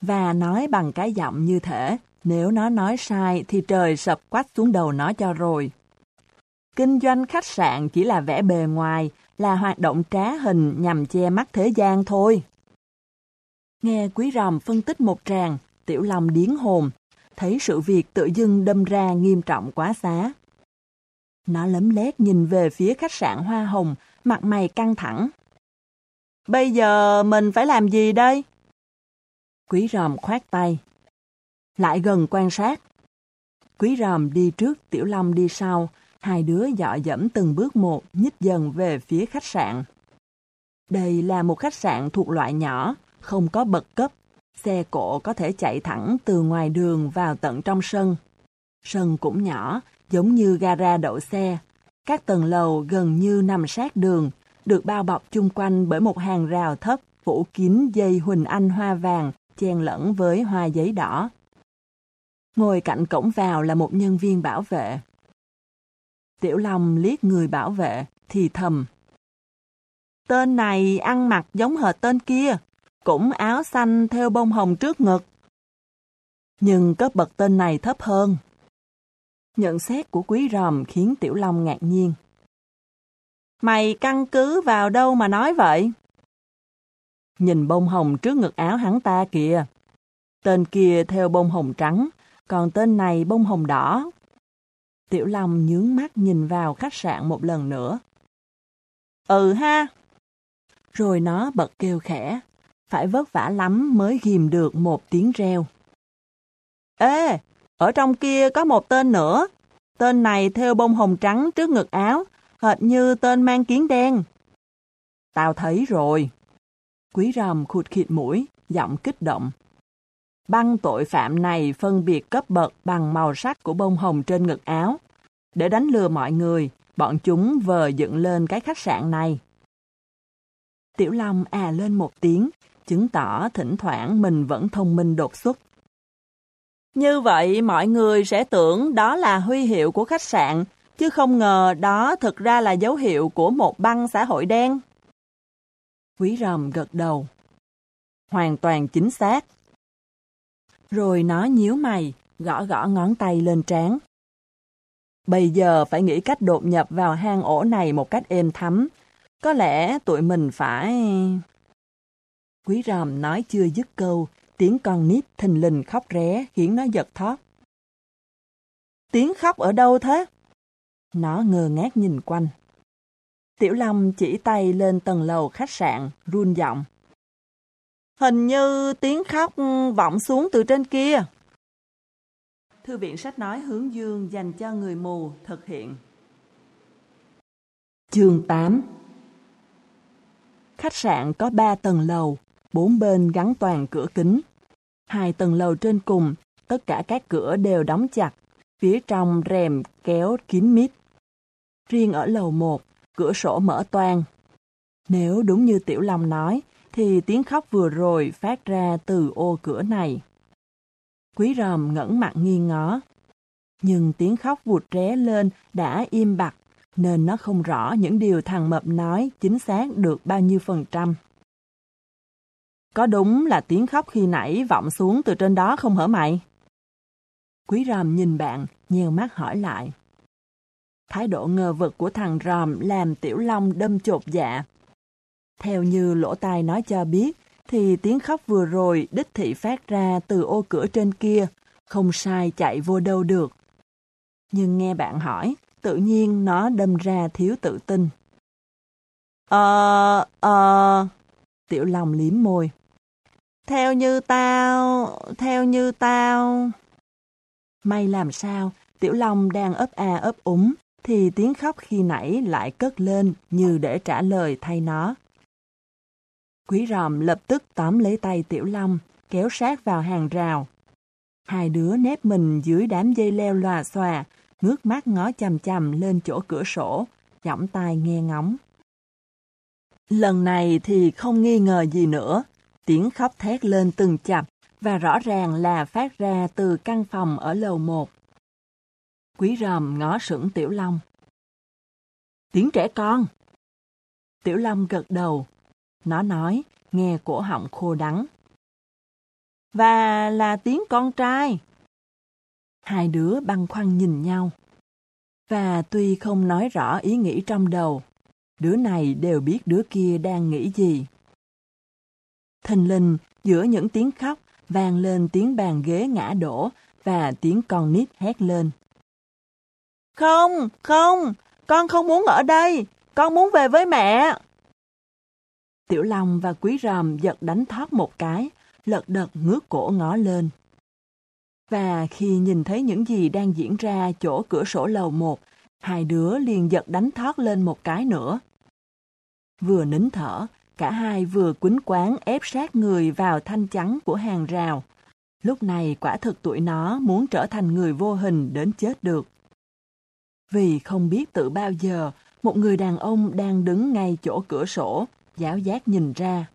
và nói bằng cái giọng như thể nếu nó nói sai thì trời sập quách xuống đầu nó cho rồi. Kinh doanh khách sạn chỉ là vẻ bề ngoài, là hoạt động trá hình nhằm che mắt thế gian thôi. Nghe quý ròm phân tích một tràng, tiểu lòng điến hồn, thấy sự việc tự dưng đâm ra nghiêm trọng quá xá. Nó lấm lét nhìn về phía khách sạn Hoa Hồng, mặt mày căng thẳng. Bây giờ mình phải làm gì đây? Quý ròm khoát tay. Lại gần quan sát. Quý ròm đi trước, Tiểu Long đi sau, hai đứa dọ dẫm từng bước một nhích dần về phía khách sạn. Đây là một khách sạn thuộc loại nhỏ, không có bậc cấp. Xe cộ có thể chạy thẳng từ ngoài đường vào tận trong sân. Sân cũng nhỏ, giống như gara đậu xe. Các tầng lầu gần như nằm sát đường, được bao bọc chung quanh bởi một hàng rào thấp phủ kín dây huỳnh anh hoa vàng chen lẫn với hoa giấy đỏ. Ngồi cạnh cổng vào là một nhân viên bảo vệ. Tiểu Long liếc người bảo vệ, thì thầm. Tên này ăn mặc giống hệt tên kia, cũng áo xanh theo bông hồng trước ngực. Nhưng cấp bậc tên này thấp hơn. Nhận xét của quý ròm khiến Tiểu Long ngạc nhiên. Mày căn cứ vào đâu mà nói vậy? Nhìn bông hồng trước ngực áo hắn ta kìa. Tên kia theo bông hồng trắng, còn tên này bông hồng đỏ. Tiểu Long nhướng mắt nhìn vào khách sạn một lần nữa. Ừ ha. Rồi nó bật kêu khẽ, phải vất vả lắm mới ghim được một tiếng reo. Ê, ở trong kia có một tên nữa. Tên này theo bông hồng trắng trước ngực áo, hệt như tên mang kiến đen. Tao thấy rồi. Quý ròm khụt khịt mũi, giọng kích động. Băng tội phạm này phân biệt cấp bậc bằng màu sắc của bông hồng trên ngực áo. Để đánh lừa mọi người, bọn chúng vờ dựng lên cái khách sạn này. Tiểu Long à lên một tiếng, chứng tỏ thỉnh thoảng mình vẫn thông minh đột xuất. Như vậy mọi người sẽ tưởng đó là huy hiệu của khách sạn, chứ không ngờ đó thực ra là dấu hiệu của một băng xã hội đen. Quý ròm gật đầu. Hoàn toàn chính xác. Rồi nó nhíu mày, gõ gõ ngón tay lên trán. Bây giờ phải nghĩ cách đột nhập vào hang ổ này một cách êm thấm. Có lẽ tụi mình phải... Quý ròm nói chưa dứt câu, tiếng con nít thình lình khóc ré khiến nó giật thót. Tiếng khóc ở đâu thế? Nó ngơ ngác nhìn quanh. Tiểu Long chỉ tay lên tầng lầu khách sạn, run giọng. Hình như tiếng khóc vọng xuống từ trên kia. Thư viện sách nói hướng dương dành cho người mù thực hiện. Chương 8 Khách sạn có 3 tầng lầu, bốn bên gắn toàn cửa kính. Hai tầng lầu trên cùng, tất cả các cửa đều đóng chặt, phía trong rèm kéo kín mít. Riêng ở lầu 1, cửa sổ mở toang. Nếu đúng như Tiểu Long nói, thì tiếng khóc vừa rồi phát ra từ ô cửa này. Quý ròm ngẩn mặt nghi ngó. Nhưng tiếng khóc vụt ré lên đã im bặt, nên nó không rõ những điều thằng Mập nói chính xác được bao nhiêu phần trăm. Có đúng là tiếng khóc khi nãy vọng xuống từ trên đó không hở mày? Quý ròm nhìn bạn, nhiều mắt hỏi lại. Thái độ ngờ vực của thằng ròm làm Tiểu Long đâm chột dạ. Theo như lỗ tai nói cho biết, thì tiếng khóc vừa rồi đích thị phát ra từ ô cửa trên kia, không sai chạy vô đâu được. Nhưng nghe bạn hỏi, tự nhiên nó đâm ra thiếu tự tin. Ờ, ờ... Tiểu Long liếm môi. Theo như tao, theo như tao... May làm sao, Tiểu Long đang ấp a ấp úng, thì tiếng khóc khi nãy lại cất lên như để trả lời thay nó. Quý ròm lập tức tóm lấy tay Tiểu Long, kéo sát vào hàng rào. Hai đứa nép mình dưới đám dây leo lòa xòa, ngước mắt ngó chầm chầm lên chỗ cửa sổ, giọng tai nghe ngóng. Lần này thì không nghi ngờ gì nữa, tiếng khóc thét lên từng chập và rõ ràng là phát ra từ căn phòng ở lầu một. Quý ròm ngó sững Tiểu Long. Tiếng trẻ con. Tiểu Long gật đầu. Nó nói, nghe cổ họng khô đắng. Và là tiếng con trai. Hai đứa băn khoăn nhìn nhau. Và tuy không nói rõ ý nghĩ trong đầu, đứa này đều biết đứa kia đang nghĩ gì. Thình lình giữa những tiếng khóc, vang lên tiếng bàn ghế ngã đổ và tiếng con nít hét lên. Không, không, con không muốn ở đây, con muốn về với mẹ. Tiểu Long và Quý Ròm giật đánh thoát một cái, lật đật ngước cổ ngó lên. Và khi nhìn thấy những gì đang diễn ra chỗ cửa sổ lầu một, Hai đứa liền giật đánh thoát lên một cái nữa. Vừa nín thở, cả hai vừa quýnh quán ép sát người vào thanh chắn của hàng rào. Lúc này quả thực tụi nó muốn trở thành người vô hình đến chết được. Vì không biết từ bao giờ, một người đàn ông đang đứng ngay chỗ cửa sổ, giáo giác nhìn ra.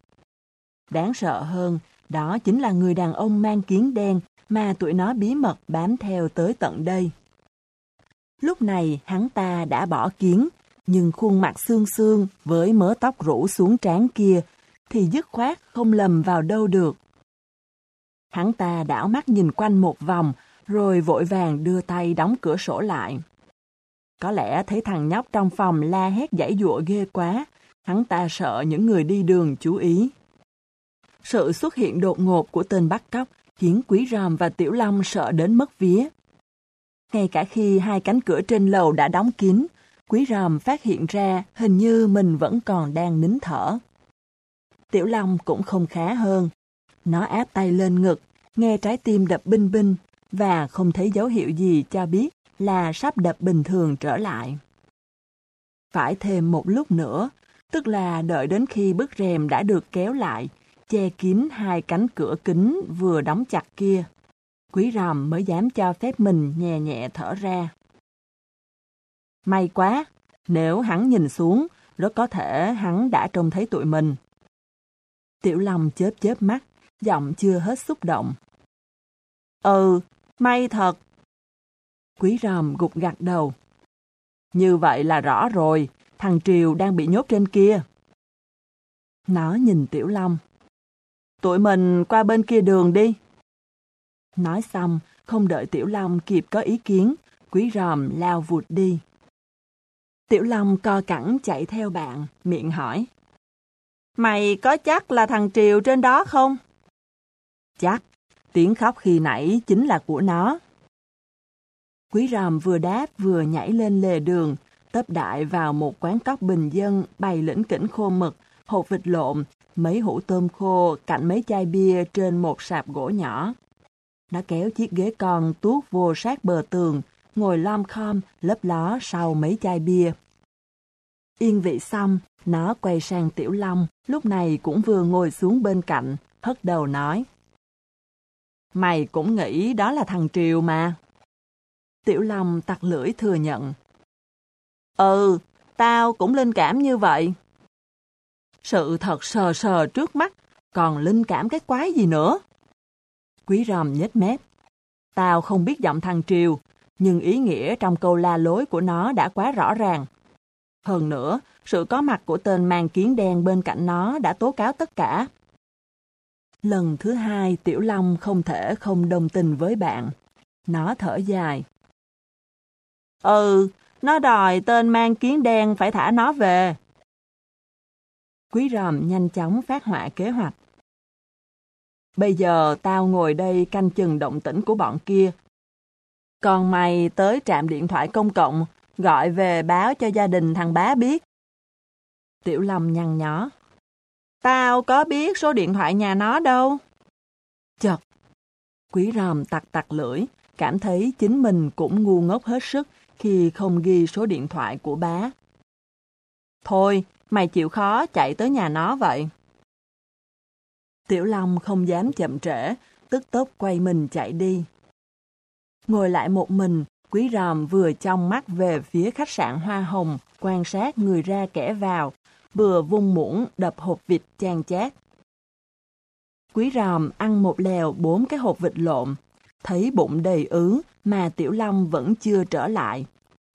Đáng sợ hơn, đó chính là người đàn ông mang kiến đen mà tụi nó bí mật bám theo tới tận đây. Lúc này hắn ta đã bỏ kiến, nhưng khuôn mặt xương xương với mớ tóc rủ xuống trán kia thì dứt khoát không lầm vào đâu được. Hắn ta đảo mắt nhìn quanh một vòng, rồi vội vàng đưa tay đóng cửa sổ lại. Có lẽ thấy thằng nhóc trong phòng la hét giải dụa ghê quá, hắn ta sợ những người đi đường chú ý. Sự xuất hiện đột ngột của tên bắt cóc khiến Quý Ròm và Tiểu Long sợ đến mất vía. Ngay cả khi hai cánh cửa trên lầu đã đóng kín, Quý Ròm phát hiện ra hình như mình vẫn còn đang nín thở. Tiểu Long cũng không khá hơn. Nó áp tay lên ngực, nghe trái tim đập binh binh và không thấy dấu hiệu gì cho biết là sắp đập bình thường trở lại. Phải thêm một lúc nữa, tức là đợi đến khi bức rèm đã được kéo lại, che kín hai cánh cửa kính vừa đóng chặt kia. Quý ròm mới dám cho phép mình nhẹ nhẹ thở ra. May quá, nếu hắn nhìn xuống, rất có thể hắn đã trông thấy tụi mình. Tiểu Long chớp chớp mắt, giọng chưa hết xúc động. Ừ, may thật. Quý ròm gục gặt đầu. Như vậy là rõ rồi, thằng Triều đang bị nhốt trên kia. Nó nhìn Tiểu Long. Tụi mình qua bên kia đường đi. Nói xong, không đợi Tiểu Long kịp có ý kiến, quý ròm lao vụt đi. Tiểu Long co cẳng chạy theo bạn, miệng hỏi. Mày có chắc là thằng Triều trên đó không? Chắc, tiếng khóc khi nãy chính là của nó. Quý ròm vừa đáp vừa nhảy lên lề đường, tấp đại vào một quán cóc bình dân bày lĩnh kỉnh khô mực, hột vịt lộn, mấy hũ tôm khô cạnh mấy chai bia trên một sạp gỗ nhỏ. Nó kéo chiếc ghế con tuốt vô sát bờ tường, ngồi lom khom, lấp ló sau mấy chai bia. Yên vị xong, nó quay sang Tiểu Long, lúc này cũng vừa ngồi xuống bên cạnh, hất đầu nói. Mày cũng nghĩ đó là thằng Triều mà. Tiểu Long tặc lưỡi thừa nhận. Ừ, tao cũng linh cảm như vậy. Sự thật sờ sờ trước mắt, còn linh cảm cái quái gì nữa? Quý ròm nhếch mép. Tao không biết giọng thằng Triều, nhưng ý nghĩa trong câu la lối của nó đã quá rõ ràng. Hơn nữa, sự có mặt của tên mang kiến đen bên cạnh nó đã tố cáo tất cả. Lần thứ hai, Tiểu Long không thể không đồng tình với bạn. Nó thở dài. Ừ, nó đòi tên mang kiến đen phải thả nó về. Quý ròm nhanh chóng phát họa kế hoạch. Bây giờ tao ngồi đây canh chừng động tĩnh của bọn kia. Còn mày tới trạm điện thoại công cộng, gọi về báo cho gia đình thằng bá biết. Tiểu Lâm nhăn nhó. Tao có biết số điện thoại nhà nó đâu. Chật. Quý ròm tặc tặc lưỡi, cảm thấy chính mình cũng ngu ngốc hết sức khi không ghi số điện thoại của bá. Thôi, mày chịu khó chạy tới nhà nó vậy. Tiểu Long không dám chậm trễ, tức tốc quay mình chạy đi. Ngồi lại một mình, quý ròm vừa trong mắt về phía khách sạn Hoa Hồng, quan sát người ra kẻ vào, vừa vung muỗng đập hộp vịt chan chát. Quý ròm ăn một lèo bốn cái hộp vịt lộn, thấy bụng đầy ứ mà Tiểu Long vẫn chưa trở lại.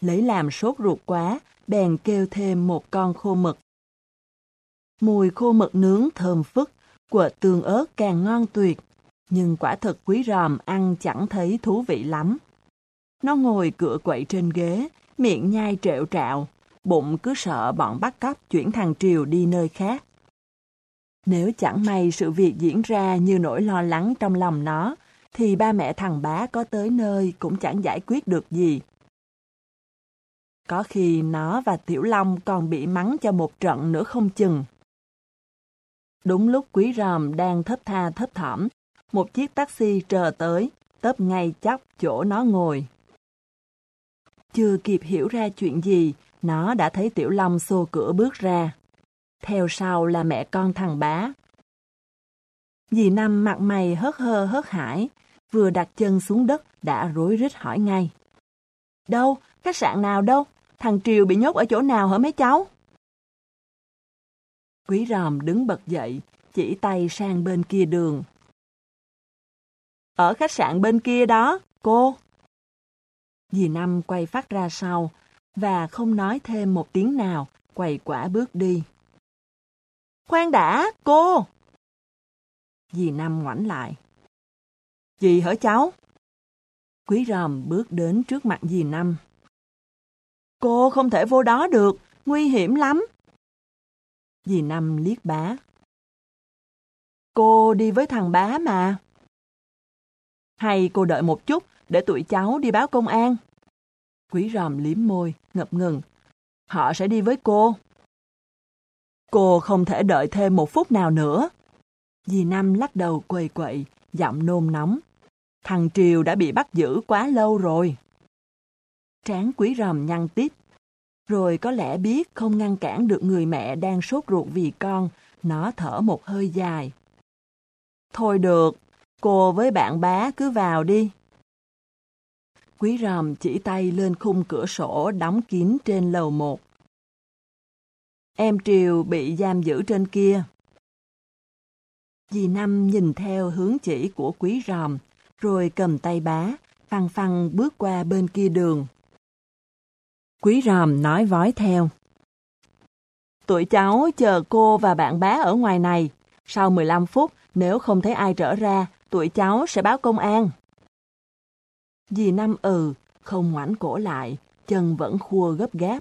Lấy làm sốt ruột quá, bèn kêu thêm một con khô mực. Mùi khô mực nướng thơm phức, của tương ớt càng ngon tuyệt, nhưng quả thật quý ròm ăn chẳng thấy thú vị lắm. Nó ngồi cựa quậy trên ghế, miệng nhai trẹo trạo, bụng cứ sợ bọn bắt cóc chuyển thằng Triều đi nơi khác. Nếu chẳng may sự việc diễn ra như nỗi lo lắng trong lòng nó, thì ba mẹ thằng bá có tới nơi cũng chẳng giải quyết được gì. Có khi nó và Tiểu Long còn bị mắng cho một trận nữa không chừng. Đúng lúc quý ròm đang thấp tha thấp thỏm, một chiếc taxi chờ tới, tấp ngay chóc chỗ nó ngồi. Chưa kịp hiểu ra chuyện gì, nó đã thấy Tiểu Long xô cửa bước ra. Theo sau là mẹ con thằng bá. Dì Năm mặt mày hớt hơ hớt hải, vừa đặt chân xuống đất đã rối rít hỏi ngay. Đâu? Khách sạn nào đâu? Thằng Triều bị nhốt ở chỗ nào hả mấy cháu? Quý ròm đứng bật dậy, chỉ tay sang bên kia đường. Ở khách sạn bên kia đó, cô. Dì Năm quay phát ra sau, và không nói thêm một tiếng nào, quầy quả bước đi. Khoan đã, cô! Dì Năm ngoảnh lại. Dì hả cháu? Quý ròm bước đến trước mặt dì Năm. Cô không thể vô đó được, nguy hiểm lắm. Dì Năm liếc bá. Cô đi với thằng bá mà. Hay cô đợi một chút để tụi cháu đi báo công an. Quý ròm liếm môi, ngập ngừng. Họ sẽ đi với cô. Cô không thể đợi thêm một phút nào nữa. Dì Năm lắc đầu quầy quậy, giọng nôn nóng. Thằng Triều đã bị bắt giữ quá lâu rồi trán quý ròm nhăn tít. Rồi có lẽ biết không ngăn cản được người mẹ đang sốt ruột vì con, nó thở một hơi dài. Thôi được, cô với bạn bá cứ vào đi. Quý ròm chỉ tay lên khung cửa sổ đóng kín trên lầu một. Em Triều bị giam giữ trên kia. Dì Năm nhìn theo hướng chỉ của quý ròm, rồi cầm tay bá, phăng phăng bước qua bên kia đường. Quý ròm nói vói theo. Tụi cháu chờ cô và bạn bá ở ngoài này. Sau 15 phút, nếu không thấy ai trở ra, tụi cháu sẽ báo công an. Dì Năm ừ, không ngoảnh cổ lại, chân vẫn khua gấp gáp.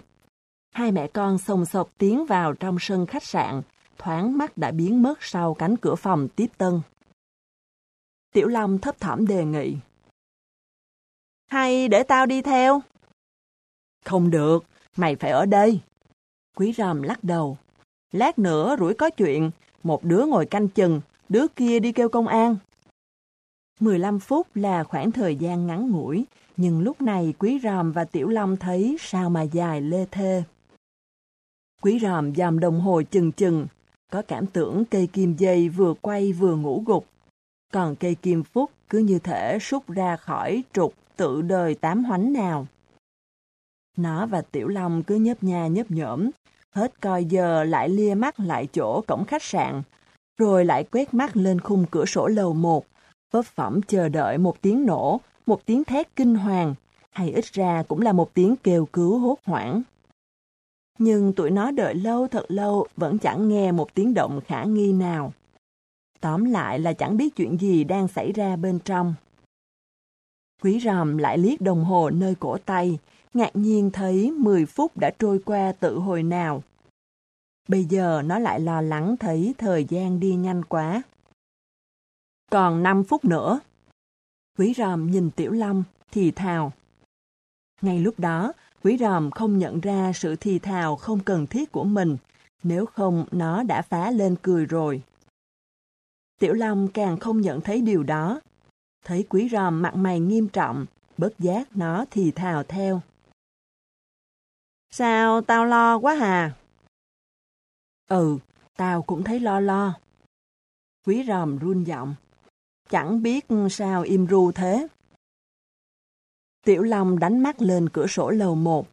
Hai mẹ con sồng sộc tiến vào trong sân khách sạn, thoáng mắt đã biến mất sau cánh cửa phòng tiếp tân. Tiểu Long thấp thỏm đề nghị. Hay để tao đi theo? Không được, mày phải ở đây. Quý ròm lắc đầu. Lát nữa rủi có chuyện, một đứa ngồi canh chừng, đứa kia đi kêu công an. 15 phút là khoảng thời gian ngắn ngủi, nhưng lúc này Quý Ròm và Tiểu Long thấy sao mà dài lê thê. Quý Ròm dòm đồng hồ chừng chừng, có cảm tưởng cây kim dây vừa quay vừa ngủ gục. Còn cây kim phúc cứ như thể rút ra khỏi trục tự đời tám hoánh nào. Nó và Tiểu Long cứ nhấp nha nhấp nhổm, hết coi giờ lại lia mắt lại chỗ cổng khách sạn, rồi lại quét mắt lên khung cửa sổ lầu một, vấp phẩm chờ đợi một tiếng nổ, một tiếng thét kinh hoàng, hay ít ra cũng là một tiếng kêu cứu hốt hoảng. Nhưng tụi nó đợi lâu thật lâu vẫn chẳng nghe một tiếng động khả nghi nào. Tóm lại là chẳng biết chuyện gì đang xảy ra bên trong. Quý ròm lại liếc đồng hồ nơi cổ tay, ngạc nhiên thấy 10 phút đã trôi qua tự hồi nào. Bây giờ nó lại lo lắng thấy thời gian đi nhanh quá. Còn 5 phút nữa. Quý ròm nhìn Tiểu Long, thì thào. Ngay lúc đó, quý ròm không nhận ra sự thì thào không cần thiết của mình, nếu không nó đã phá lên cười rồi. Tiểu Long càng không nhận thấy điều đó. Thấy quý ròm mặt mày nghiêm trọng, bất giác nó thì thào theo. Sao tao lo quá hà? Ừ, tao cũng thấy lo lo. Quý ròm run giọng. Chẳng biết sao im ru thế. Tiểu Long đánh mắt lên cửa sổ lầu một.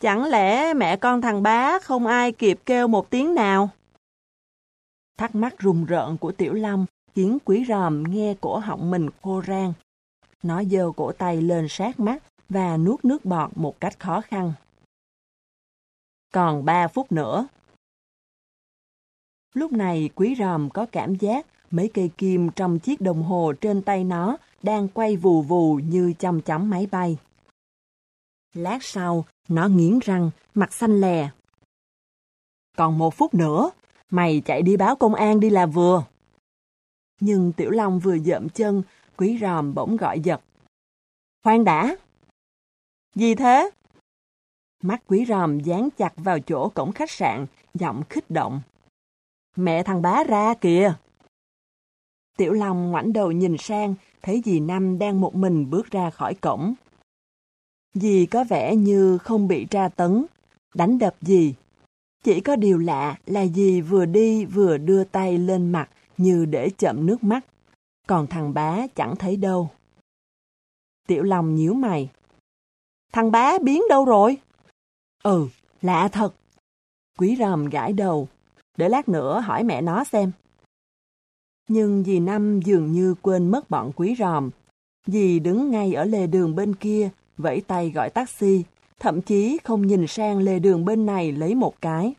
Chẳng lẽ mẹ con thằng bá không ai kịp kêu một tiếng nào? Thắc mắc rùng rợn của Tiểu Long khiến quý ròm nghe cổ họng mình khô rang. Nó giơ cổ tay lên sát mắt và nuốt nước bọt một cách khó khăn. Còn ba phút nữa. Lúc này quý ròm có cảm giác mấy cây kim trong chiếc đồng hồ trên tay nó đang quay vù vù như chăm chấm máy bay. Lát sau, nó nghiến răng, mặt xanh lè. Còn một phút nữa, mày chạy đi báo công an đi là vừa. Nhưng Tiểu Long vừa dậm chân, quý ròm bỗng gọi giật. Khoan đã! Gì thế? Mắt quý ròm dán chặt vào chỗ cổng khách sạn, giọng khích động. Mẹ thằng bá ra kìa! Tiểu Long ngoảnh đầu nhìn sang, thấy dì Năm đang một mình bước ra khỏi cổng. Dì có vẻ như không bị tra tấn, đánh đập gì. Chỉ có điều lạ là dì vừa đi vừa đưa tay lên mặt như để chậm nước mắt. Còn thằng bá chẳng thấy đâu. Tiểu Long nhíu mày. Thằng bá biến đâu rồi? Ừ, lạ thật. Quý ròm gãi đầu. Để lát nữa hỏi mẹ nó xem. Nhưng dì Năm dường như quên mất bọn quý ròm. Dì đứng ngay ở lề đường bên kia, vẫy tay gọi taxi, thậm chí không nhìn sang lề đường bên này lấy một cái.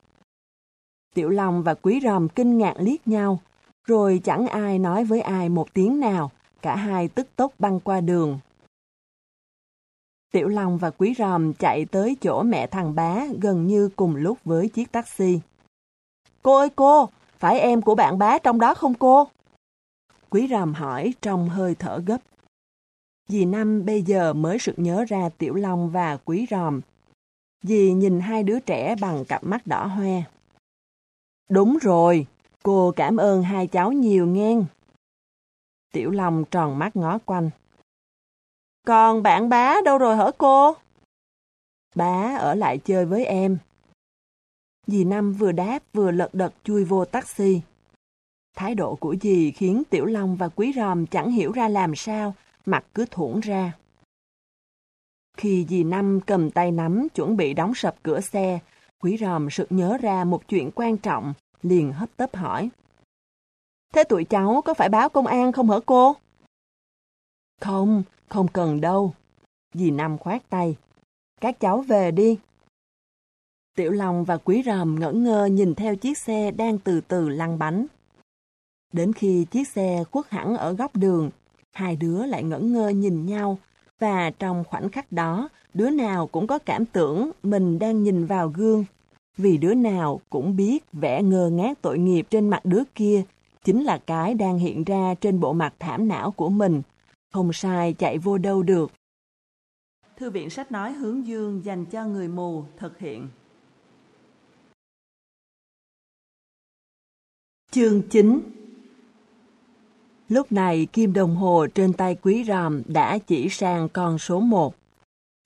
Tiểu Long và Quý Ròm kinh ngạc liếc nhau, rồi chẳng ai nói với ai một tiếng nào, cả hai tức tốc băng qua đường. Tiểu Long và Quý Ròm chạy tới chỗ mẹ thằng bá gần như cùng lúc với chiếc taxi. Cô ơi cô, phải em của bạn bá trong đó không cô? Quý Ròm hỏi trong hơi thở gấp. Dì Năm bây giờ mới sực nhớ ra Tiểu Long và Quý Ròm. Dì nhìn hai đứa trẻ bằng cặp mắt đỏ hoe. Đúng rồi, cô cảm ơn hai cháu nhiều nghe. Tiểu Long tròn mắt ngó quanh. Còn bạn bá đâu rồi hả cô? Bá ở lại chơi với em. Dì Năm vừa đáp vừa lật đật chui vô taxi. Thái độ của dì khiến Tiểu Long và Quý Ròm chẳng hiểu ra làm sao, mặt cứ thủng ra. Khi dì Năm cầm tay nắm chuẩn bị đóng sập cửa xe, Quý Ròm sực nhớ ra một chuyện quan trọng, liền hấp tấp hỏi. Thế tụi cháu có phải báo công an không hả cô? Không, không cần đâu. Dì Năm khoát tay. Các cháu về đi. Tiểu Long và Quý Ròm ngỡ ngơ nhìn theo chiếc xe đang từ từ lăn bánh. Đến khi chiếc xe khuất hẳn ở góc đường, hai đứa lại ngỡ ngơ nhìn nhau, và trong khoảnh khắc đó, đứa nào cũng có cảm tưởng mình đang nhìn vào gương. Vì đứa nào cũng biết vẻ ngơ ngác tội nghiệp trên mặt đứa kia chính là cái đang hiện ra trên bộ mặt thảm não của mình. Không sai chạy vô đâu được. Thư viện sách nói hướng dương dành cho người mù thực hiện. Chương 9 Lúc này kim đồng hồ trên tay quý ròm đã chỉ sang con số 1.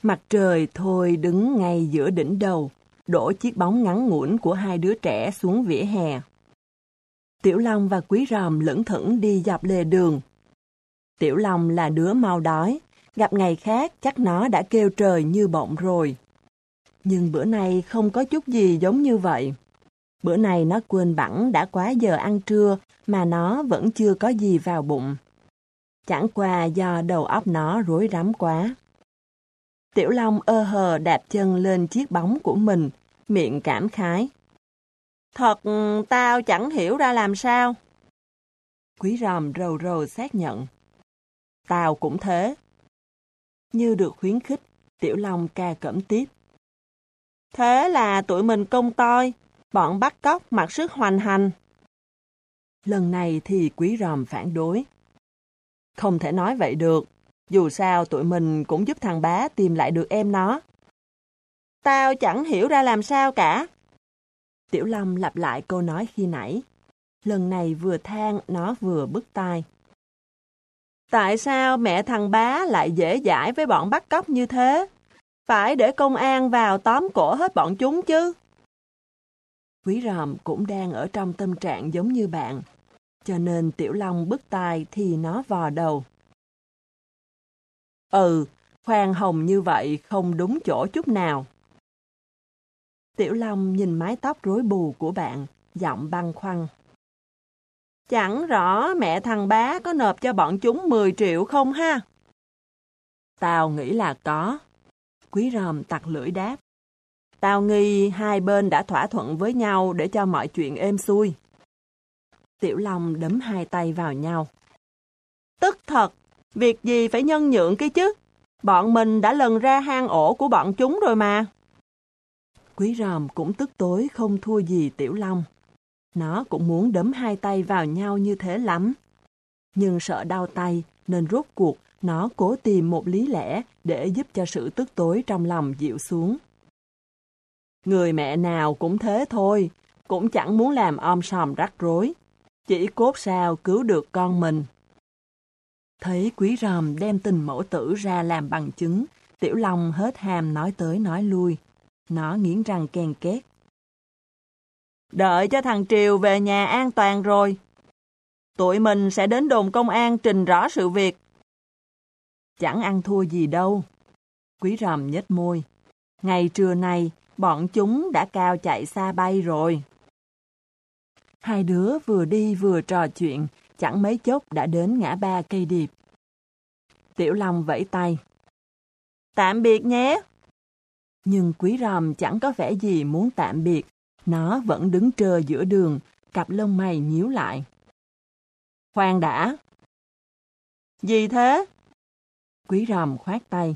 Mặt trời thôi đứng ngay giữa đỉnh đầu, đổ chiếc bóng ngắn ngủn của hai đứa trẻ xuống vỉa hè. Tiểu Long và Quý Ròm lững thững đi dọc lề đường. Tiểu Long là đứa mau đói, gặp ngày khác chắc nó đã kêu trời như bọng rồi. Nhưng bữa nay không có chút gì giống như vậy. Bữa nay nó quên bẵng đã quá giờ ăn trưa mà nó vẫn chưa có gì vào bụng. Chẳng qua do đầu óc nó rối rắm quá. Tiểu Long ơ hờ đạp chân lên chiếc bóng của mình, miệng cảm khái. Thật, tao chẳng hiểu ra làm sao. Quý ròm rầu rầu xác nhận. Tao cũng thế. Như được khuyến khích, Tiểu Long ca cẩm tiếp. Thế là tụi mình công toi, bọn bắt cóc mặc sức hoành hành. Lần này thì quý ròm phản đối. Không thể nói vậy được, dù sao tụi mình cũng giúp thằng bá tìm lại được em nó. Tao chẳng hiểu ra làm sao cả. Tiểu Long lặp lại câu nói khi nãy. Lần này vừa than, nó vừa bứt tai. Tại sao mẹ thằng bá lại dễ dãi với bọn bắt cóc như thế? Phải để công an vào tóm cổ hết bọn chúng chứ. Quý ròm cũng đang ở trong tâm trạng giống như bạn. Cho nên Tiểu Long bứt tai thì nó vò đầu. Ừ, khoan hồng như vậy không đúng chỗ chút nào. Tiểu Long nhìn mái tóc rối bù của bạn, giọng băng khoăn. Chẳng rõ mẹ thằng bá có nộp cho bọn chúng 10 triệu không ha? Tao nghĩ là có. Quý ròm tặc lưỡi đáp. Tao nghi hai bên đã thỏa thuận với nhau để cho mọi chuyện êm xuôi. Tiểu Long đấm hai tay vào nhau. Tức thật, việc gì phải nhân nhượng cái chứ? Bọn mình đã lần ra hang ổ của bọn chúng rồi mà. Quý ròm cũng tức tối không thua gì Tiểu Long. Nó cũng muốn đấm hai tay vào nhau như thế lắm. Nhưng sợ đau tay nên rốt cuộc nó cố tìm một lý lẽ để giúp cho sự tức tối trong lòng dịu xuống. Người mẹ nào cũng thế thôi, cũng chẳng muốn làm om sòm rắc rối. Chỉ cốt sao cứu được con mình. Thấy quý ròm đem tình mẫu tử ra làm bằng chứng, Tiểu Long hết hàm nói tới nói lui. Nó nghiến răng ken két. Đợi cho thằng Triều về nhà an toàn rồi. Tụi mình sẽ đến đồn công an trình rõ sự việc. Chẳng ăn thua gì đâu. Quý rầm nhếch môi. Ngày trưa nay, bọn chúng đã cao chạy xa bay rồi. Hai đứa vừa đi vừa trò chuyện, chẳng mấy chốc đã đến ngã ba cây điệp. Tiểu Long vẫy tay. Tạm biệt nhé. Nhưng quý ròm chẳng có vẻ gì muốn tạm biệt. Nó vẫn đứng trơ giữa đường, cặp lông mày nhíu lại. Khoan đã. Gì thế? Quý ròm khoát tay.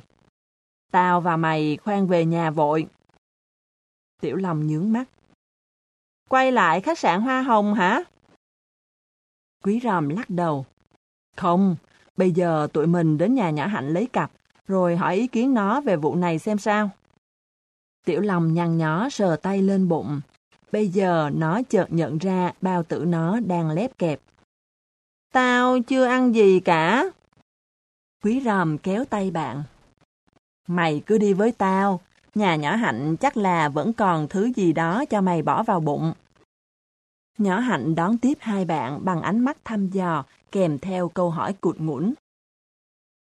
Tao và mày khoan về nhà vội. Tiểu lòng nhướng mắt. Quay lại khách sạn Hoa Hồng hả? Quý ròm lắc đầu. Không, bây giờ tụi mình đến nhà nhỏ hạnh lấy cặp, rồi hỏi ý kiến nó về vụ này xem sao. Tiểu lòng nhăn nhó sờ tay lên bụng. Bây giờ nó chợt nhận ra bao tử nó đang lép kẹp. Tao chưa ăn gì cả. Quý ròm kéo tay bạn. Mày cứ đi với tao, nhà nhỏ hạnh chắc là vẫn còn thứ gì đó cho mày bỏ vào bụng. Nhỏ hạnh đón tiếp hai bạn bằng ánh mắt thăm dò, kèm theo câu hỏi cụt ngủn.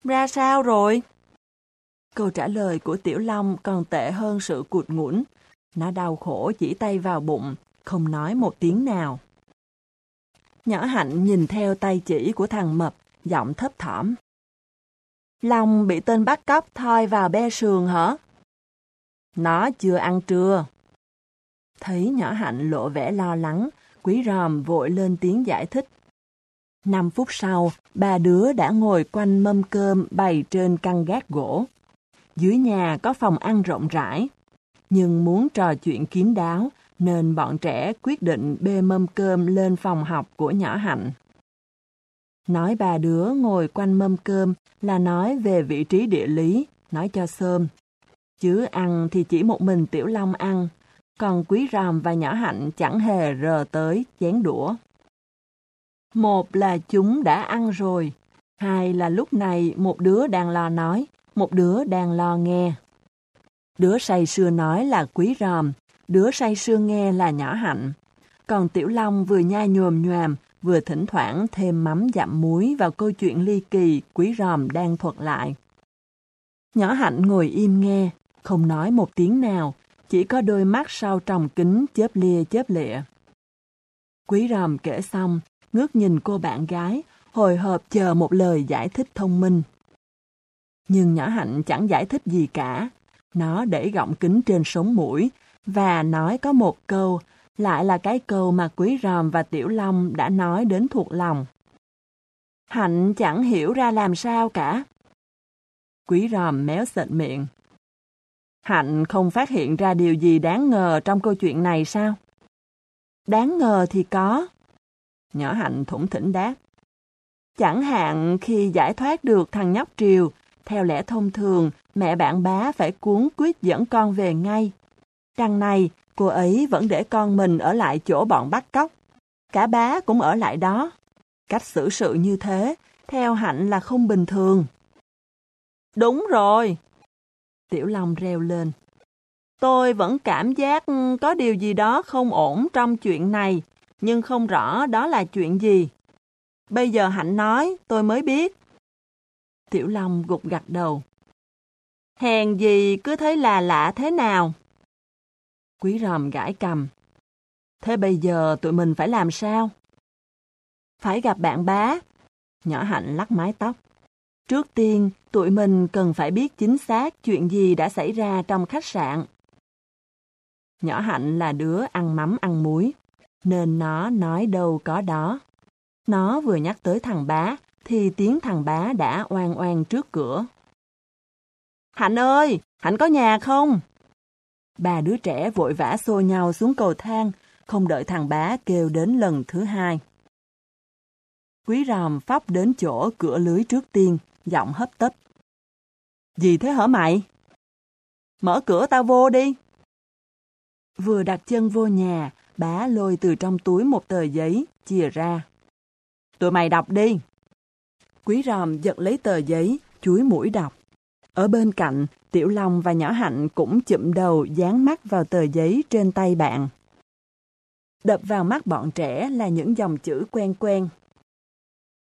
Ra sao rồi? Câu trả lời của Tiểu Long còn tệ hơn sự cụt ngủn. Nó đau khổ chỉ tay vào bụng, không nói một tiếng nào. Nhỏ hạnh nhìn theo tay chỉ của thằng mập, giọng thấp thỏm. Long bị tên bắt cóc thoi vào be sườn hả? Nó chưa ăn trưa. Thấy nhỏ hạnh lộ vẻ lo lắng, quý ròm vội lên tiếng giải thích. Năm phút sau, ba đứa đã ngồi quanh mâm cơm bày trên căn gác gỗ. Dưới nhà có phòng ăn rộng rãi. Nhưng muốn trò chuyện kín đáo, nên bọn trẻ quyết định bê mâm cơm lên phòng học của nhỏ hạnh. Nói ba đứa ngồi quanh mâm cơm là nói về vị trí địa lý, nói cho sơm. Chứ ăn thì chỉ một mình Tiểu Long ăn, còn Quý Ròm và Nhỏ Hạnh chẳng hề rờ tới chén đũa. Một là chúng đã ăn rồi, hai là lúc này một đứa đang lo nói, một đứa đang lo nghe. Đứa say sưa nói là Quý Ròm, đứa say sưa nghe là Nhỏ Hạnh. Còn Tiểu Long vừa nhai nhồm nhòm, vừa thỉnh thoảng thêm mắm dặm muối vào câu chuyện ly kỳ Quý Ròm đang thuật lại. Nhỏ Hạnh ngồi im nghe, không nói một tiếng nào, chỉ có đôi mắt sau tròng kính chớp lia chớp lịa. Quý ròm kể xong, ngước nhìn cô bạn gái, hồi hộp chờ một lời giải thích thông minh. Nhưng nhỏ hạnh chẳng giải thích gì cả. Nó để gọng kính trên sống mũi và nói có một câu, lại là cái câu mà Quý Ròm và Tiểu Long đã nói đến thuộc lòng. Hạnh chẳng hiểu ra làm sao cả. Quý Ròm méo sệt miệng. Hạnh không phát hiện ra điều gì đáng ngờ trong câu chuyện này sao? Đáng ngờ thì có. Nhỏ Hạnh thủng thỉnh đáp. Chẳng hạn khi giải thoát được thằng nhóc Triều, theo lẽ thông thường, mẹ bạn bá phải cuốn quyết dẫn con về ngay. Đằng này, cô ấy vẫn để con mình ở lại chỗ bọn bắt cóc. Cả bá cũng ở lại đó. Cách xử sự như thế, theo Hạnh là không bình thường. Đúng rồi, Tiểu Long reo lên. Tôi vẫn cảm giác có điều gì đó không ổn trong chuyện này, nhưng không rõ đó là chuyện gì. Bây giờ Hạnh nói, tôi mới biết. Tiểu Long gục gặt đầu. Hèn gì cứ thấy là lạ thế nào? Quý ròm gãi cầm. Thế bây giờ tụi mình phải làm sao? Phải gặp bạn bá. Nhỏ Hạnh lắc mái tóc. Trước tiên, tụi mình cần phải biết chính xác chuyện gì đã xảy ra trong khách sạn. Nhỏ Hạnh là đứa ăn mắm ăn muối, nên nó nói đâu có đó. Nó vừa nhắc tới thằng bá, thì tiếng thằng bá đã oan oan trước cửa. Hạnh ơi, Hạnh có nhà không? Ba đứa trẻ vội vã xô nhau xuống cầu thang, không đợi thằng bá kêu đến lần thứ hai. Quý ròm phóc đến chỗ cửa lưới trước tiên, giọng hấp tấp. Gì thế hả mày? Mở cửa tao vô đi. Vừa đặt chân vô nhà, bá lôi từ trong túi một tờ giấy, chìa ra. Tụi mày đọc đi. Quý ròm giật lấy tờ giấy, chuối mũi đọc. Ở bên cạnh, Tiểu Long và Nhỏ Hạnh cũng chụm đầu dán mắt vào tờ giấy trên tay bạn. Đập vào mắt bọn trẻ là những dòng chữ quen quen.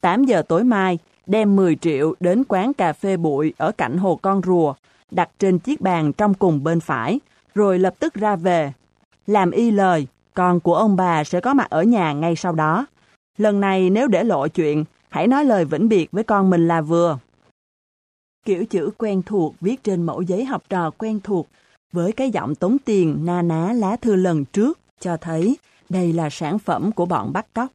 8 giờ tối mai, đem 10 triệu đến quán cà phê bụi ở cạnh hồ con rùa, đặt trên chiếc bàn trong cùng bên phải, rồi lập tức ra về. Làm y lời, con của ông bà sẽ có mặt ở nhà ngay sau đó. Lần này nếu để lộ chuyện, hãy nói lời vĩnh biệt với con mình là vừa. Kiểu chữ quen thuộc viết trên mẫu giấy học trò quen thuộc, với cái giọng tống tiền na ná lá thư lần trước, cho thấy đây là sản phẩm của bọn bắt cóc.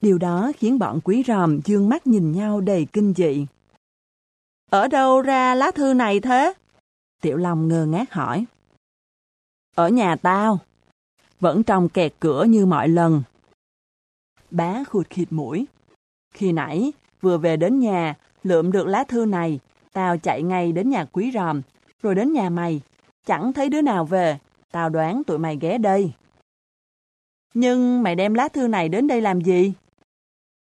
Điều đó khiến bọn quý ròm dương mắt nhìn nhau đầy kinh dị. Ở đâu ra lá thư này thế? Tiểu Long ngơ ngác hỏi. Ở nhà tao. Vẫn trong kẹt cửa như mọi lần. Bá khụt khịt mũi. Khi nãy, vừa về đến nhà, lượm được lá thư này, tao chạy ngay đến nhà quý ròm, rồi đến nhà mày. Chẳng thấy đứa nào về, tao đoán tụi mày ghé đây. Nhưng mày đem lá thư này đến đây làm gì?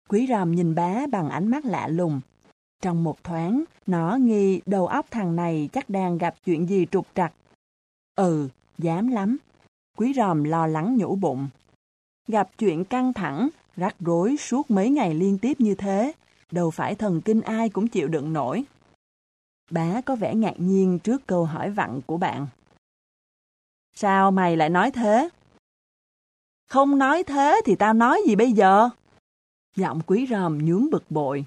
Quý ròm nhìn bá bằng ánh mắt lạ lùng. Trong một thoáng, nó nghi đầu óc thằng này chắc đang gặp chuyện gì trục trặc. Ừ, dám lắm. Quý ròm lo lắng nhủ bụng. Gặp chuyện căng thẳng, rắc rối suốt mấy ngày liên tiếp như thế, đâu phải thần kinh ai cũng chịu đựng nổi. Bá có vẻ ngạc nhiên trước câu hỏi vặn của bạn. Sao mày lại nói thế? Không nói thế thì tao nói gì bây giờ? Giọng quý ròm nhướng bực bội.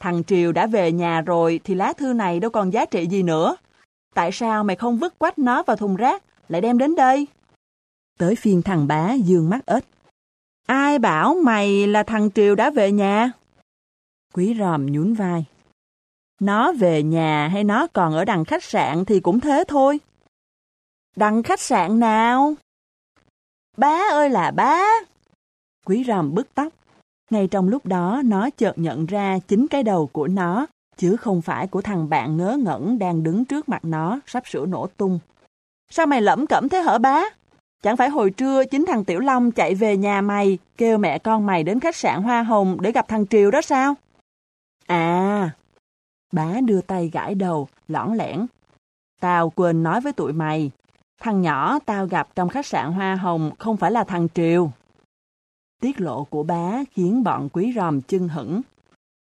Thằng Triều đã về nhà rồi thì lá thư này đâu còn giá trị gì nữa. Tại sao mày không vứt quách nó vào thùng rác, lại đem đến đây? Tới phiên thằng bá dương mắt ếch. Ai bảo mày là thằng Triều đã về nhà? Quý ròm nhún vai. Nó về nhà hay nó còn ở đằng khách sạn thì cũng thế thôi. Đằng khách sạn nào? Bá ơi là bá! Quý ròm bứt tóc. Ngay trong lúc đó nó chợt nhận ra chính cái đầu của nó, chứ không phải của thằng bạn ngớ ngẩn đang đứng trước mặt nó, sắp sửa nổ tung. Sao mày lẩm cẩm thế hở bá? Chẳng phải hồi trưa chính thằng Tiểu Long chạy về nhà mày, kêu mẹ con mày đến khách sạn Hoa Hồng để gặp thằng Triều đó sao? À, bá đưa tay gãi đầu, lõng lẻn. Tao quên nói với tụi mày, thằng nhỏ tao gặp trong khách sạn Hoa Hồng không phải là thằng Triều. Tiết lộ của bá khiến bọn quý ròm chưng hững.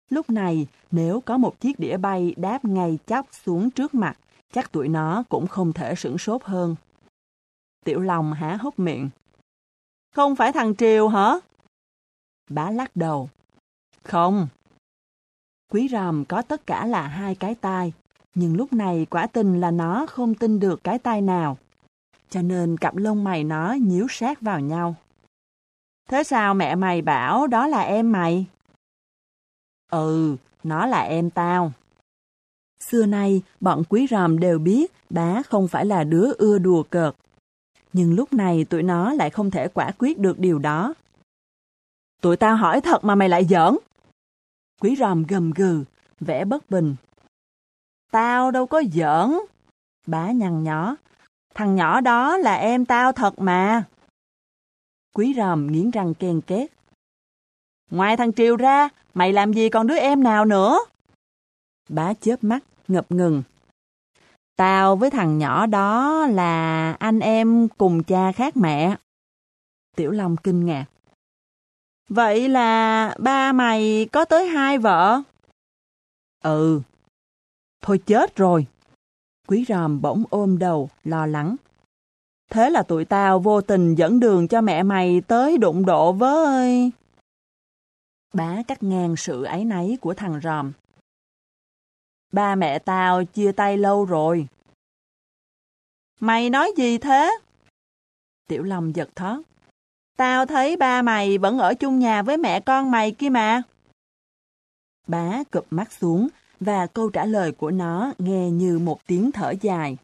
Lúc này, nếu có một chiếc đĩa bay đáp ngay chóc xuống trước mặt, chắc tụi nó cũng không thể sửng sốt hơn. Tiểu Long há hốc miệng. Không phải thằng Triều hả? Bá lắc đầu. Không. Quý ròm có tất cả là hai cái tai, nhưng lúc này quả tình là nó không tin được cái tai nào. Cho nên cặp lông mày nó nhíu sát vào nhau. Thế sao mẹ mày bảo đó là em mày? Ừ, nó là em tao. Xưa nay, bọn quý ròm đều biết bá không phải là đứa ưa đùa cợt. Nhưng lúc này tụi nó lại không thể quả quyết được điều đó. Tụi tao hỏi thật mà mày lại giỡn. Quý ròm gầm gừ, vẽ bất bình. Tao đâu có giỡn. Bá nhăn nhó. Thằng nhỏ đó là em tao thật mà. Quý ròm nghiến răng ken két. Ngoài thằng Triều ra, mày làm gì còn đứa em nào nữa? Bá chớp mắt, ngập ngừng. Tao với thằng nhỏ đó là anh em cùng cha khác mẹ. Tiểu Long kinh ngạc. Vậy là ba mày có tới hai vợ? Ừ. Thôi chết rồi. Quý ròm bỗng ôm đầu, lo lắng. Thế là tụi tao vô tình dẫn đường cho mẹ mày tới đụng độ với... Bá cắt ngang sự ấy nấy của thằng ròm. Ba mẹ tao chia tay lâu rồi. Mày nói gì thế? Tiểu Long giật thoát Tao thấy ba mày vẫn ở chung nhà với mẹ con mày kia mà. Bá cụp mắt xuống và câu trả lời của nó nghe như một tiếng thở dài.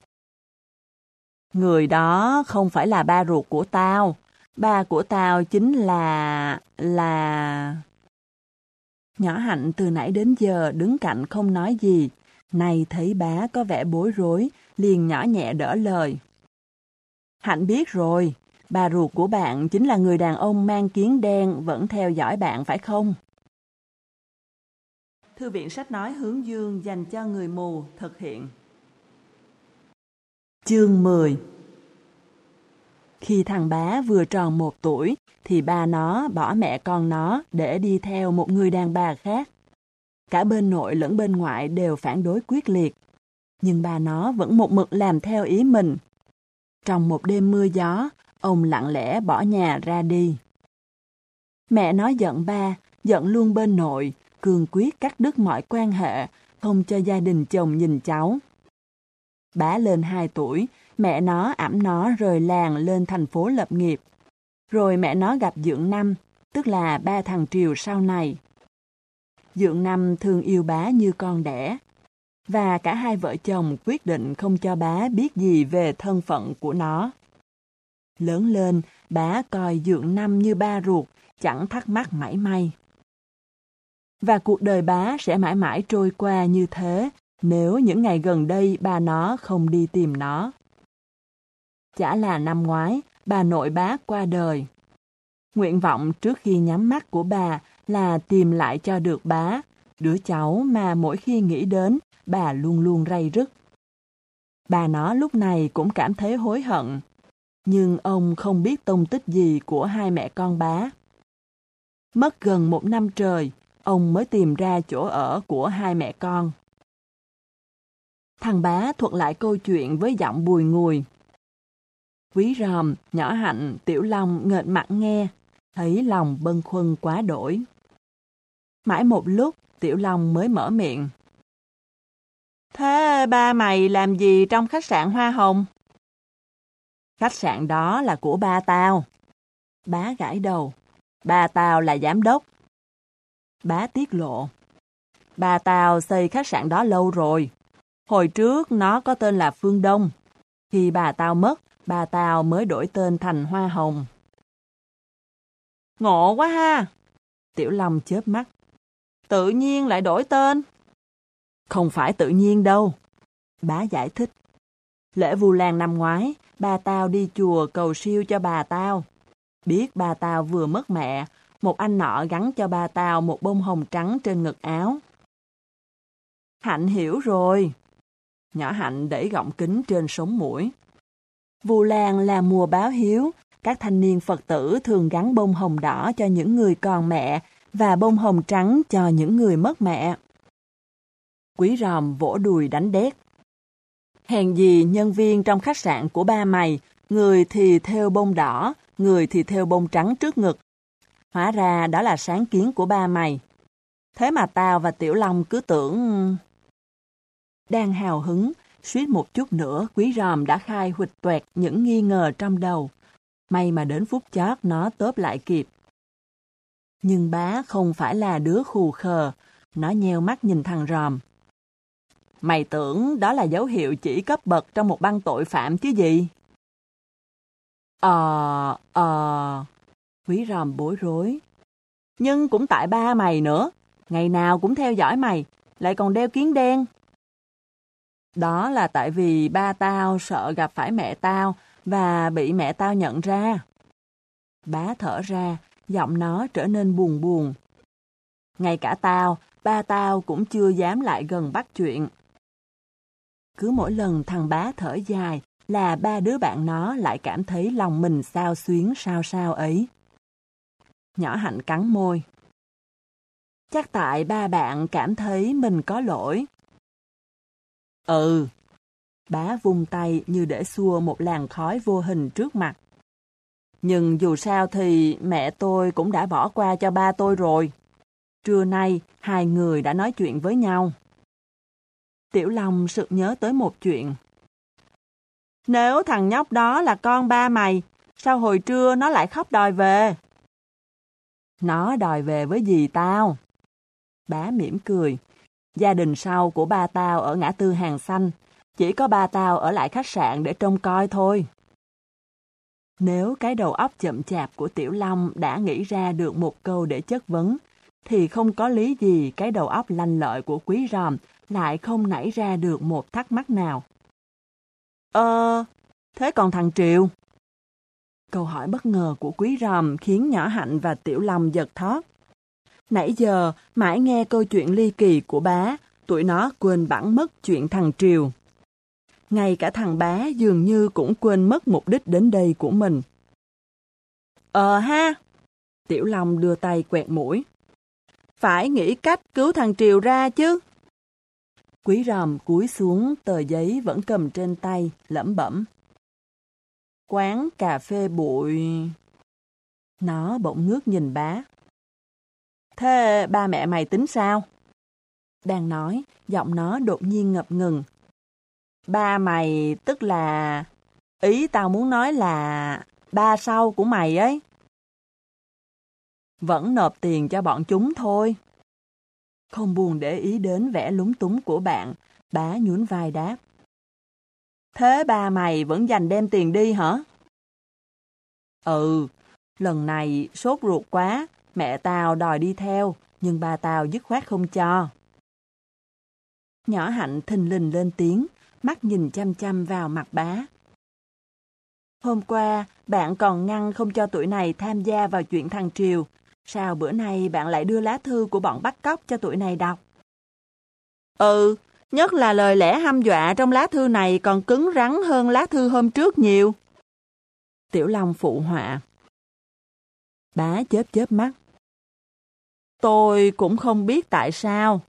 Người đó không phải là ba ruột của tao. Ba của tao chính là... là... Nhỏ Hạnh từ nãy đến giờ đứng cạnh không nói gì. Này thấy bá có vẻ bối rối, liền nhỏ nhẹ đỡ lời. Hạnh biết rồi, bà ruột của bạn chính là người đàn ông mang kiến đen vẫn theo dõi bạn phải không? Thư viện sách nói hướng dương dành cho người mù thực hiện. Chương 10 Khi thằng bá vừa tròn một tuổi, thì ba nó bỏ mẹ con nó để đi theo một người đàn bà khác. Cả bên nội lẫn bên ngoại đều phản đối quyết liệt. Nhưng bà nó vẫn một mực làm theo ý mình. Trong một đêm mưa gió, ông lặng lẽ bỏ nhà ra đi. Mẹ nó giận ba, giận luôn bên nội, cường quyết cắt đứt mọi quan hệ, không cho gia đình chồng nhìn cháu. Bá lên 2 tuổi, mẹ nó ẵm nó rời làng lên thành phố lập nghiệp. Rồi mẹ nó gặp dưỡng Năm, tức là ba thằng Triều sau này. Dượng Năm thương yêu bá như con đẻ. Và cả hai vợ chồng quyết định không cho bá biết gì về thân phận của nó. Lớn lên, bá coi Dượng Năm như ba ruột, chẳng thắc mắc mãi may. Và cuộc đời bá sẽ mãi mãi trôi qua như thế nếu những ngày gần đây bà nó không đi tìm nó. Chả là năm ngoái, bà nội bá qua đời. Nguyện vọng trước khi nhắm mắt của bà là tìm lại cho được bá, đứa cháu mà mỗi khi nghĩ đến, bà luôn luôn ray rứt. Bà nó lúc này cũng cảm thấy hối hận, nhưng ông không biết tông tích gì của hai mẹ con bá. Mất gần một năm trời, ông mới tìm ra chỗ ở của hai mẹ con. Thằng bá thuật lại câu chuyện với giọng bùi ngùi. Quý ròm, nhỏ hạnh, tiểu long nghệt mặt nghe, thấy lòng bâng khuâng quá đổi. Mãi một lúc, tiểu long mới mở miệng. Thế ba mày làm gì trong khách sạn Hoa Hồng? Khách sạn đó là của ba tao. Bá gãi đầu. Ba tao là giám đốc. Bá tiết lộ. Ba tao xây khách sạn đó lâu rồi. Hồi trước nó có tên là Phương Đông. Khi bà tao mất, bà tao mới đổi tên thành Hoa Hồng. Ngộ quá ha! Tiểu Long chớp mắt. Tự nhiên lại đổi tên. Không phải tự nhiên đâu. Bá giải thích. Lễ Vu Lan năm ngoái, bà tao đi chùa cầu siêu cho bà tao. Biết bà tao vừa mất mẹ, một anh nọ gắn cho bà tao một bông hồng trắng trên ngực áo. Hạnh hiểu rồi. Nhỏ Hạnh đẩy gọng kính trên sống mũi. Vu Lan là mùa báo hiếu, các thanh niên Phật tử thường gắn bông hồng đỏ cho những người còn mẹ và bông hồng trắng cho những người mất mẹ. Quý ròm vỗ đùi đánh đét. Hèn gì nhân viên trong khách sạn của ba mày, người thì theo bông đỏ, người thì theo bông trắng trước ngực. Hóa ra đó là sáng kiến của ba mày. Thế mà tao và Tiểu Long cứ tưởng... Đang hào hứng, suýt một chút nữa quý ròm đã khai huỵch toẹt những nghi ngờ trong đầu. May mà đến phút chót nó tớp lại kịp. Nhưng bá không phải là đứa khù khờ, nó nheo mắt nhìn thằng ròm. Mày tưởng đó là dấu hiệu chỉ cấp bậc trong một băng tội phạm chứ gì? Ờ, ờ... Quý ròm bối rối. Nhưng cũng tại ba mày nữa. Ngày nào cũng theo dõi mày, lại còn đeo kiến đen. Đó là tại vì ba tao sợ gặp phải mẹ tao và bị mẹ tao nhận ra. Bá thở ra, giọng nó trở nên buồn buồn. Ngay cả tao, ba tao cũng chưa dám lại gần bắt chuyện. Cứ mỗi lần thằng bá thở dài là ba đứa bạn nó lại cảm thấy lòng mình sao xuyến sao sao ấy. Nhỏ hạnh cắn môi. Chắc tại ba bạn cảm thấy mình có lỗi. Ừ. Bá vung tay như để xua một làn khói vô hình trước mặt. Nhưng dù sao thì mẹ tôi cũng đã bỏ qua cho ba tôi rồi. Trưa nay, hai người đã nói chuyện với nhau. Tiểu Long sực nhớ tới một chuyện. Nếu thằng nhóc đó là con ba mày, sao hồi trưa nó lại khóc đòi về? Nó đòi về với dì tao. Bá mỉm cười. Gia đình sau của ba tao ở ngã tư hàng xanh, chỉ có ba tao ở lại khách sạn để trông coi thôi. Nếu cái đầu óc chậm chạp của Tiểu Long đã nghĩ ra được một câu để chất vấn, thì không có lý gì cái đầu óc lanh lợi của quý ròm lại không nảy ra được một thắc mắc nào. Ờ, thế còn thằng Triệu? Câu hỏi bất ngờ của quý ròm khiến nhỏ hạnh và tiểu long giật thót. Nãy giờ, mãi nghe câu chuyện ly kỳ của bá, tụi nó quên bẵng mất chuyện thằng Triều. Ngay cả thằng bé dường như cũng quên mất mục đích đến đây của mình. Ờ ha! Tiểu Long đưa tay quẹt mũi. Phải nghĩ cách cứu thằng Triều ra chứ. Quý ròm cúi xuống tờ giấy vẫn cầm trên tay, lẩm bẩm. Quán cà phê bụi... Nó bỗng ngước nhìn bá. Thế ba mẹ mày tính sao? Đang nói, giọng nó đột nhiên ngập ngừng. Ba mày tức là... Ý tao muốn nói là... Ba sau của mày ấy. Vẫn nộp tiền cho bọn chúng thôi. Không buồn để ý đến vẻ lúng túng của bạn, bá nhún vai đáp. Thế ba mày vẫn dành đem tiền đi hả? Ừ, lần này sốt ruột quá, mẹ tao đòi đi theo, nhưng ba tao dứt khoát không cho. Nhỏ hạnh thình lình lên tiếng, mắt nhìn chăm chăm vào mặt bá. Hôm qua, bạn còn ngăn không cho tuổi này tham gia vào chuyện thằng Triều. Sao bữa nay bạn lại đưa lá thư của bọn bắt cóc cho tuổi này đọc? Ừ, nhất là lời lẽ hăm dọa trong lá thư này còn cứng rắn hơn lá thư hôm trước nhiều. Tiểu Long phụ họa. Bá chớp chớp mắt. Tôi cũng không biết tại sao.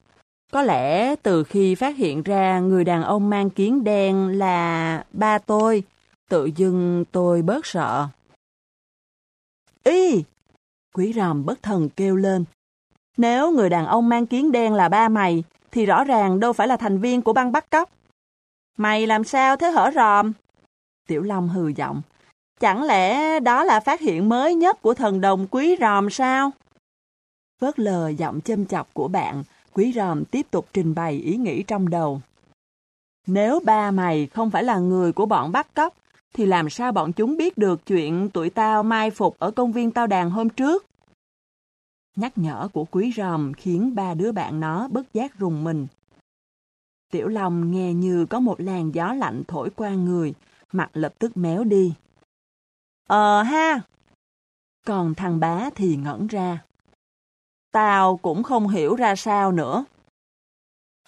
Có lẽ từ khi phát hiện ra người đàn ông mang kiến đen là ba tôi, tự dưng tôi bớt sợ. Ý! Quý ròm bất thần kêu lên. Nếu người đàn ông mang kiến đen là ba mày, thì rõ ràng đâu phải là thành viên của băng bắt cóc. Mày làm sao thế hở ròm? Tiểu Long hừ giọng. Chẳng lẽ đó là phát hiện mới nhất của thần đồng quý ròm sao? Vớt lờ giọng châm chọc của bạn, quý ròm tiếp tục trình bày ý nghĩ trong đầu. Nếu ba mày không phải là người của bọn bắt cóc, thì làm sao bọn chúng biết được chuyện tụi tao mai phục ở công viên tao đàn hôm trước? Nhắc nhở của quý ròm khiến ba đứa bạn nó bất giác rùng mình. Tiểu Long nghe như có một làn gió lạnh thổi qua người, mặt lập tức méo đi. Ờ ha! Còn thằng bá thì ngẩn ra. Tao cũng không hiểu ra sao nữa.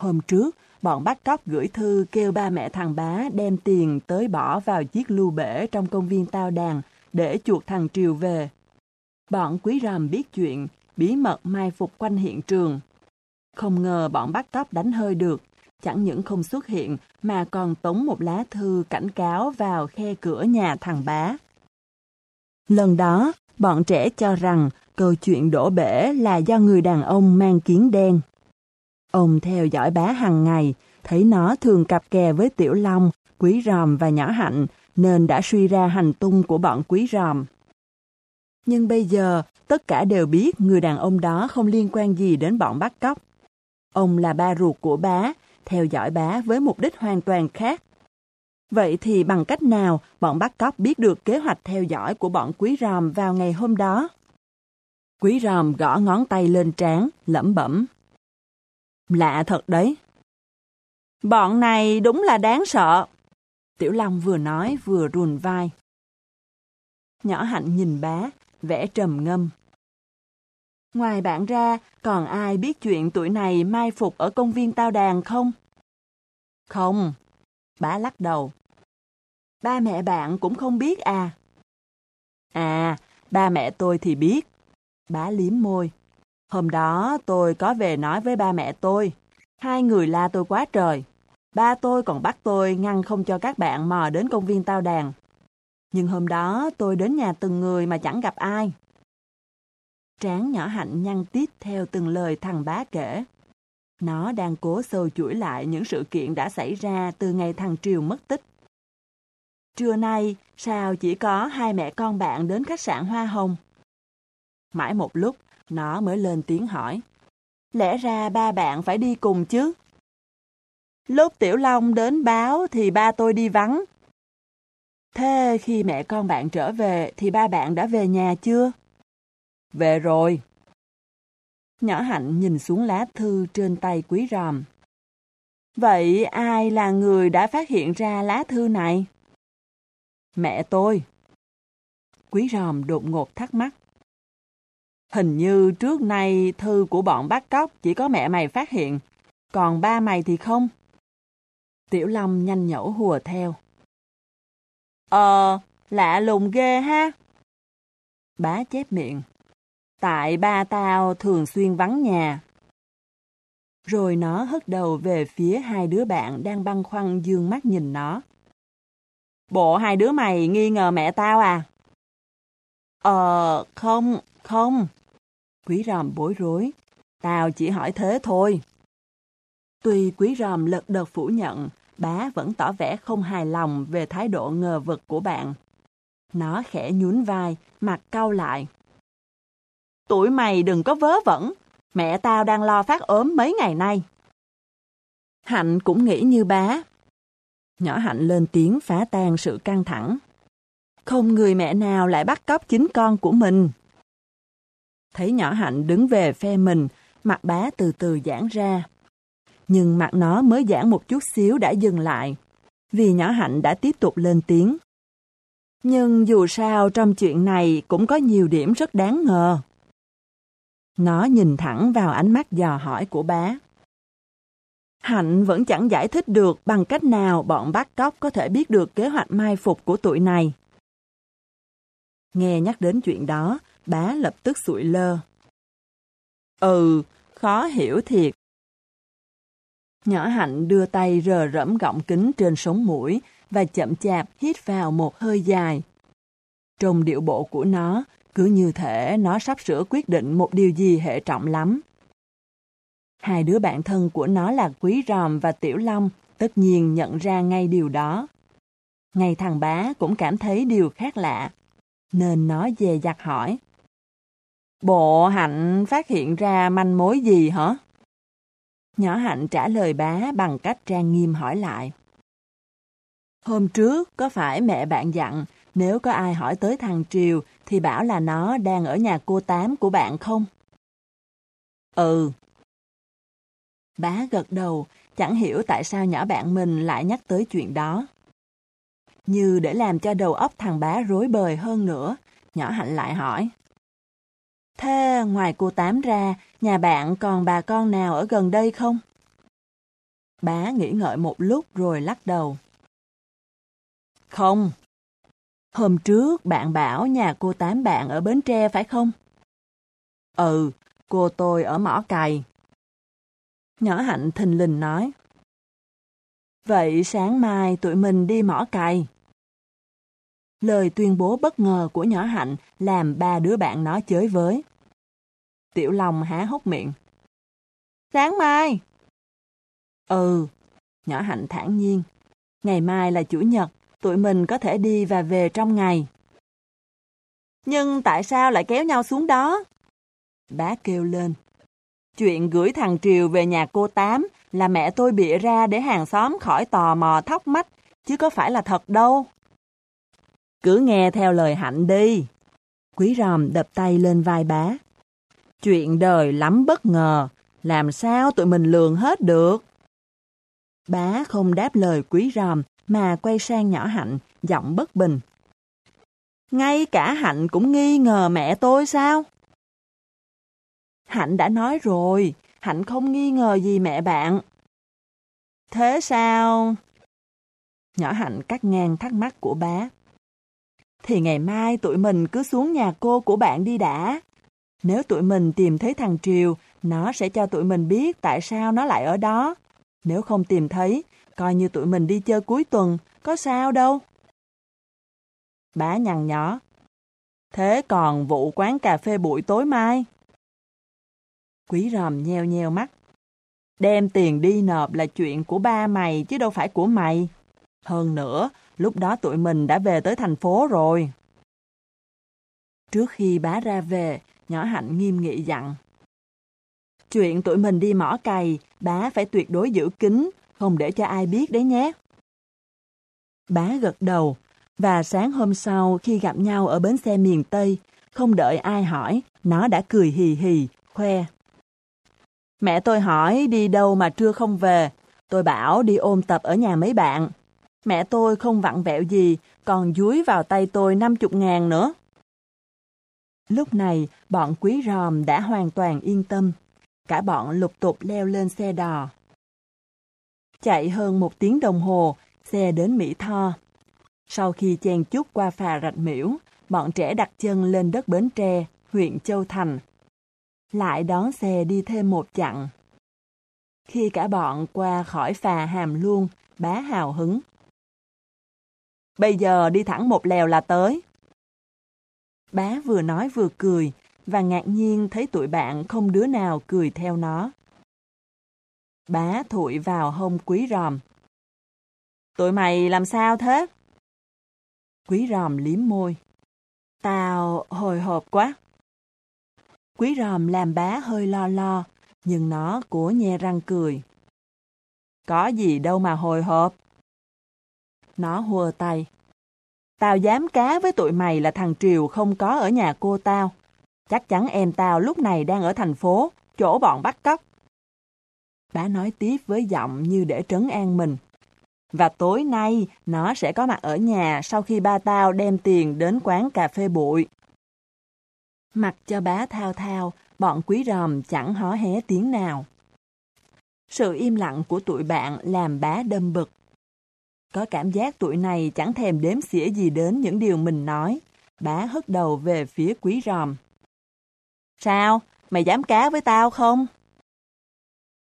Hôm trước, bọn bắt cóc gửi thư kêu ba mẹ thằng bá đem tiền tới bỏ vào chiếc lưu bể trong công viên tao đàn để chuột thằng Triều về. Bọn quý ròm biết chuyện, bí mật mai phục quanh hiện trường. Không ngờ bọn bắt cóc đánh hơi được, chẳng những không xuất hiện mà còn tống một lá thư cảnh cáo vào khe cửa nhà thằng bá. Lần đó, bọn trẻ cho rằng câu chuyện đổ bể là do người đàn ông mang kiến đen. Ông theo dõi bá hàng ngày, thấy nó thường cặp kè với Tiểu Long, Quý Ròm và Nhỏ Hạnh, nên đã suy ra hành tung của bọn Quý Ròm. Nhưng bây giờ, tất cả đều biết người đàn ông đó không liên quan gì đến bọn bắt cóc. Ông là ba ruột của bá, theo dõi bá với mục đích hoàn toàn khác. Vậy thì bằng cách nào bọn bắt cóc biết được kế hoạch theo dõi của bọn quý ròm vào ngày hôm đó? Quý ròm gõ ngón tay lên trán, lẩm bẩm. Lạ thật đấy. Bọn này đúng là đáng sợ. Tiểu Long vừa nói vừa ruồn vai. Nhỏ hạnh nhìn bá, vẽ trầm ngâm. Ngoài bạn ra, còn ai biết chuyện tuổi này mai phục ở công viên tao đàn không? Không. Bá lắc đầu. Ba mẹ bạn cũng không biết à? À, ba mẹ tôi thì biết. Bá liếm môi. Hôm đó tôi có về nói với ba mẹ tôi. Hai người la tôi quá trời. Ba tôi còn bắt tôi ngăn không cho các bạn mò đến công viên tao đàn. Nhưng hôm đó tôi đến nhà từng người mà chẳng gặp ai. Tráng nhỏ hạnh nhăn tít theo từng lời thằng bá kể. Nó đang cố sâu chuỗi lại những sự kiện đã xảy ra từ ngày thằng Triều mất tích. Trưa nay, sao chỉ có hai mẹ con bạn đến khách sạn Hoa Hồng? Mãi một lúc, nó mới lên tiếng hỏi. Lẽ ra ba bạn phải đi cùng chứ? Lúc Tiểu Long đến báo thì ba tôi đi vắng. Thế khi mẹ con bạn trở về thì ba bạn đã về nhà chưa? Về rồi. Nhỏ Hạnh nhìn xuống lá thư trên tay quý ròm. Vậy ai là người đã phát hiện ra lá thư này? Mẹ tôi. Quý ròm đột ngột thắc mắc. Hình như trước nay thư của bọn bắt cóc chỉ có mẹ mày phát hiện, còn ba mày thì không. Tiểu Long nhanh nhẩu hùa theo. Ờ, lạ lùng ghê ha. Bá chép miệng. Tại ba tao thường xuyên vắng nhà. Rồi nó hất đầu về phía hai đứa bạn đang băn khoăn dương mắt nhìn nó. Bộ hai đứa mày nghi ngờ mẹ tao à? Ờ, không, không. Quý ròm bối rối. Tao chỉ hỏi thế thôi. Tuy quý ròm lật đật phủ nhận, bá vẫn tỏ vẻ không hài lòng về thái độ ngờ vực của bạn. Nó khẽ nhún vai, mặt cau lại. tuổi mày đừng có vớ vẩn, mẹ tao đang lo phát ốm mấy ngày nay. Hạnh cũng nghĩ như bá. Nhỏ Hạnh lên tiếng phá tan sự căng thẳng. Không người mẹ nào lại bắt cóc chính con của mình. Thấy nhỏ Hạnh đứng về phe mình, mặt bá từ từ giãn ra. Nhưng mặt nó mới giãn một chút xíu đã dừng lại, vì nhỏ Hạnh đã tiếp tục lên tiếng. Nhưng dù sao trong chuyện này cũng có nhiều điểm rất đáng ngờ. Nó nhìn thẳng vào ánh mắt dò hỏi của bá. Hạnh vẫn chẳng giải thích được bằng cách nào bọn bắt cóc có thể biết được kế hoạch mai phục của tụi này. Nghe nhắc đến chuyện đó, bá lập tức sụi lơ. Ừ, khó hiểu thiệt. Nhỏ Hạnh đưa tay rờ rẫm gọng kính trên sống mũi và chậm chạp hít vào một hơi dài. Trong điệu bộ của nó, cứ như thể nó sắp sửa quyết định một điều gì hệ trọng lắm. Hai đứa bạn thân của nó là Quý Ròm và Tiểu Long, tất nhiên nhận ra ngay điều đó. Ngay thằng bá cũng cảm thấy điều khác lạ, nên nó dè dặt hỏi. Bộ Hạnh phát hiện ra manh mối gì hả? Nhỏ Hạnh trả lời bá bằng cách trang nghiêm hỏi lại. Hôm trước, có phải mẹ bạn dặn nếu có ai hỏi tới thằng Triều thì bảo là nó đang ở nhà cô Tám của bạn không? Ừ. Bá gật đầu, chẳng hiểu tại sao nhỏ bạn mình lại nhắc tới chuyện đó. Như để làm cho đầu óc thằng bá rối bời hơn nữa, nhỏ hạnh lại hỏi. Thế ngoài cô Tám ra, nhà bạn còn bà con nào ở gần đây không? Bá nghĩ ngợi một lúc rồi lắc đầu. Không, Hôm trước bạn bảo nhà cô tám bạn ở Bến Tre phải không? Ừ, cô tôi ở mỏ cày. Nhỏ Hạnh thình lình nói. Vậy sáng mai tụi mình đi mỏ cày. Lời tuyên bố bất ngờ của nhỏ Hạnh làm ba đứa bạn nó chới với. Tiểu Long há hốc miệng. Sáng mai. Ừ, nhỏ Hạnh thản nhiên. Ngày mai là Chủ nhật, tụi mình có thể đi và về trong ngày. Nhưng tại sao lại kéo nhau xuống đó? Bá kêu lên. Chuyện gửi thằng Triều về nhà cô Tám là mẹ tôi bịa ra để hàng xóm khỏi tò mò thóc mắt, chứ có phải là thật đâu. Cứ nghe theo lời hạnh đi. Quý ròm đập tay lên vai bá. Chuyện đời lắm bất ngờ, làm sao tụi mình lường hết được? Bá không đáp lời quý ròm mà quay sang nhỏ Hạnh, giọng bất bình. Ngay cả Hạnh cũng nghi ngờ mẹ tôi sao? Hạnh đã nói rồi, Hạnh không nghi ngờ gì mẹ bạn. Thế sao? Nhỏ Hạnh cắt ngang thắc mắc của bá. Thì ngày mai tụi mình cứ xuống nhà cô của bạn đi đã. Nếu tụi mình tìm thấy thằng Triều, nó sẽ cho tụi mình biết tại sao nó lại ở đó. Nếu không tìm thấy, coi như tụi mình đi chơi cuối tuần, có sao đâu. Bá nhằn nhỏ. Thế còn vụ quán cà phê buổi tối mai? Quý ròm nheo nheo mắt. Đem tiền đi nộp là chuyện của ba mày chứ đâu phải của mày. Hơn nữa, lúc đó tụi mình đã về tới thành phố rồi. Trước khi bá ra về, nhỏ hạnh nghiêm nghị dặn. Chuyện tụi mình đi mỏ cày, bá phải tuyệt đối giữ kín, không để cho ai biết đấy nhé. Bá gật đầu, và sáng hôm sau khi gặp nhau ở bến xe miền Tây, không đợi ai hỏi, nó đã cười hì hì, khoe. Mẹ tôi hỏi đi đâu mà trưa không về, tôi bảo đi ôm tập ở nhà mấy bạn. Mẹ tôi không vặn vẹo gì, còn dúi vào tay tôi 50 ngàn nữa. Lúc này, bọn quý ròm đã hoàn toàn yên tâm. Cả bọn lục tục leo lên xe đò. Chạy hơn một tiếng đồng hồ, xe đến Mỹ Tho. Sau khi chen chút qua phà rạch miễu, bọn trẻ đặt chân lên đất Bến Tre, huyện Châu Thành. Lại đón xe đi thêm một chặng. Khi cả bọn qua khỏi phà hàm luôn, bá hào hứng. Bây giờ đi thẳng một lèo là tới. Bá vừa nói vừa cười, và ngạc nhiên thấy tụi bạn không đứa nào cười theo nó. Bá thụi vào hông quý ròm. Tụi mày làm sao thế? Quý ròm liếm môi. Tao hồi hộp quá. Quý ròm làm bá hơi lo lo, nhưng nó cố nhe răng cười. Có gì đâu mà hồi hộp. Nó hùa tay. Tao dám cá với tụi mày là thằng Triều không có ở nhà cô tao. Chắc chắn em tao lúc này đang ở thành phố, chỗ bọn bắt cóc. Bá nói tiếp với giọng như để trấn an mình. Và tối nay, nó sẽ có mặt ở nhà sau khi ba tao đem tiền đến quán cà phê bụi. Mặc cho bá thao thao, bọn quý ròm chẳng hó hé tiếng nào. Sự im lặng của tụi bạn làm bá đâm bực. Có cảm giác tụi này chẳng thèm đếm xỉa gì đến những điều mình nói. Bá hất đầu về phía quý ròm. Sao? Mày dám cá với tao không?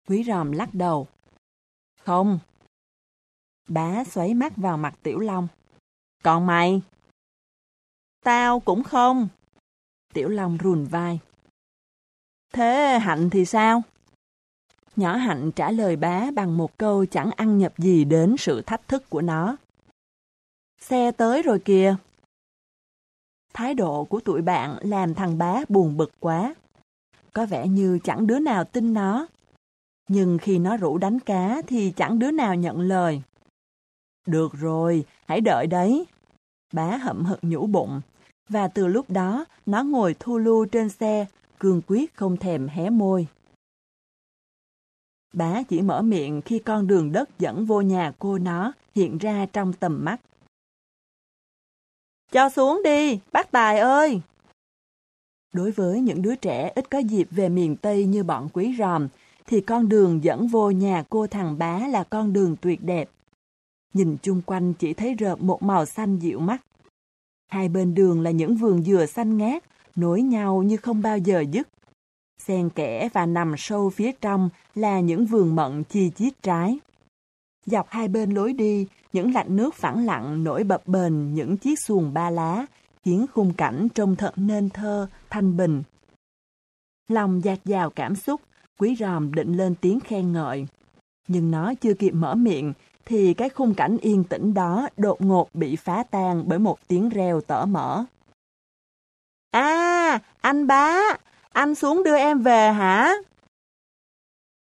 Quý ròm lắc đầu. Không. Bá xoáy mắt vào mặt Tiểu Long. Còn mày? Tao cũng không. Tiểu Long rùn vai. Thế Hạnh thì sao? Nhỏ Hạnh trả lời bá bằng một câu chẳng ăn nhập gì đến sự thách thức của nó. Xe tới rồi kìa. Thái độ của tụi bạn làm thằng bá buồn bực quá. Có vẻ như chẳng đứa nào tin nó. Nhưng khi nó rủ đánh cá thì chẳng đứa nào nhận lời. Được rồi, hãy đợi đấy. Bá hậm hực nhũ bụng. Và từ lúc đó, nó ngồi thu lưu trên xe, cương quyết không thèm hé môi. Bá chỉ mở miệng khi con đường đất dẫn vô nhà cô nó hiện ra trong tầm mắt. Cho xuống đi, bác Tài ơi! Đối với những đứa trẻ ít có dịp về miền Tây như bọn quý ròm, thì con đường dẫn vô nhà cô thằng bá là con đường tuyệt đẹp. Nhìn chung quanh chỉ thấy rợp một màu xanh dịu mắt. Hai bên đường là những vườn dừa xanh ngát, nối nhau như không bao giờ dứt. Xen kẽ và nằm sâu phía trong là những vườn mận chi chít trái. Dọc hai bên lối đi, những lạnh nước phẳng lặng nổi bập bềnh những chiếc xuồng ba lá, khiến khung cảnh trông thật nên thơ, thanh bình. Lòng dạt dào cảm xúc, quý ròm định lên tiếng khen ngợi. Nhưng nó chưa kịp mở miệng, thì cái khung cảnh yên tĩnh đó đột ngột bị phá tan bởi một tiếng reo tở mở. À, anh bá, anh xuống đưa em về hả?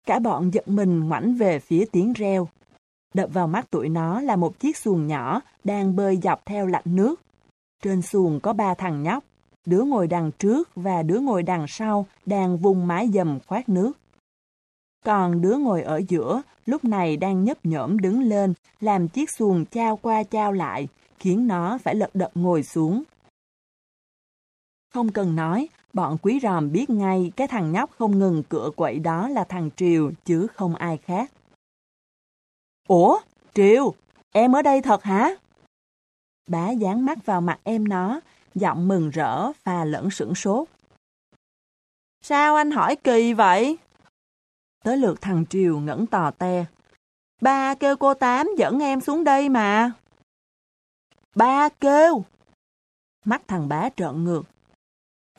Cả bọn giật mình ngoảnh về phía tiếng reo. Đập vào mắt tụi nó là một chiếc xuồng nhỏ đang bơi dọc theo lạnh nước. Trên xuồng có ba thằng nhóc, đứa ngồi đằng trước và đứa ngồi đằng sau đang vùng mái dầm khoát nước. Còn đứa ngồi ở giữa lúc này đang nhấp nhổm đứng lên làm chiếc xuồng trao qua trao lại, khiến nó phải lật đật ngồi xuống. Không cần nói, bọn quý ròm biết ngay cái thằng nhóc không ngừng cựa quậy đó là thằng Triều chứ không ai khác. Ủa, Triều, em ở đây thật hả? Bá dán mắt vào mặt em nó, giọng mừng rỡ và lẫn sửng sốt. Sao anh hỏi kỳ vậy? Tới lượt thằng Triều ngẩn tò te. Ba kêu cô Tám dẫn em xuống đây mà. Ba kêu. Mắt thằng bá trợn ngược.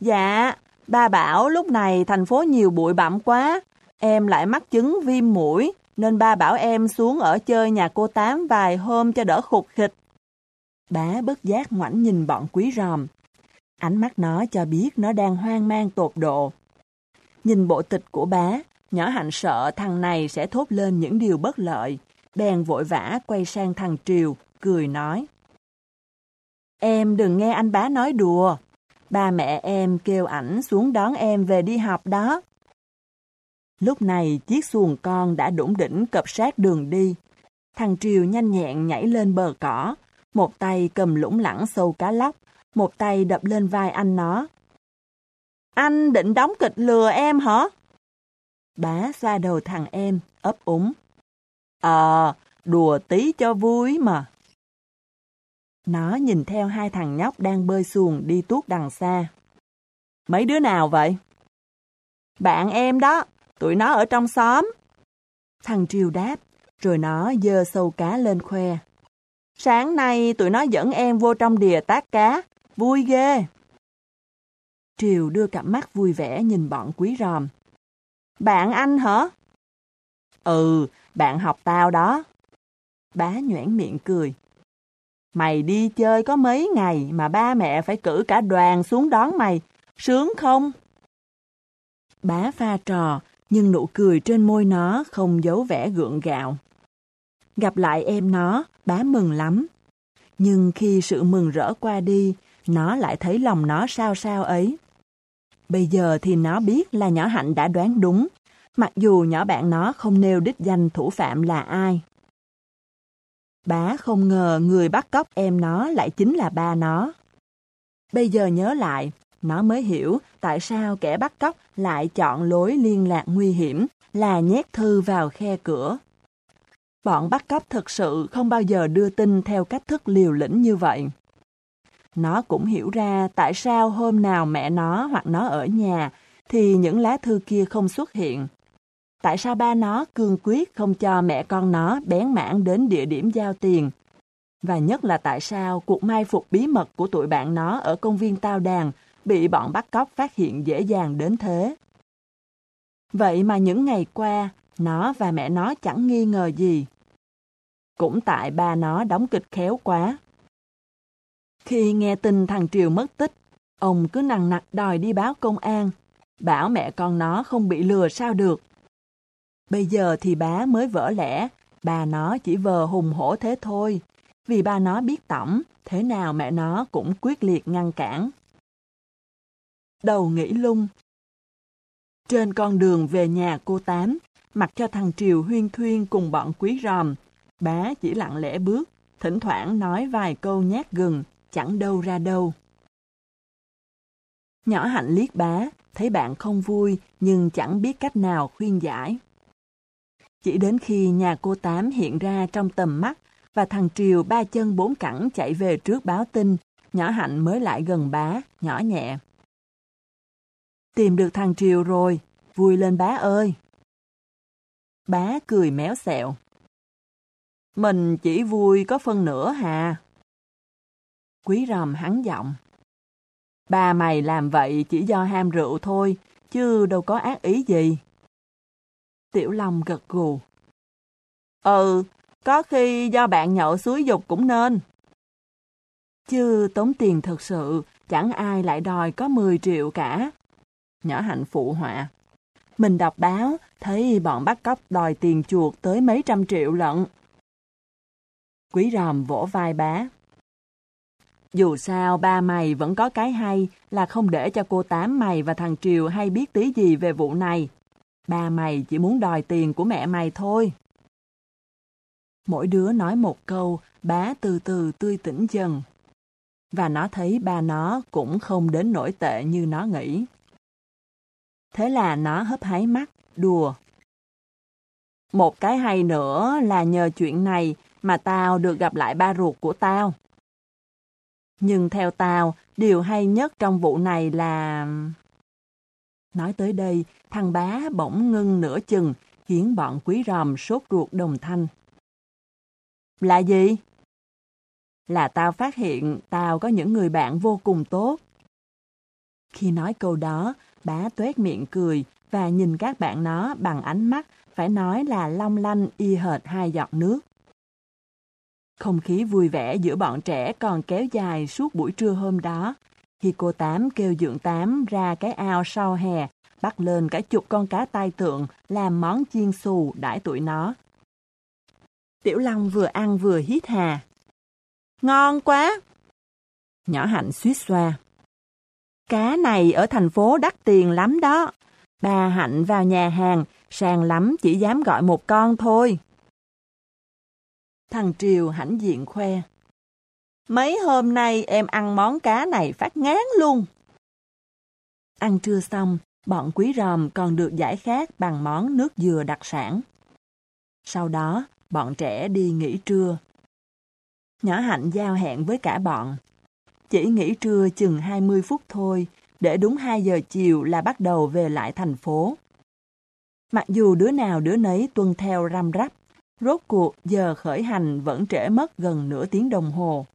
Dạ, ba bảo lúc này thành phố nhiều bụi bặm quá. Em lại mắc chứng viêm mũi, nên ba bảo em xuống ở chơi nhà cô Tám vài hôm cho đỡ khục khịch. Bá bất giác ngoảnh nhìn bọn quý ròm. Ánh mắt nó cho biết nó đang hoang mang tột độ. Nhìn bộ tịch của bá, nhỏ hạnh sợ thằng này sẽ thốt lên những điều bất lợi. Bèn vội vã quay sang thằng Triều, cười nói. Em đừng nghe anh bá nói đùa. Ba mẹ em kêu ảnh xuống đón em về đi học đó. Lúc này chiếc xuồng con đã đủng đỉnh cập sát đường đi. Thằng Triều nhanh nhẹn nhảy lên bờ cỏ, một tay cầm lũng lẳng sâu cá lóc, một tay đập lên vai anh nó. Anh định đóng kịch lừa em hả? Bá xoa đầu thằng em, ấp úng. Ờ, đùa tí cho vui mà. Nó nhìn theo hai thằng nhóc đang bơi xuồng đi tuốt đằng xa. Mấy đứa nào vậy? Bạn em đó, tụi nó ở trong xóm. Thằng Triều đáp, rồi nó dơ sâu cá lên khoe. Sáng nay tụi nó dẫn em vô trong đìa tác cá, vui ghê. Triều đưa cặp mắt vui vẻ nhìn bọn quý ròm. Bạn anh hả? Ừ, bạn học tao đó. Bá nhoảng miệng cười. Mày đi chơi có mấy ngày mà ba mẹ phải cử cả đoàn xuống đón mày. Sướng không? Bá pha trò, nhưng nụ cười trên môi nó không giấu vẻ gượng gạo. Gặp lại em nó, bá mừng lắm. Nhưng khi sự mừng rỡ qua đi, nó lại thấy lòng nó sao sao ấy. Bây giờ thì nó biết là nhỏ Hạnh đã đoán đúng, mặc dù nhỏ bạn nó không nêu đích danh thủ phạm là ai. Bá không ngờ người bắt cóc em nó lại chính là ba nó. Bây giờ nhớ lại, nó mới hiểu tại sao kẻ bắt cóc lại chọn lối liên lạc nguy hiểm là nhét thư vào khe cửa. Bọn bắt cóc thực sự không bao giờ đưa tin theo cách thức liều lĩnh như vậy. Nó cũng hiểu ra tại sao hôm nào mẹ nó hoặc nó ở nhà thì những lá thư kia không xuất hiện. Tại sao ba nó cương quyết không cho mẹ con nó bén mảng đến địa điểm giao tiền. Và nhất là tại sao cuộc mai phục bí mật của tụi bạn nó ở công viên Tao Đàn bị bọn bắt cóc phát hiện dễ dàng đến thế. Vậy mà những ngày qua, nó và mẹ nó chẳng nghi ngờ gì. Cũng tại ba nó đóng kịch khéo quá. Khi nghe tin thằng Triều mất tích, ông cứ nằng nặc đòi đi báo công an, bảo mẹ con nó không bị lừa sao được. Bây giờ thì bá mới vỡ lẽ, bà nó chỉ vờ hùng hổ thế thôi, vì ba nó biết tổng, thế nào mẹ nó cũng quyết liệt ngăn cản. Đầu nghĩ lung. Trên con đường về nhà cô Tám, mặc cho thằng Triều huyên thuyên cùng bọn quý ròm, bá chỉ lặng lẽ bước, thỉnh thoảng nói vài câu nhát gừng, chẳng đâu ra đâu. Nhỏ hạnh liếc bá, thấy bạn không vui nhưng chẳng biết cách nào khuyên giải. Chỉ đến khi nhà cô Tám hiện ra trong tầm mắt và thằng Triều ba chân bốn cẳng chạy về trước báo tin, nhỏ hạnh mới lại gần bá, nhỏ nhẹ. Tìm được thằng Triều rồi, vui lên bá ơi. Bá cười méo xẹo. Mình chỉ vui có phân nửa hà. Quý ròm hắn giọng. bà mày làm vậy chỉ do ham rượu thôi, chứ đâu có ác ý gì. Tiểu Long gật gù. Ừ, có khi do bạn nhậu suối dục cũng nên. Chứ tốn tiền thật sự, chẳng ai lại đòi có 10 triệu cả. Nhỏ hạnh phụ họa. Mình đọc báo, thấy bọn bắt cóc đòi tiền chuột tới mấy trăm triệu lận. Quý ròm vỗ vai bá. Dù sao ba mày vẫn có cái hay là không để cho cô Tám mày và thằng Triều hay biết tí gì về vụ này. Ba mày chỉ muốn đòi tiền của mẹ mày thôi. Mỗi đứa nói một câu, bá từ từ tươi tỉnh dần. Và nó thấy ba nó cũng không đến nổi tệ như nó nghĩ. Thế là nó hấp háy mắt, đùa. Một cái hay nữa là nhờ chuyện này mà tao được gặp lại ba ruột của tao. Nhưng theo tao, điều hay nhất trong vụ này là... Nói tới đây, thằng bá bỗng ngưng nửa chừng, khiến bọn quý ròm sốt ruột đồng thanh. Là gì? Là tao phát hiện tao có những người bạn vô cùng tốt. Khi nói câu đó, bá tuét miệng cười và nhìn các bạn nó bằng ánh mắt phải nói là long lanh y hệt hai giọt nước. Không khí vui vẻ giữa bọn trẻ còn kéo dài suốt buổi trưa hôm đó. Khi cô Tám kêu dưỡng Tám ra cái ao sau hè, bắt lên cả chục con cá tai tượng làm món chiên xù đãi tụi nó. Tiểu Long vừa ăn vừa hít hà. Ngon quá! Nhỏ Hạnh suýt xoa. Cá này ở thành phố đắt tiền lắm đó. Bà Hạnh vào nhà hàng, sàn lắm chỉ dám gọi một con thôi. Thằng Triều hãnh diện khoe. Mấy hôm nay em ăn món cá này phát ngán luôn. Ăn trưa xong, bọn quý ròm còn được giải khát bằng món nước dừa đặc sản. Sau đó, Bọn trẻ đi nghỉ trưa. Nhỏ Hạnh giao hẹn với cả bọn. Chỉ nghỉ trưa chừng 20 phút thôi, để đúng 2 giờ chiều là bắt đầu về lại thành phố. Mặc dù đứa nào đứa nấy tuân theo răm rắp, rốt cuộc giờ khởi hành vẫn trễ mất gần nửa tiếng đồng hồ.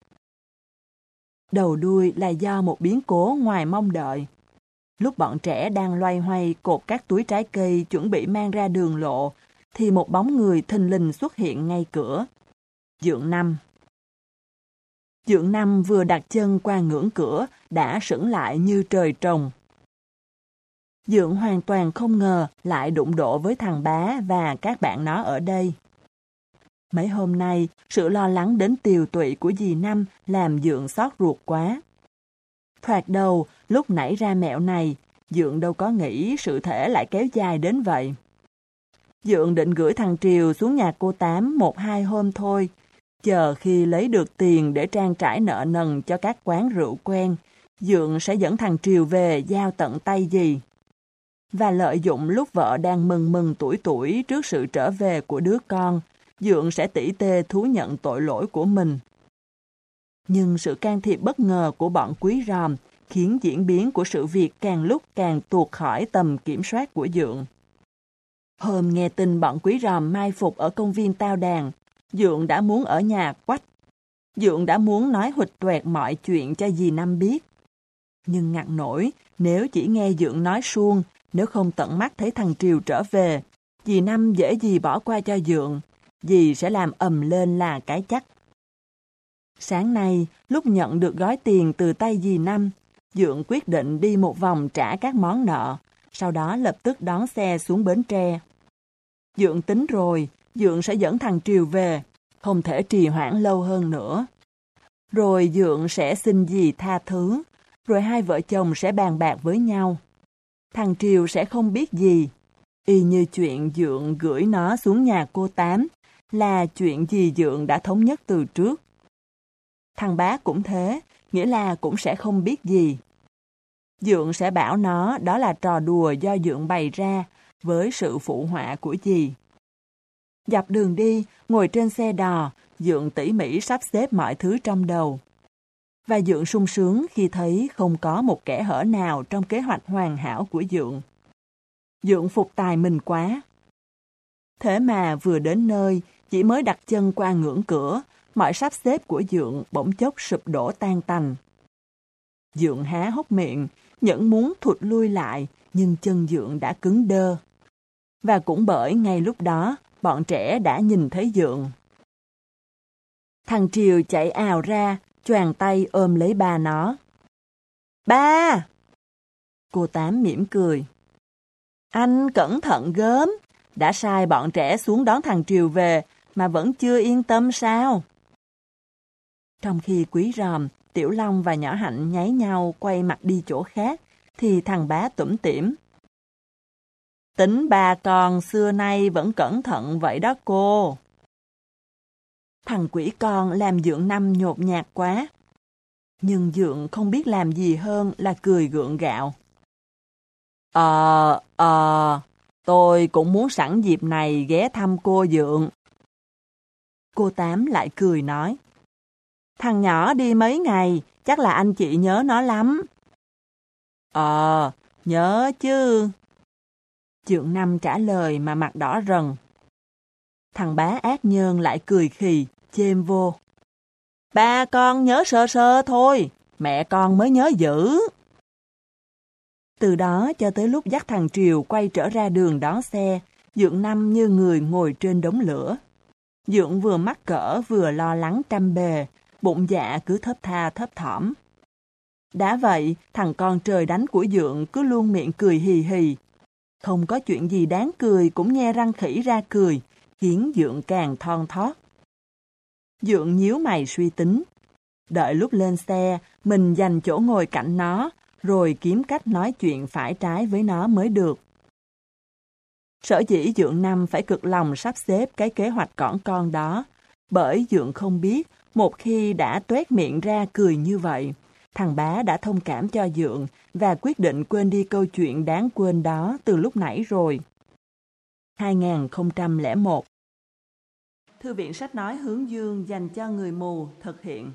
Đầu đuôi là do một biến cố ngoài mong đợi. Lúc bọn trẻ đang loay hoay cột các túi trái cây chuẩn bị mang ra đường lộ, thì một bóng người thình lình xuất hiện ngay cửa. Dượng Năm Dượng Năm vừa đặt chân qua ngưỡng cửa, đã sững lại như trời trồng. Dượng hoàn toàn không ngờ lại đụng độ với thằng bá và các bạn nó ở đây. Mấy hôm nay, sự lo lắng đến tiều tụy của dì Năm làm Dượng xót ruột quá. Thoạt đầu, lúc nãy ra mẹo này, Dượng đâu có nghĩ sự thể lại kéo dài đến vậy. Dượng định gửi thằng Triều xuống nhà cô Tám một hai hôm thôi, chờ khi lấy được tiền để trang trải nợ nần cho các quán rượu quen, Dượng sẽ dẫn thằng Triều về giao tận tay gì. Và lợi dụng lúc vợ đang mừng mừng tuổi tuổi trước sự trở về của đứa con, Dượng sẽ tỉ tê thú nhận tội lỗi của mình. Nhưng sự can thiệp bất ngờ của bọn quý ròm khiến diễn biến của sự việc càng lúc càng tuột khỏi tầm kiểm soát của Dượng. Hôm nghe tin bọn quý ròm mai phục ở công viên Tao Đàn, Dượng đã muốn ở nhà quách. Dượng đã muốn nói hụt tuẹt mọi chuyện cho dì Năm biết. Nhưng ngặt nổi, nếu chỉ nghe Dượng nói suông, nếu không tận mắt thấy thằng Triều trở về, dì Năm dễ gì bỏ qua cho Dượng, dì sẽ làm ầm lên là cái chắc. Sáng nay, lúc nhận được gói tiền từ tay dì Năm, Dượng quyết định đi một vòng trả các món nợ, sau đó lập tức đón xe xuống bến tre. Dượng tính rồi, Dượng sẽ dẫn thằng Triều về, không thể trì hoãn lâu hơn nữa. Rồi Dượng sẽ xin dì tha thứ, rồi hai vợ chồng sẽ bàn bạc với nhau. Thằng Triều sẽ không biết gì, y như chuyện Dượng gửi nó xuống nhà cô Tám, là chuyện gì Dượng đã thống nhất từ trước. Thằng bá cũng thế, nghĩa là cũng sẽ không biết gì. Dượng sẽ bảo nó đó là trò đùa do Dượng bày ra với sự phụ họa của dì. Dọc đường đi, ngồi trên xe đò, Dượng tỉ mỉ sắp xếp mọi thứ trong đầu. Và Dượng sung sướng khi thấy không có một kẻ hở nào trong kế hoạch hoàn hảo của Dượng. Dượng phục tài mình quá. Thế mà vừa đến nơi, chỉ mới đặt chân qua ngưỡng cửa, mọi sắp xếp của Dượng bỗng chốc sụp đổ tan tành. Dượng há hốc miệng, nhẫn muốn thụt lui lại, nhưng chân Dượng đã cứng đơ. Và cũng bởi ngay lúc đó, bọn trẻ đã nhìn thấy Dượng. Thằng Triều chạy ào ra, choàng tay ôm lấy ba nó. Ba! Cô Tám mỉm cười. Anh cẩn thận gớm, đã sai bọn trẻ xuống đón thằng Triều về mà vẫn chưa yên tâm sao? Trong khi quý ròm, Tiểu Long và Nhỏ Hạnh nháy nhau quay mặt đi chỗ khác, thì thằng bá tủm tỉm. Tính bà con xưa nay vẫn cẩn thận vậy đó cô. Thằng quỷ con làm dượng năm nhột nhạt quá. Nhưng dượng không biết làm gì hơn là cười gượng gạo. Ờ, ờ, tôi cũng muốn sẵn dịp này ghé thăm cô dượng. Cô Tám lại cười nói. Thằng nhỏ đi mấy ngày, chắc là anh chị nhớ nó lắm. Ờ, nhớ chứ. Trượng Năm trả lời mà mặt đỏ rần. Thằng bá ác nhơn lại cười khì, chêm vô. Ba con nhớ sơ sơ thôi, mẹ con mới nhớ dữ. Từ đó cho tới lúc dắt thằng Triều quay trở ra đường đón xe, Dượng Năm như người ngồi trên đống lửa. Dượng vừa mắc cỡ vừa lo lắng trăm bề, bụng dạ cứ thấp tha thấp thỏm. Đã vậy, thằng con trời đánh của Dượng cứ luôn miệng cười hì hì. Không có chuyện gì đáng cười cũng nhe răng khỉ ra cười, khiến Dượng càng thon thót. Dượng nhíu mày suy tính. Đợi lúc lên xe, mình dành chỗ ngồi cạnh nó, rồi kiếm cách nói chuyện phải trái với nó mới được. Sở dĩ Dượng Năm phải cực lòng sắp xếp cái kế hoạch cỏn con đó, bởi Dượng không biết một khi đã tuét miệng ra cười như vậy, thằng bá đã thông cảm cho Dượng và quyết định quên đi câu chuyện đáng quên đó từ lúc nãy rồi. 2001 Thư viện sách nói hướng dương dành cho người mù thực hiện.